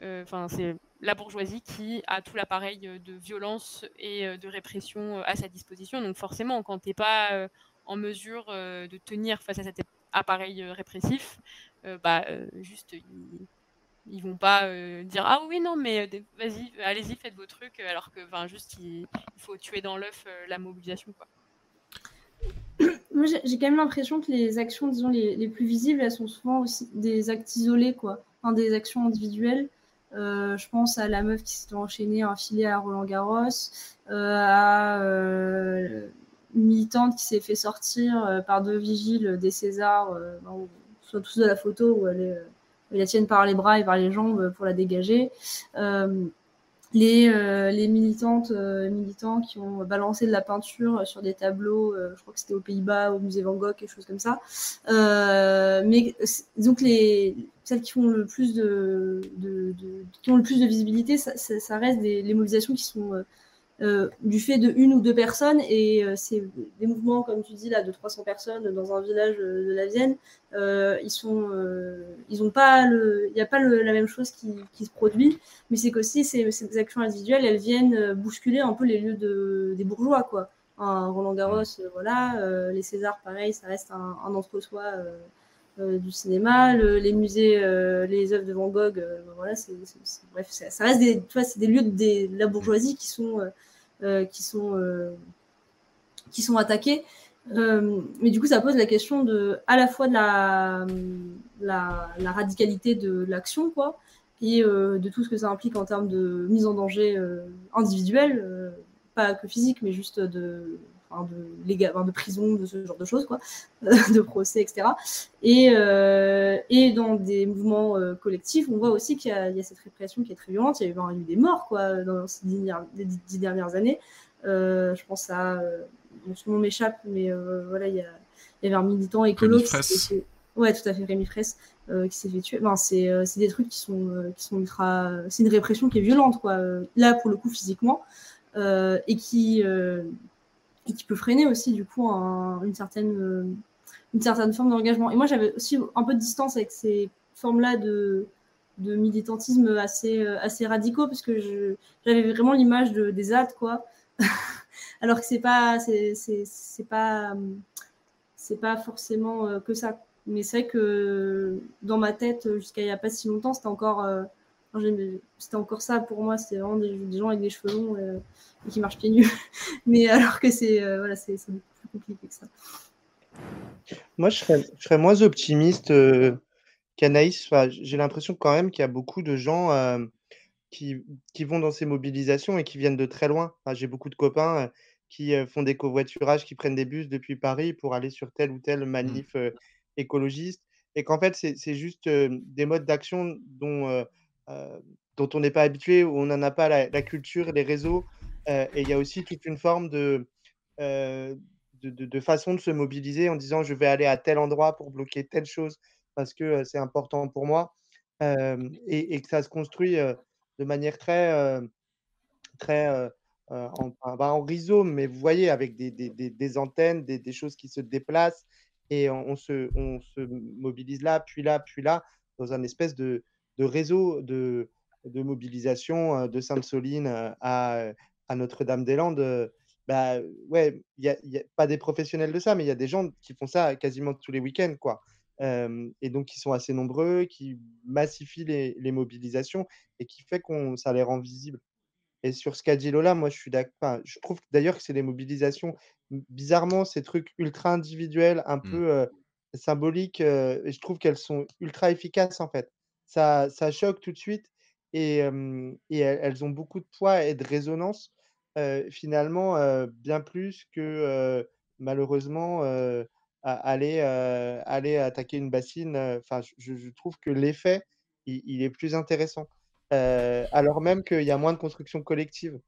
enfin c'est la bourgeoisie qui a tout l'appareil de violence et de répression à sa disposition. Donc forcément, quand t'es pas en mesure euh, de tenir face à cet appareil euh, répressif, euh, bah, juste ils, ils vont pas dire ah oui non mais vas-y allez-y faites vos trucs alors que enfin juste il, faut tuer dans l'œuf la mobilisation quoi. Moi j'ai quand même l'impression que les actions disons les, les, plus visibles elles sont souvent aussi des actes isolés quoi, des actions individuelles. je pense à la meuf qui s'est enchaînée un filet à Roland Garros, à militante qui s'est fait sortir euh, par deux vigiles des Césars, euh, soit tous de la photo où elle, euh, la tienne par les bras et par les jambes pour la dégager. Les, les, militantes, militants qui ont balancé de la peinture sur des tableaux, je crois que c'était aux Pays-Bas, au musée Van Gogh, quelque chose comme ça. mais donc les celles qui ont le plus de, qui ont le plus de visibilité, ça, ça, reste des les mobilisations qui sont euh, du fait de une ou deux personnes et euh, c'est des mouvements comme tu dis là de 300 personnes dans un village euh, de la Vienne ils sont ils ont pas le il n'y a pas la même chose qui, qui, se produit mais c'est qu'aussi ces, ces actions individuelles elles viennent bousculer un peu les lieux de, des bourgeois quoi. Un Roland Garros voilà les Césars pareil ça reste un, un entre-soi du cinéma, les musées, les œuvres de Van Gogh, voilà, c'est, bref, ça reste des, tu vois, c'est des lieux de, de, la bourgeoisie qui sont euh, qui, sont, euh, qui sont attaqués. Euh, mais du coup, ça pose la question de, à la fois de la, la, radicalité de l'action, quoi, et de tout ce que ça implique en termes de mise en danger individuelle, pas que physique, mais juste de, enfin de, légal, de prison, de ce genre de choses, quoi, de procès, etc. Et, et dans des mouvements collectifs, on voit aussi qu'il y, y, a cette répression qui est très violente. Il y a eu, des morts quoi, dans ces dix, dernières années. Euh, je pense à. Euh, mon nom m'échappe, mais euh, voilà, il y, a, il y avait un militant écolo qui s'est Ouais, tout à fait, Rémi Fraisse, qui s'est fait tuer. C'est des trucs qui sont, qui sont ultra. C'est une répression qui est violente, quoi. Là, pour le coup, physiquement. et qui et qui peut freiner aussi du coup une certaine une certaine forme d'engagement. Et moi j'avais aussi un peu de distance avec ces formes-là de, de militantisme assez assez radicaux parce que j'avais vraiment l'image de, des ZAD quoi. Alors que c'est pas c'est pas c'est pas forcément euh, que ça. Mais c'est vrai que dans ma tête jusqu'à il y a pas si longtemps c'était encore euh, c'était encore ça pour moi c'était vraiment des, gens avec des cheveux longs euh, et qui marchent pieds nus. Mais alors que c'est voilà c'est beaucoup plus compliqué que ça. Moi, je serais, je serais moins optimiste euh, qu'Anaïs. Enfin, j'ai l'impression quand même qu'il y a beaucoup de gens euh, qui, qui vont dans ces mobilisations et qui viennent de très loin. Enfin, j'ai beaucoup de copains euh, qui euh, font des covoiturages, qui prennent des bus depuis Paris pour aller sur tel ou tel manif euh, écologiste. Et qu'en fait, c'est c'est juste euh, des modes d'action dont, euh, euh, dont on n'est pas habitué, où on n'en a pas la, culture, les réseaux. Euh, et il y a aussi toute une forme de, euh, de, façon de se mobiliser en disant je vais aller à tel endroit pour bloquer telle chose parce que euh, c'est important pour moi. Euh, et, que ça se construit euh, de manière très, euh, très euh, euh, en, en rhizome, mais vous voyez, avec des, antennes, des, choses qui se déplacent, et on se, on se mobilise là, puis là, puis là, dans un espèce de, de réseau de, de mobilisation euh, de Sainte-Soline euh, à, à Notre-Dame-des-Landes. euh, Bah, ouais, il y a, il y a pas des professionnels de ça, mais il y a des gens qui font ça quasiment tous les week-ends, quoi. Euh, et donc, qui sont assez nombreux, qui massifient les, les mobilisations et qui fait qu'on ça les rend visibles. Et sur ce qu'a dit Lola, moi, je suis d'accord. enfin, je trouve d'ailleurs que c'est des mobilisations, bizarrement, ces trucs ultra individuels, un Mm. peu euh, symboliques, euh, et je trouve qu'elles sont ultra efficaces, en fait. Ça, choque tout de suite et, elles, ont beaucoup de poids et de résonance, finalement, bien plus que malheureusement aller, aller attaquer une bassine. Enfin, je, trouve que l'effet, il, est plus intéressant. Alors même qu'il y a moins de construction collective.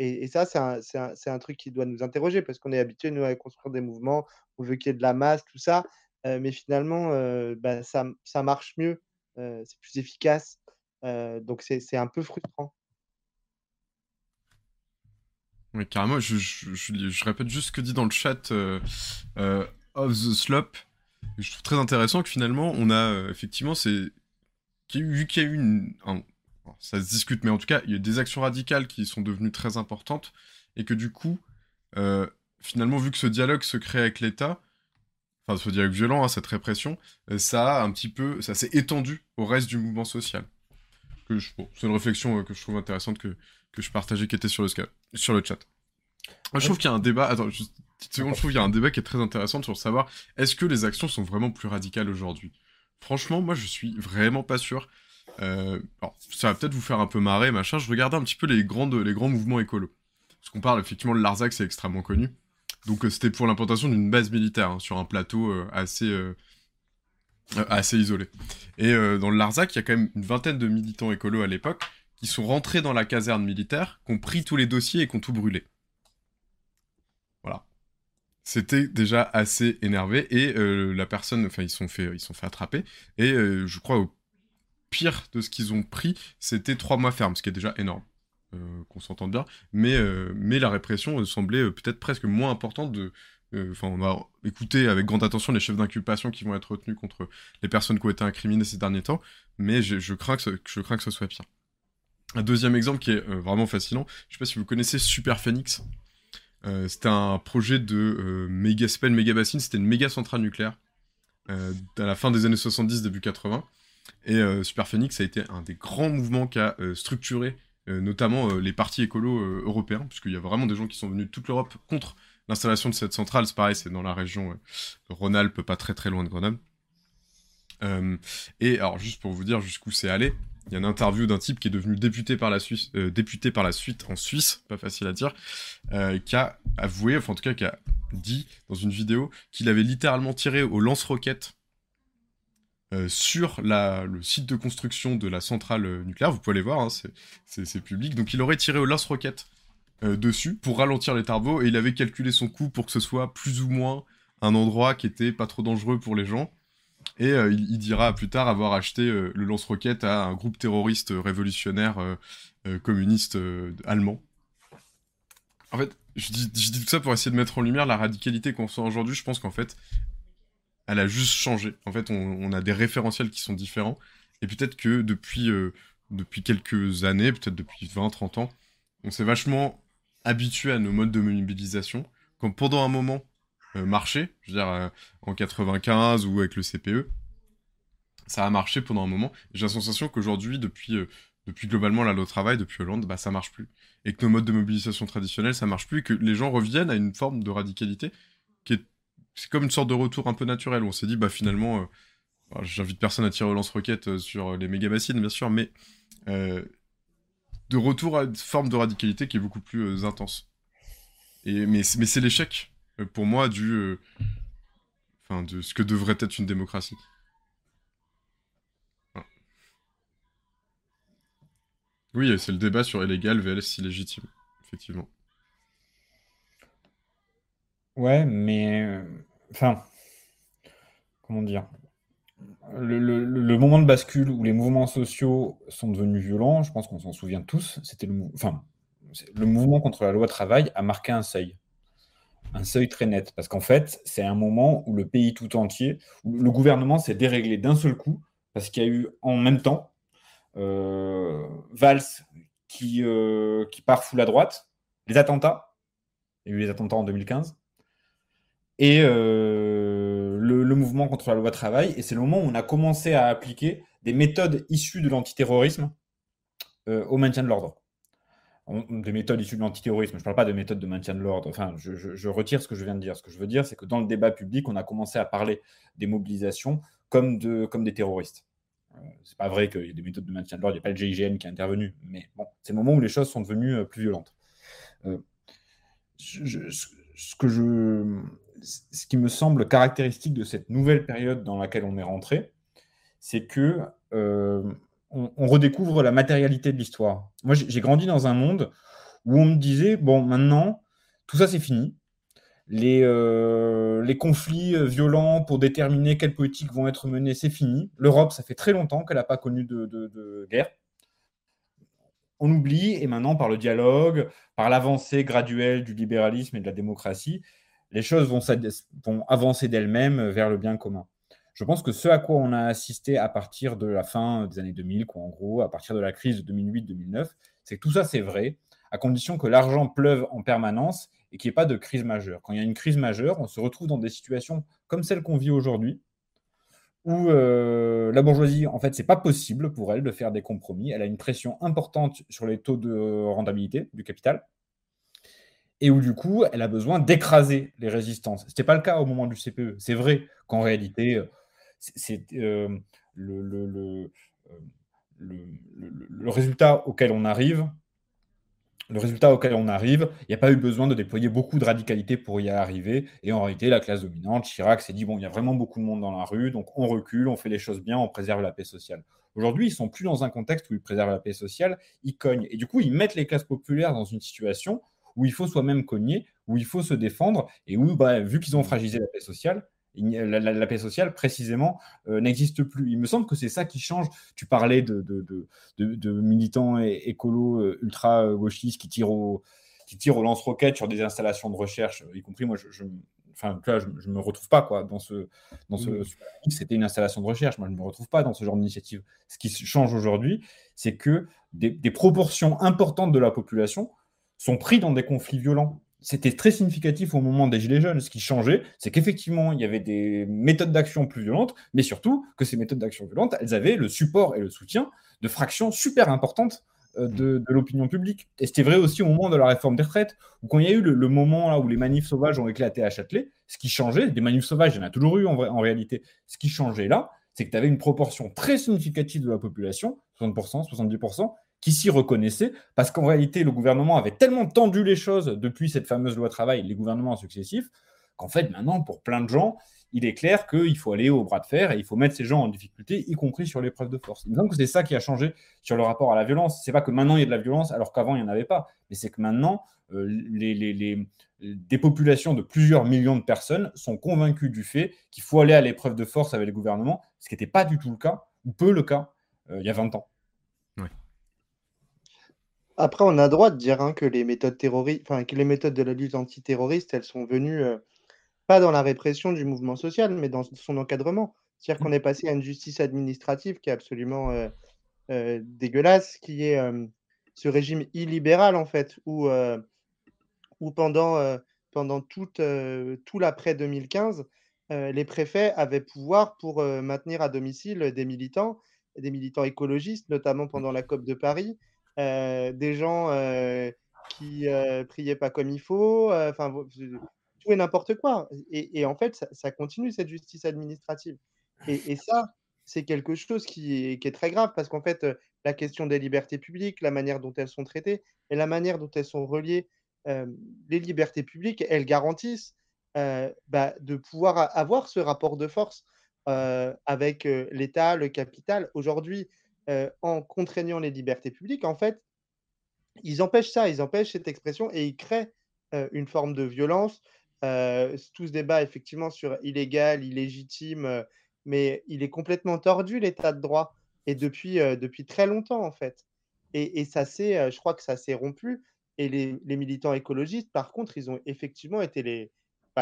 Et, ça, c'est un, un truc qui doit nous interroger parce qu'on est habitué, nous, à construire des mouvements, on veut qu'il y ait de la masse, tout ça. Mais finalement, bah, ça, ça marche mieux, c'est plus efficace. Donc, c'est un peu frustrant. Oui, carrément, je, je, répète juste ce que dit dans le chat euh, Of the Slope. Je trouve très intéressant que finalement, on a effectivement, c'est. eu- Vu qu'il y a eu une. ça se discute, mais en tout cas, il y a des actions radicales qui sont devenues très importantes. Et que du coup, finalement, vu que ce dialogue se crée avec l'État, enfin, ce dialogue violent, hein, cette répression, euh, ça a un petit peu. Ça s'est étendu au reste du mouvement social. Que je- bon, c'est une réflexion euh, que je trouve intéressante que, que je partageais qui était sur le, sur le chat. Je trouve qu'il y a un débat. Attends, juste une petite seconde. Je trouve qu'il y a un débat qui est très intéressant sur savoir est-ce que les actions sont vraiment plus radicales aujourd'hui? Franchement, moi, je suis vraiment pas sûr. Euh, alors, ça va peut-être vous faire un peu marrer, machin. Je regardais un petit peu les, grandes, les grands mouvements écolos. Parce qu'on parle effectivement de Larzac, c'est extrêmement connu. Donc, euh, c'était pour l'implantation d'une base militaire hein, sur un plateau euh, assez, euh, assez isolé. Et dans le Larzac, il y a quand même une vingtaine de militants écolos à l'époque qui sont rentrés dans la caserne militaire, qui ont pris tous les dossiers et qui ont tout brûlé. Voilà. C'était déjà assez énervé et la personne, enfin ils sont fait, ils sont fait attraper et je crois au pire de ce qu'ils ont pris, c'était trois mois ferme, ce qui est déjà énorme, qu'on s'entende bien. Mais euh, mais la répression euh, semblait euh, peut-être presque moins importante de euh, Enfin, on va écouter avec grande attention les chefs d'inculpation qui vont être retenus contre les personnes qui ont été incriminées ces derniers temps, mais je, crains que ce, je crains que ce soit pire. Un deuxième exemple qui est euh, vraiment fascinant, je sais pas si vous connaissez Super Phoenix. Euh, c'était un projet de euh, méga, c'est c'était une méga centrale nucléaire euh, à la fin des années 70, début 80. Et euh, Super Phoenix a été un des grands mouvements qui a euh, structuré euh, notamment euh, les partis écolos euh, européens, puisqu'il y a vraiment des gens qui sont venus de toute l'Europe contre l'installation de cette centrale. C'est pareil, c'est dans la région euh, Rhône-Alpes, pas très très loin de Grenoble. Euh, et alors, juste pour vous dire jusqu'où c'est allé, il y a une interview d'un type qui est devenu député par la, Suisse, euh, député par la suite en Suisse, pas facile à dire, euh, qui a avoué, enfin en tout cas qui a dit dans une vidéo qu'il avait littéralement tiré au lance-roquettes euh, sur le site de construction de la centrale euh, nucléaire. Vous pouvez aller voir, hein, c'est- public. Donc il aurait tiré au lance-roquettes euh, dessus pour ralentir les travaux et il avait calculé son coût pour que ce soit plus ou moins un endroit qui était pas trop dangereux pour les gens. Et il, dira plus tard avoir acheté le lance-roquette à un groupe terroriste révolutionnaire communiste allemand. En fait, je dis, je dis tout ça pour essayer de mettre en lumière la radicalité qu'on sent aujourd'hui. Je pense qu'en fait, elle a juste changé. En fait, on, a des référentiels qui sont différents. Et peut-être que depuis, euh, depuis quelques années, peut-être depuis 20-30 ans, on s'est vachement habitué à nos modes de mobilisation. Comme pendant un moment, euh, marché, je veux dire, euh, en 95 ou avec le CPE, ça a marché pendant un moment. J'ai la sensation qu'aujourd'hui, depuis, euh, depuis globalement la loi travail, depuis Hollande, bah ça marche plus. Et que nos modes de mobilisation traditionnels, ça marche plus, et que les gens reviennent à une forme de radicalité qui est, c'est comme une sorte de retour un peu naturel, où on s'est dit, bah finalement, euh, j'invite personne à tirer au lance-roquettes euh, sur les méga bassines, bien sûr, mais euh, de retour à une forme de radicalité qui est beaucoup plus intense. Et, mais, c'est l'échec, pour moi, du, de ce que devrait être une démocratie. Oui, c'est le débat sur illégal vs illégitime, effectivement. Ouais, mais. Enfin. Comment dire le, moment de bascule où les mouvements sociaux sont devenus violents, je pense qu'on s'en souvient tous, c'était le, mouvement contre la loi travail a marqué un seuil. Un seuil très net. Parce qu'en fait, c'est un moment où le pays tout entier, où le gouvernement s'est déréglé d'un seul coup, parce qu'il y a eu en même temps euh, Valls qui, euh, part full à droite, les attentats, il y a eu les attentats en 2015, et euh, le, mouvement contre la loi travail. Et c'est le moment où on a commencé à appliquer des méthodes issues de l'antiterrorisme au maintien de l'ordre. Des méthodes issues de l'antiterrorisme, je ne parle pas de méthodes de maintien de l'ordre, enfin, je, retire ce que je viens de dire. Ce que je veux dire, c'est que dans le débat public, on a commencé à parler des mobilisations comme, de, comme des terroristes. Euh, c'est pas vrai qu'il y a des méthodes de maintien de l'ordre, il n'y a pas le GIGN qui est intervenu, mais bon, c'est le moment où les choses sont devenues euh, plus violentes. Euh, ce, que je, ce qui me semble caractéristique de cette nouvelle période dans laquelle on est rentré, c'est que on, redécouvre la matérialité de l'histoire. Moi, j'ai grandi dans un monde où on me disait bon, maintenant, tout ça c'est fini, les, euh, les conflits euh, violents pour déterminer quelles politiques vont être menées, c'est fini. L'Europe, ça fait très longtemps qu'elle n'a pas connu de, guerre. On oublie, et maintenant, par le dialogue, par l'avancée graduelle du libéralisme et de la démocratie, les choses vont, avancer d'elles-mêmes vers le bien commun. Je pense que ce à quoi on a assisté à partir de la fin des années 2000, quoi, en gros, à partir de la crise de 2008-2009, c'est que tout ça, c'est vrai, à condition que l'argent pleuve en permanence et qu'il n'y ait pas de crise majeure. Quand il y a une crise majeure, on se retrouve dans des situations comme celle qu'on vit aujourd'hui, où euh, la bourgeoisie, en fait, c'est pas possible pour elle de faire des compromis. Elle a une pression importante sur les taux de rentabilité du capital, et où du coup, elle a besoin d'écraser les résistances. Ce n'était pas le cas au moment du CPE. C'est vrai qu'en réalité, euh, c'est euh, le, le, le, résultat auquel on arrive le résultat auquel on arrive, il n'y a pas eu besoin de déployer beaucoup de radicalité pour y arriver. Et en réalité, la classe dominante, Chirac, s'est dit bon, il y a vraiment beaucoup de monde dans la rue, donc on recule, on fait les choses bien, on préserve la paix sociale. Aujourd'hui, ils sont plus dans un contexte où ils préservent la paix sociale, ils cognent. Et du coup, ils mettent les classes populaires dans une situation où il faut soi-même cogner, où il faut se défendre, et où, bah, vu qu'ils ont fragilisé la paix sociale, la, paix sociale, précisément, euh, n'existe plus. Il me semble que c'est ça qui change. Tu parlais de, de, militants écolos euh, ultra-gauchistes qui tirent au, qui tirent au lance-roquettes sur des installations de recherche, y compris moi, je, enfin, je, je me retrouve pas quoi dans ce, dans ce. C'était une installation de recherche. Moi, je me retrouve pas dans ce genre d'initiative. Ce qui change aujourd'hui, c'est que des, des, proportions importantes de la population sont pris dans des conflits violents c'était très significatif au moment des Gilets jaunes. Ce qui changeait, c'est qu'effectivement, il y avait des méthodes d'action plus violentes, mais surtout que ces méthodes d'action violentes, elles avaient le support et le soutien de fractions super importantes euh, de, l'opinion publique. Et c'était vrai aussi au moment de la réforme des retraites, où quand il y a eu le, moment là où les manifs sauvages ont éclaté à Châtelet, ce qui changeait, des manifs sauvages, il y en a toujours eu en, en réalité, ce qui changeait là, c'est que tu avais une proportion très significative de la population, 60%, 70%, qui s'y reconnaissaient, parce qu'en réalité, le gouvernement avait tellement tendu les choses depuis cette fameuse loi travail, les gouvernements successifs, qu'en fait, maintenant, pour plein de gens, il est clair qu'il faut aller au bras de fer et il faut mettre ces gens en difficulté, y compris sur l'épreuve de force. Donc, c'est ça qui a changé sur le rapport à la violence. C'est pas que maintenant il y a de la violence alors qu'avant il n'y en avait pas, mais c'est que maintenant euh, les, des populations de plusieurs millions de personnes sont convaincues du fait qu'il faut aller à l'épreuve de force avec les gouvernements, ce qui n'était pas du tout le cas, ou peu le cas, euh, il y a 20 ans. Après, on a le droit de dire hein, que les méthodes terroristes, enfin, que les méthodes de la lutte antiterroriste, elles sont venues euh, pas dans la répression du mouvement social, mais dans son encadrement. C'est-à-dire qu'on mmh. est passé à une justice administrative qui est absolument euh, euh, dégueulasse, qui est ce régime illibéral, en fait, où, où pendant, pendant tout, tout l'après 2015, les préfets avaient pouvoir pour maintenir à domicile des militants des militants écologistes, notamment pendant la COP de Paris, des gens qui priaient pas comme il faut, enfin tout et n'importe quoi. Et, en fait, ça, continue cette justice administrative. Et, ça, c'est quelque chose qui est, qui est, très grave parce qu'en fait, la question des libertés publiques, la manière dont elles sont traitées et la manière dont elles sont reliées, les libertés publiques, elles garantissent bah, de pouvoir avoir ce rapport de force avec l'État, le capital. Aujourd'hui, en contraignant les libertés publiques, en fait, ils empêchent ça, ils empêchent cette expression et ils créent une forme de violence. tout ce débat, effectivement, sur illégal, illégitime, mais il est complètement tordu, l'état de droit, et depuis, depuis très longtemps, en fait. Et, ça s'est, je crois que ça s'est rompu. Et les, militants écologistes, par contre, ils ont effectivement été les,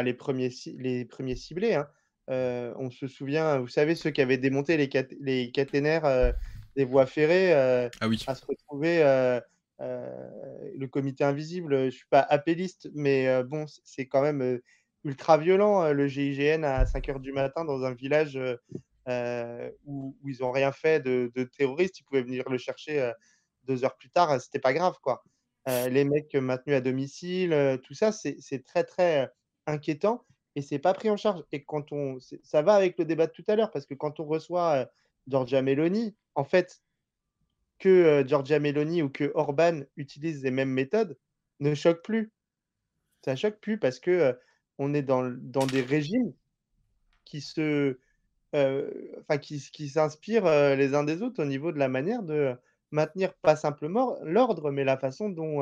les, premiers, ciblés. Hein. on se souvient, vous savez, ceux qui avaient démonté les, les caténaires des voies ferrées ah oui. à se retrouver le comité invisible. Je ne suis pas appelliste, mais bon, c'est quand même ultra violent le GIGN à 5 h du matin dans un village où, ils n'ont rien fait de, de, terroriste. Ils pouvaient venir le chercher deux heures plus tard. C'était pas grave, quoi. les mecs maintenus à domicile, tout ça, c'est très, très inquiétant et c'est pas pris en charge. Et quand on, ça va avec le débat de tout à l'heure, parce que quand on reçoit Giorgia Meloni, en fait, que Giorgia Meloni ou que Orban utilisent les mêmes méthodes ne choque plus. Ça choque plus parce que on est dans, dans, des régimes qui se, enfin qui, qui s'inspirent les uns des autres au niveau de la manière de maintenir pas simplement l'ordre, mais la façon dont,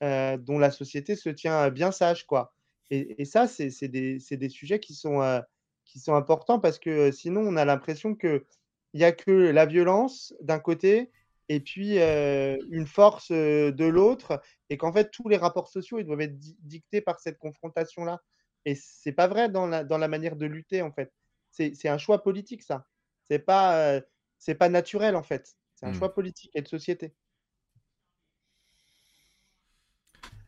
dont la société se tient bien sage, quoi. Et, ça, c'est des, des, sujets qui sont, qui sont importants parce que sinon, on a l'impression qu'il n'y a que la violence d'un côté et puis une force de l'autre, et qu'en fait, tous les rapports sociaux, ils doivent être dictés par cette confrontation-là. Et c'est pas vrai dans la, dans la manière de lutter, en fait. C'est un choix politique, ça. C'est pas, c'est pas naturel, en fait. C'est un mmh. choix politique et de société.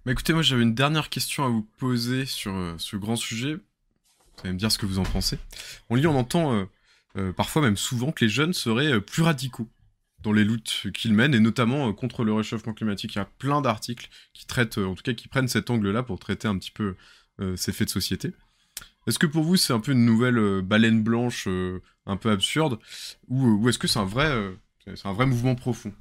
Bah écoutez, moi j'avais une dernière question à vous poser sur ce grand sujet. Vous allez me dire ce que vous en pensez. On lit, on entend parfois même souvent que les jeunes seraient plus radicaux dans les luttes qu'il mène, et notamment euh, contre le réchauffement climatique. Il y a plein d'articles qui traitent, euh, en tout cas qui prennent cet angle-là pour traiter un petit peu euh, ces faits de société. Est-ce que pour vous c'est un peu une nouvelle baleine blanche un peu absurde, ou, est-ce que c'est un, vrai, c'est un vrai mouvement profond?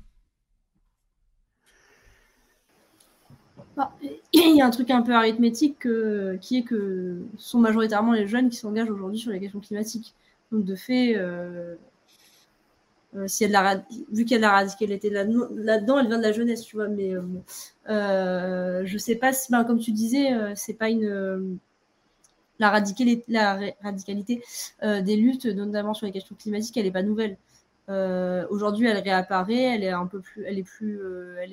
Bah, Il y a un truc un peu arithmétique qui est que ce sont majoritairement les jeunes qui s'engagent aujourd'hui sur les questions climatiques. Donc de fait, euh, y a vu qu'il y a la radicalité là-dedans, elle vient de la jeunesse, tu vois. Mais euh, euh, je sais pas si, ben, comme tu disais, c'est pas une la radicalité, des luttes, notamment sur les questions climatiques, elle n'est pas nouvelle. Aujourd'hui, elle réapparaît, elle est un peu plus, elle est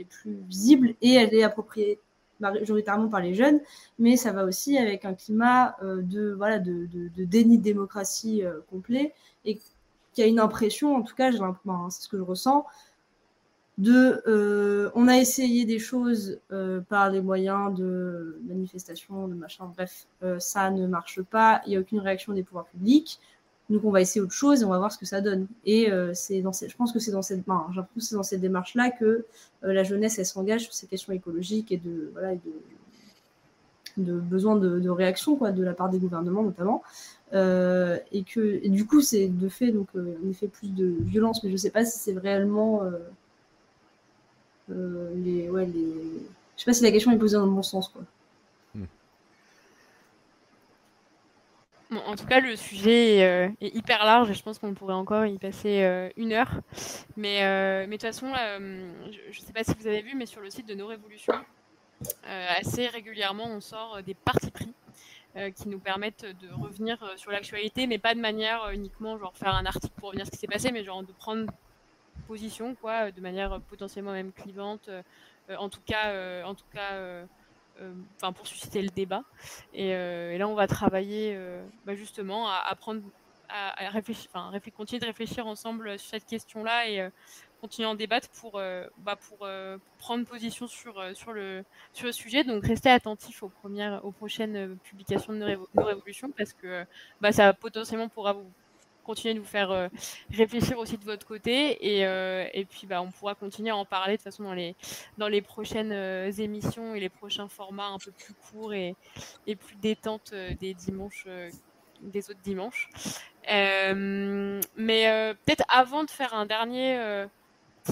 plus visible et elle est appropriée majoritairement par les jeunes, mais ça va aussi avec un climat de voilà de, déni de démocratie complet et y a une impression, en tout cas, c'est ce que je ressens, de euh, on a essayé des choses euh, par des moyens de manifestation, de machin, bref, euh, ça ne marche pas, il n'y a aucune réaction des pouvoirs publics. Donc on va essayer autre chose et on va voir ce que ça donne. Et c'est dans je pense que c'est dans cette, ben, cette démarche-là que la jeunesse s'engage sur ces questions écologiques et de voilà, de, besoin de, réaction de la part des gouvernements notamment. Euh, et que du coup, c'est de fait donc euh, on fait plus de violence, mais je sais pas si c'est réellement euh, les, ouais, les. Je sais pas si la question est posée dans le bon sens quoi. En tout cas, le sujet est, hyper large et je pense qu'on pourrait encore y passer une heure. Mais, mais de toute façon, je ne sais pas si vous avez vu, mais sur le site de Nos Révolutions, assez régulièrement, on sort des partis pris euh, qui nous permettent de revenir euh, sur l'actualité, mais pas de manière euh, uniquement genre faire un article pour revenir ce qui s'est passé, mais genre de prendre position, quoi, de manière potentiellement même clivante, en tout cas, en tout cas, enfin pour susciter le débat. Et, là, on va travailler bah, justement à, à, enfin, continuer de réfléchir ensemble sur cette question-là et continuer en débattre pour, euh, bah, euh, prendre position sur, euh, le, sujet. Donc restez attentifs aux prochaines publications de nos, révolutions parce que bah, ça potentiellement pourra vous continuer de vous faire réfléchir aussi de votre côté. Et, et puis, bah, on pourra continuer à en parler de toute façon dans les, prochaines émissions et les prochains formats un peu plus courts et, et plus détentes des dimanches des autres dimanches. mais peut-être avant de faire un dernier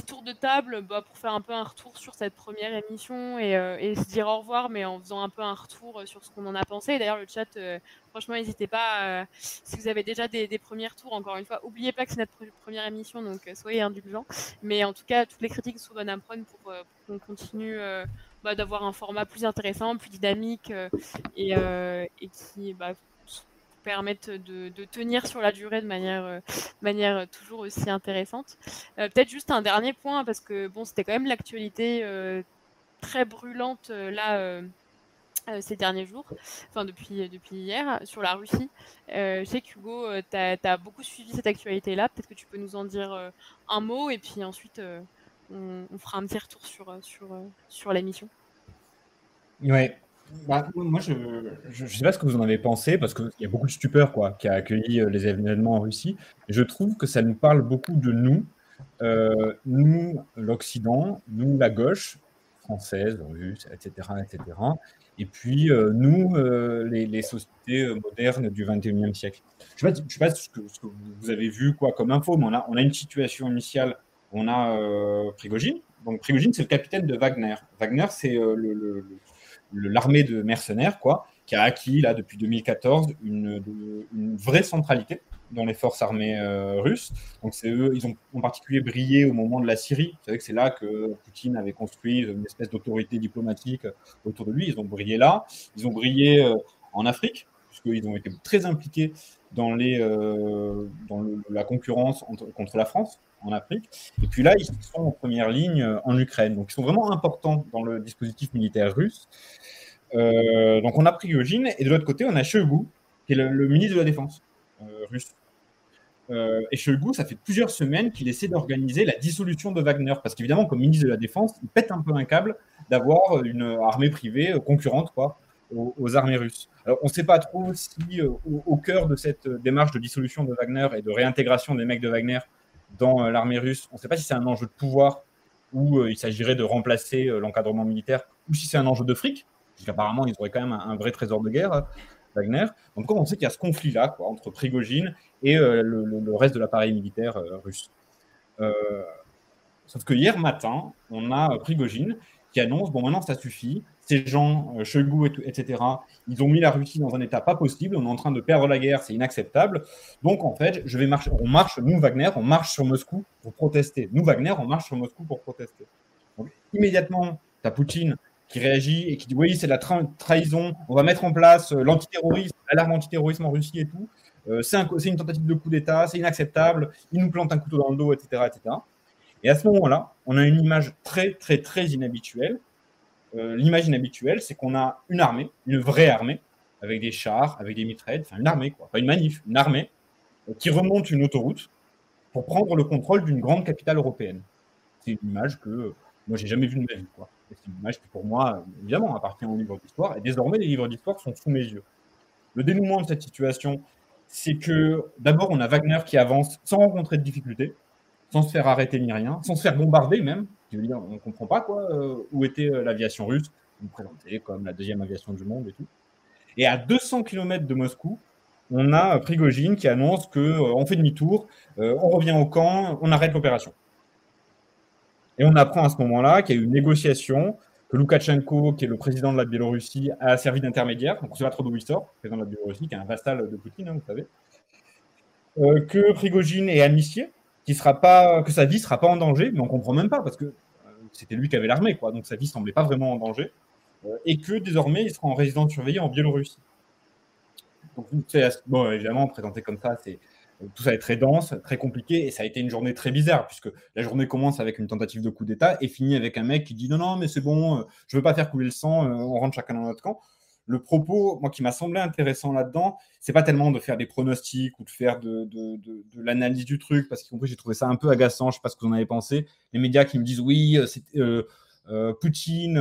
tour de table bah, pour faire un peu un retour sur cette première émission euh, et, se dire au revoir, mais en faisant un peu un retour euh, sur ce qu'on en a pensé. D'ailleurs, le chat, euh, franchement, n'hésitez pas, si vous avez déjà des, premiers tours, encore une fois, oubliez pas que c'est notre première émission, donc soyez indulgents. Mais en tout cas, toutes les critiques sont bonnes à prendre pour, qu'on continue bah, d'avoir un format plus intéressant, plus dynamique et, et qui bah, permettent de, tenir sur la durée de manière, euh, toujours aussi intéressante. Euh, peut-être juste un dernier point, parce que bon, c'était quand même l'actualité euh, très brûlante là. ces derniers jours, enfin depuis, depuis hier, sur la Russie. je sais qu'Hugo, tu as, beaucoup suivi cette actualité-là. Peut-être que tu peux nous en dire un mot et puis ensuite on, fera un petit retour sur, sur, sur l'émission. Ouais, bah, moi, je ne sais pas ce que vous en avez pensé, parce qu'il y a beaucoup de stupeur quoi, qui a accueilli euh, les événements en Russie. je trouve que ça nous parle beaucoup de nous, euh, nous, l'Occident, nous, la gauche, française, russe, etc. etc. et puis, euh, nous, les, sociétés modernes du 21e siècle. Je ne sais, sais, pas ce que, vous avez vu quoi, comme info, mais on a, on a une situation initiale. On a Prigogine. Donc, Prigogine, c'est le capitaine de Wagner. Wagner, c'est le l'armée de mercenaires, quoi, qui a acquis là depuis 2014 une, une vraie centralité dans les forces armées euh, russes. Donc c'est eux, ils ont en particulier brillé au moment de la Syrie. Vous savez que c'est là que Poutine avait construit une espèce d'autorité diplomatique autour de lui. Ils ont brillé là. Ils ont brillé euh, en Afrique, puisqu'ils ont été très impliqués dans, les, euh, dans la concurrence contre la France en Afrique. Et puis là, ils sont en première ligne en Ukraine. Donc ils sont vraiment importants dans le dispositif militaire russe. Euh, donc on a Prigogine et de l'autre côté, on a Shoigu, qui est le, ministre de la Défense euh, russe. Euh, et Shoigu, ça fait plusieurs semaines qu'il essaie d'organiser la dissolution de Wagner, parce qu'évidemment, comme ministre de la Défense, il pète un peu un câble d'avoir une armée privée concurrente quoi, aux, armées russes. Alors, on ne sait pas trop si au, cœur de cette démarche de dissolution de Wagner et de réintégration des mecs de Wagner dans l'armée russe, on ne sait pas si c'est un enjeu de pouvoir ou il s'agirait de remplacer l'encadrement militaire, ou si c'est un enjeu de fric, Apparemment, ils auraient quand même un, vrai trésor de guerre, Wagner. Donc, on sait qu'il y a ce conflit-là entre Prigogine et euh, le, reste de l'appareil militaire euh, russe? Euh, sauf que hier matin, on a Prigogine qui annonce bon, maintenant, ça suffit. Ces gens, Shoigu, etc., ils ont mis la Russie dans un état pas possible. On est en train de perdre la guerre, c'est inacceptable. Donc, en fait, je vais marcher. On marche, nous, Wagner, on marche sur Moscou pour protester. Nous, Wagner, on marche sur Moscou pour protester. Donc, immédiatement, tu as Poutine qui réagit et qui dit oui, c'est la trahison, on va mettre en place euh, l'antiterrorisme, l'alarme antiterrorisme en Russie et tout. Euh, c'est une tentative de coup d'État, c'est inacceptable, il nous plante un couteau dans le dos, etc. etc. Et à ce moment-là, on a une image très, très, très inhabituelle. Euh, l'image inhabituelle, c'est qu'on a une armée, une vraie armée, avec des chars, avec des mitraillettes, enfin une armée, pas une manif, une armée, qui remonte une autoroute pour prendre le contrôle d'une grande capitale européenne. C'est une image que moi, j'ai jamais vue de ma vie. C'est une image qui, pour moi, évidemment, appartient au livre d'histoire. Et désormais, les livres d'histoire sont sous mes yeux. Le dénouement de cette situation, c'est que d'abord, on a Wagner qui avance sans rencontrer de difficultés, sans se faire arrêter ni rien, sans se faire bombarder même. Veux on comprend pas quoi, euh, où était euh, l'aviation russe, vous présentez comme la deuxième aviation du monde et tout. Et à 200 km de Moscou, on a Prigogine qui annonce qu'on euh, on fait demi-tour, on revient au camp, on arrête l'opération. Et on apprend à ce moment-là qu'il y a eu une négociation, que Loukachenko, qui est le président de la Biélorussie, a servi d'intermédiaire. Donc, sait pas trop le président de la Biélorussie, qui est un vassal de Poutine, hein, vous savez. Euh, que Prigogine est amnistié, sera pas, que sa vie ne sera pas en danger, mais on ne comprend même pas, parce que euh, c'était lui qui avait l'armée, quoi, donc sa vie ne semblait pas vraiment en danger. Euh, et que désormais, il sera en résidence surveillée en Biélorussie. Bon, évidemment, présenté comme ça, c'est tout ça est très dense, très compliqué, et ça a été une journée très bizarre, puisque la journée commence avec une tentative de coup d'État et finit avec un mec qui dit non, non, mais c'est bon, euh, je veux pas faire couler le sang, euh, on rentre chacun dans notre camp. Le propos, moi, qui m'a semblé intéressant là-dedans, c'est pas tellement de faire des pronostics ou de faire de, l'analyse du truc, parce qu'en j'ai trouvé ça un peu agaçant, je sais pas ce que vous en avez pensé. Les médias qui me disent oui, euh, c'est Poutine,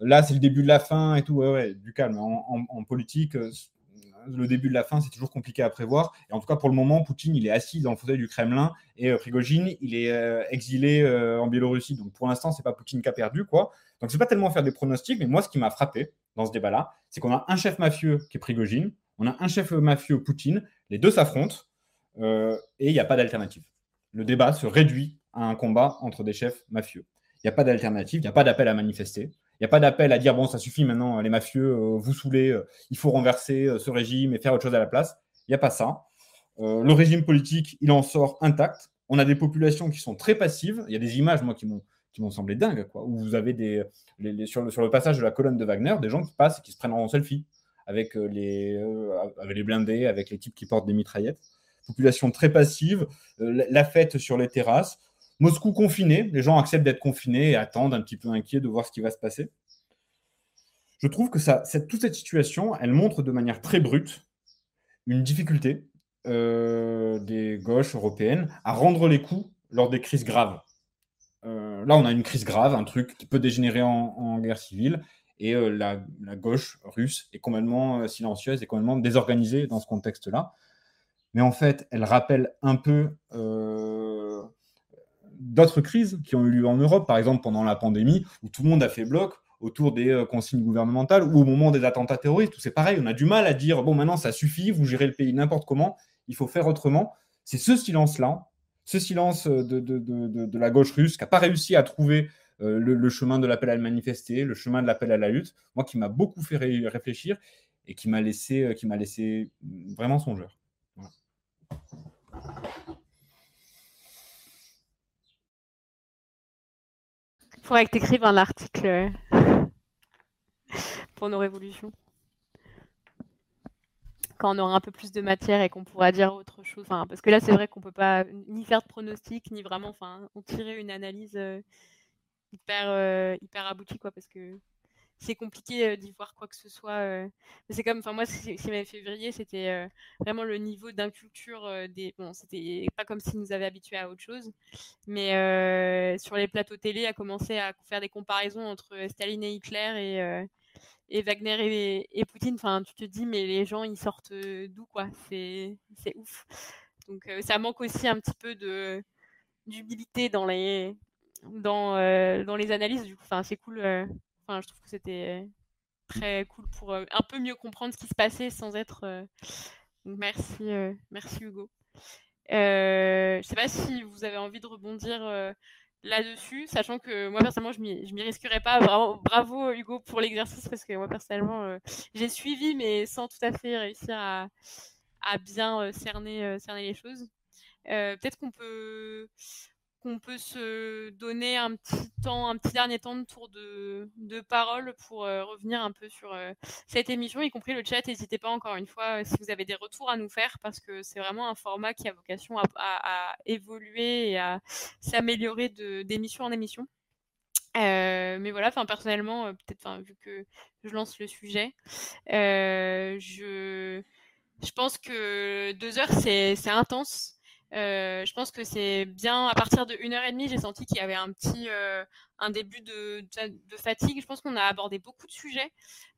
là, c'est le début de la fin et tout, ouais, ouais du calme. En politique, le début de la fin, c'est toujours compliqué à prévoir. Et en tout cas, pour le moment, Poutine, il est assis dans le fauteuil du Kremlin et Prigogine, il est exilé en Biélorussie. Donc pour l'instant, c'est pas Poutine qui a perdu, quoi. Donc c'est pas tellement faire des pronostics, mais moi, ce qui m'a frappé dans ce débat-là, c'est qu'on a un chef mafieux qui est Prigogine, on a un chef mafieux Poutine, les deux s'affrontent et il n'y a pas d'alternative. Le débat se réduit à un combat entre des chefs mafieux. Il n'y a pas d'alternative, il n'y a pas d'appel à manifester. Il n'y a pas d'appel à dire bon, ça suffit maintenant, les mafieux, euh, vous saoulez, euh, il faut renverser euh, ce régime et faire autre chose à la place. Il n'y a pas ça. le régime politique, il en sort intact. On a des populations qui sont très passives. Il y a des images, moi, qui m'ont m'ont semblé dingues, quoi, où vous avez des, sur, le, sur, le, passage de la colonne de Wagner, des gens qui passent et qui se prennent en selfie avec les, avec les blindés, avec les types qui portent des mitraillettes. Population très passive, la fête sur les terrasses. Moscou confiné, les gens acceptent d'être confinés et attendent un petit peu inquiets de voir ce qui va se passer. Je trouve que ça, toute cette situation, elle montre de manière très brute une difficulté euh, des gauches européennes à rendre les coups lors des crises graves. Euh, là, on a une crise grave, un truc qui peut dégénérer en, guerre civile, et euh, la, la, gauche russe est complètement silencieuse et complètement désorganisée dans ce contexte-là. Mais en fait, elle rappelle un peu d'autres crises qui ont eu lieu en Europe, par exemple pendant la pandémie, où tout le monde a fait bloc autour des euh, consignes gouvernementales, ou au moment des attentats terroristes, où c'est pareil, on a du mal à dire, bon, maintenant ça suffit, vous gérez le pays n'importe comment, il faut faire autrement. C'est ce silence-là, ce silence de, de, de, la gauche russe qui n'a pas réussi à trouver euh, le, chemin de l'appel à le manifester, le chemin de l'appel à la lutte, moi qui m'a beaucoup fait réfléchir et qui m'a laissé, euh, laissé vraiment songeur. Faudrait que tu un article euh, pour nos révolutions. Quand on aura un peu plus de matière et qu'on pourra dire autre chose. parce que là, c'est vrai qu'on peut pas ni faire de pronostic, ni vraiment enfin, en tirer une analyse euh, hyper, euh, hyper aboutie, quoi, parce que c'est compliqué d'y voir quoi que ce soit. C'est comme, enfin moi, ce qui m'avait fait c'était vraiment le niveau d'inculture des. Bon, c'était pas comme s'ils nous avaient habitués à autre chose, mais sur les plateaux télé, à commencer à faire des comparaisons entre Staline et Hitler et, et Wagner et, Poutine. Enfin, tu te dis, mais les gens, ils sortent d'où, quoi? C'est ouf. Donc, ça manque aussi un petit peu de d'humilité dans les dans, dans les analyses. Enfin, c'est cool je trouve que c'était très cool pour euh, un peu mieux comprendre ce qui se passait sans être. Euh, merci, euh, merci Hugo. je ne sais pas si vous avez envie de rebondir là-dessus, sachant que moi personnellement je m'y, risquerais pas. Bravo, Hugo pour l'exercice parce que moi personnellement j'ai suivi mais sans tout à fait réussir à, bien cerner les choses. peut-être qu'on peut qu'on peut se donner un petit temps, un petit dernier temps de tour de, parole pour euh, revenir un peu sur euh, cette émission, y compris le chat. N'hésitez pas encore une fois si vous avez des retours à nous faire parce que c'est vraiment un format qui a vocation à, évoluer et à s'améliorer d'émission en émission. Euh, mais voilà, personnellement, peut-être vu que je lance le sujet, je, je pense que deux heures c'est intense. Euh, je pense que c'est bien à partir de 1h30, j'ai senti qu'il y avait un petit euh, un début de, fatigue. Je pense qu'on a abordé beaucoup de sujets.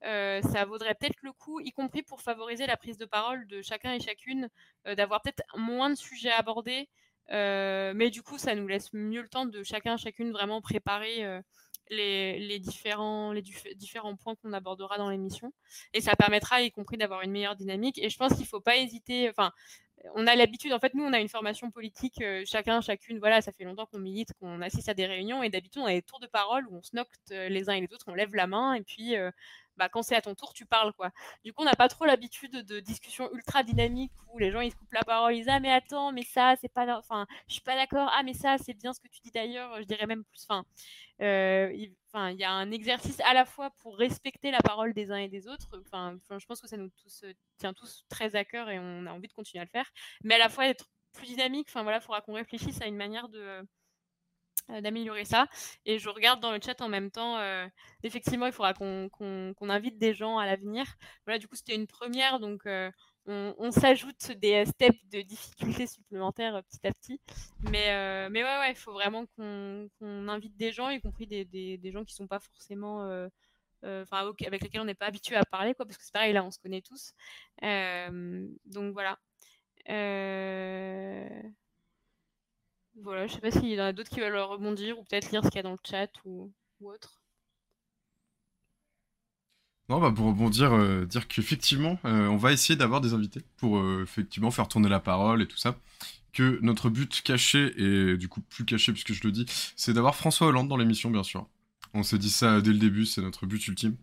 Euh, ça vaudrait peut-être le coup, y compris pour favoriser la prise de parole de chacun et chacune, d'avoir peut-être moins de sujets abordés. mais du coup, ça nous laisse mieux le temps de chacun, chacune vraiment préparer les, les, différents, les différents points qu'on abordera dans l'émission. Et ça permettra, y compris, d'avoir une meilleure dynamique. Et je pense qu'il ne faut pas hésiter. Enfin, on a l'habitude, en fait, nous, on a une formation politique, euh, chacun, chacune, voilà, ça fait longtemps qu'on milite, qu'on assiste à des réunions, et d'habitude, on a des tours de parole où on se euh, les uns et les autres, on lève la main, et puis, euh, bah, quand c'est à ton tour, tu parles, quoi. Du coup, on n'a pas trop l'habitude de discussions ultra dynamiques où les gens, ils se coupent la parole, ils disent, ah, mais attends, mais ça, c'est pas, enfin, je suis pas d'accord, ah, mais ça, c'est bien ce que tu dis d'ailleurs, je dirais même plus, enfin, il, il y a un exercice à la fois pour respecter la parole des uns et des autres. Enfin, je pense que ça nous tous, tient tous très à cœur et on a envie de continuer à le faire. Mais à la fois être plus dynamique. Enfin voilà, il faudra qu'on réfléchisse à une manière de d'améliorer ça. Et je regarde dans le chat en même temps, effectivement, il faudra qu'on invite des gens à l'avenir. Voilà, du coup, c'était une première, donc on, s'ajoute des steps de difficultés supplémentaires euh, petit à petit. Mais, euh, mais ouais, il faut vraiment qu'on invite des gens, y compris des, gens qui sont pas forcément euh, enfin avec lesquels on n'est pas habitué à parler, quoi, parce que c'est pareil, là, on se connaît tous. donc voilà. Voilà, je sais pas s'il y en a d'autres qui veulent rebondir ou peut-être lire ce qu'il y a dans le chat ou, autre. Non, bah pour rebondir, euh, dire qu'effectivement, euh, on va essayer d'avoir des invités pour euh, effectivement faire tourner la parole et tout ça. Que notre but caché, et du coup plus caché puisque je le dis, c'est d'avoir François Hollande dans l'émission, bien sûr. On s'est dit ça dès le début, c'est notre but ultime.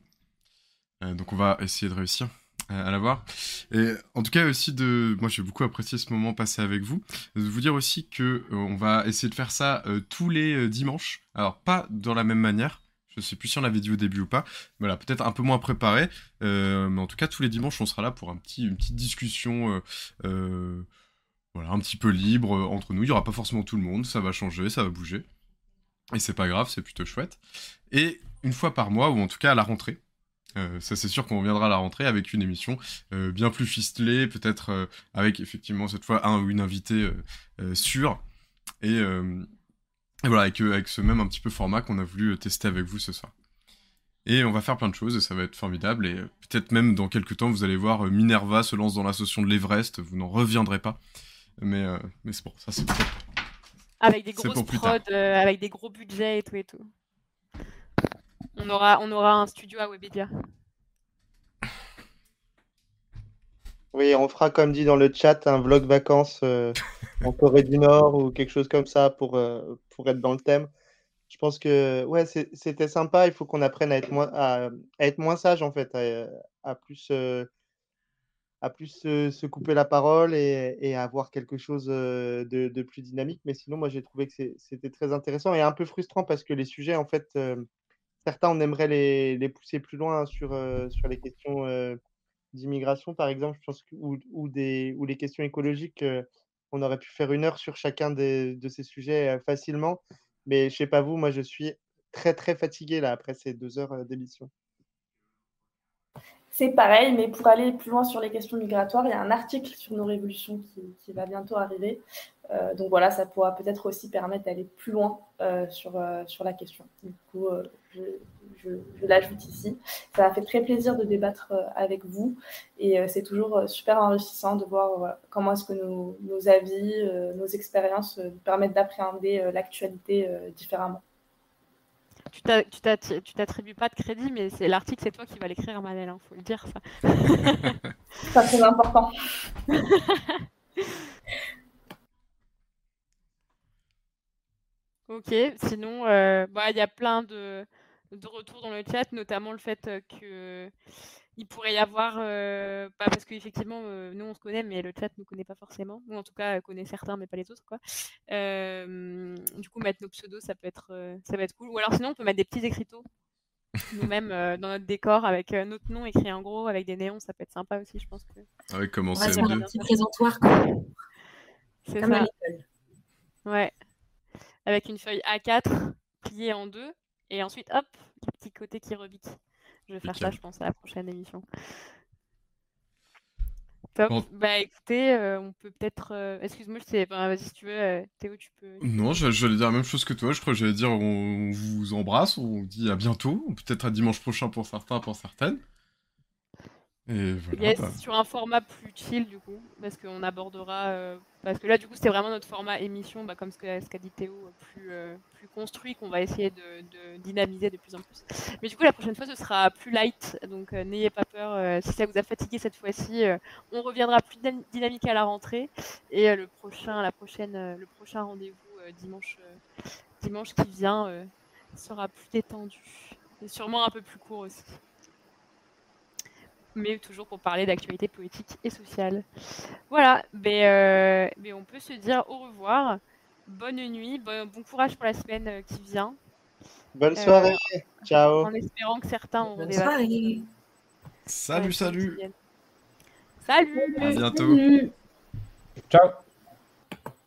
donc on va essayer de réussir à la voir. Et en tout cas aussi de, moi j'ai beaucoup apprécié ce moment passé avec vous. De vous dire aussi que euh, on va essayer de faire ça euh, tous les euh, dimanches. Alors pas dans la même manière. Je sais plus si on l'avait dit au début ou pas. Voilà, peut-être un peu moins préparé. mais en tout cas tous les dimanches on sera là pour une petite discussion. voilà, un petit peu libre entre nous. Il y aura pas forcément tout le monde. Ça va changer, ça va bouger. Et c'est pas grave, c'est plutôt chouette. Et une fois par mois, ou en tout cas à la rentrée, ça, c'est sûr qu'on reviendra à la rentrée avec une émission euh, bien plus ficelée, peut-être euh, avec effectivement cette fois un ou une invitée sûre. Et, voilà, avec, avec, ce même un petit peu format qu'on a voulu tester avec vous ce soir. Et on va faire plein de choses et ça va être formidable. Et peut-être même dans quelques temps, vous allez voir Minerva se lance dans l'association de l'Everest. Vous n'en reviendrez pas. Mais, mais c'est bon, ça c'est Avec des grosses prods, avec des gros budgets et tout et tout. On aura, un studio à Webedia. Oui, on fera, comme dit dans le chat, un vlog vacances euh, en Corée du Nord ou quelque chose comme ça pour, euh, être dans le thème. Je pense que ouais, c'était sympa. Il faut qu'on apprenne à être moins, être moins sage, en fait, à, plus, euh, se, couper la parole et, et, à avoir quelque chose de, de, plus dynamique. Mais sinon, moi, j'ai trouvé que c'était très intéressant et un peu frustrant parce que les sujets, en fait, certains, on aimerait les, pousser plus loin sur, euh, sur les questions euh, d'immigration, par exemple, ou, les questions écologiques. Euh, on aurait pu faire une heure sur chacun de ces sujets facilement. Mais je sais pas vous, moi, je suis très, très fatigué là, après ces deux heures d'émission. C'est pareil, mais pour aller plus loin sur les questions migratoires, il y a un article sur nos révolutions qui, va bientôt arriver. donc voilà, ça pourra peut-être aussi permettre d'aller plus loin sur, sur la question. Du coup, je, l'ajoute ici. Ça m'a fait très plaisir de débattre euh, avec vous et euh, c'est toujours euh, super enrichissant de voir comment est-ce que nos, avis, nos expériences nous permettent d'appréhender l'actualité différemment. Tu t'attribues pas de crédit, mais c'est l'article, c'est toi qui vas l'écrire, Manel, il hein, faut le dire. Ça, ça c'est important. ok, sinon, bah, il y a plein de, de retour dans le chat, notamment le fait euh, que il pourrait y avoir, euh, pas parce qu'effectivement, euh, nous on se connaît, mais le chat ne nous connaît pas forcément, ou en tout cas connaît certains, mais pas les autres, quoi. du coup, mettre nos pseudos, ça peut être, ça peut être cool. Ou alors sinon, on peut mettre des petits écriteaux nous-mêmes dans notre décor avec notre nom écrit en gros, avec des néons, ça peut être sympa aussi, je pense que. Ah oui, comment c'est un petit présentoir. C'est ça. Ouais. Avec une feuille A4 pliée en deux et ensuite, hop, le petit côté qui rebique. Je vais faire ça, je pense, à la prochaine émission. Top. Bah écoutez, euh, on peut peut-être. Euh, excuse-moi, je sais. Vas-y si tu veux, euh, Théo, tu peux. Non, j'allais dire la même chose que toi. Je crois que j'allais dire on vous embrasse, on vous dit à bientôt. Peut-être à dimanche prochain pour certains, pour certaines. Et voilà, bah. Sur un format plus chill, du coup, parce qu'on abordera. Euh, parce que là, du coup, c'était vraiment notre format émission, bah, comme ce qu'a dit Théo, plus, euh, plus construit, qu'on va essayer de, dynamiser de plus en plus. Mais du coup, la prochaine fois, ce sera plus light, donc euh, n'ayez pas peur. si ça vous a fatigué cette fois-ci, on reviendra plus dynamique à la rentrée. Et le prochain, la prochaine, le prochain rendez-vous dimanche, dimanche qui vient sera plus détendu. Et sûrement un peu plus court aussi mais toujours pour parler d'actualité politique et sociale. Voilà, mais, euh, mais, on peut se dire au revoir, bonne nuit, bon, courage pour la semaine euh, qui vient. Bonne euh, soirée, ciao. En espérant que certains auront des. Salut, salut. Salut. À bientôt. Ciao.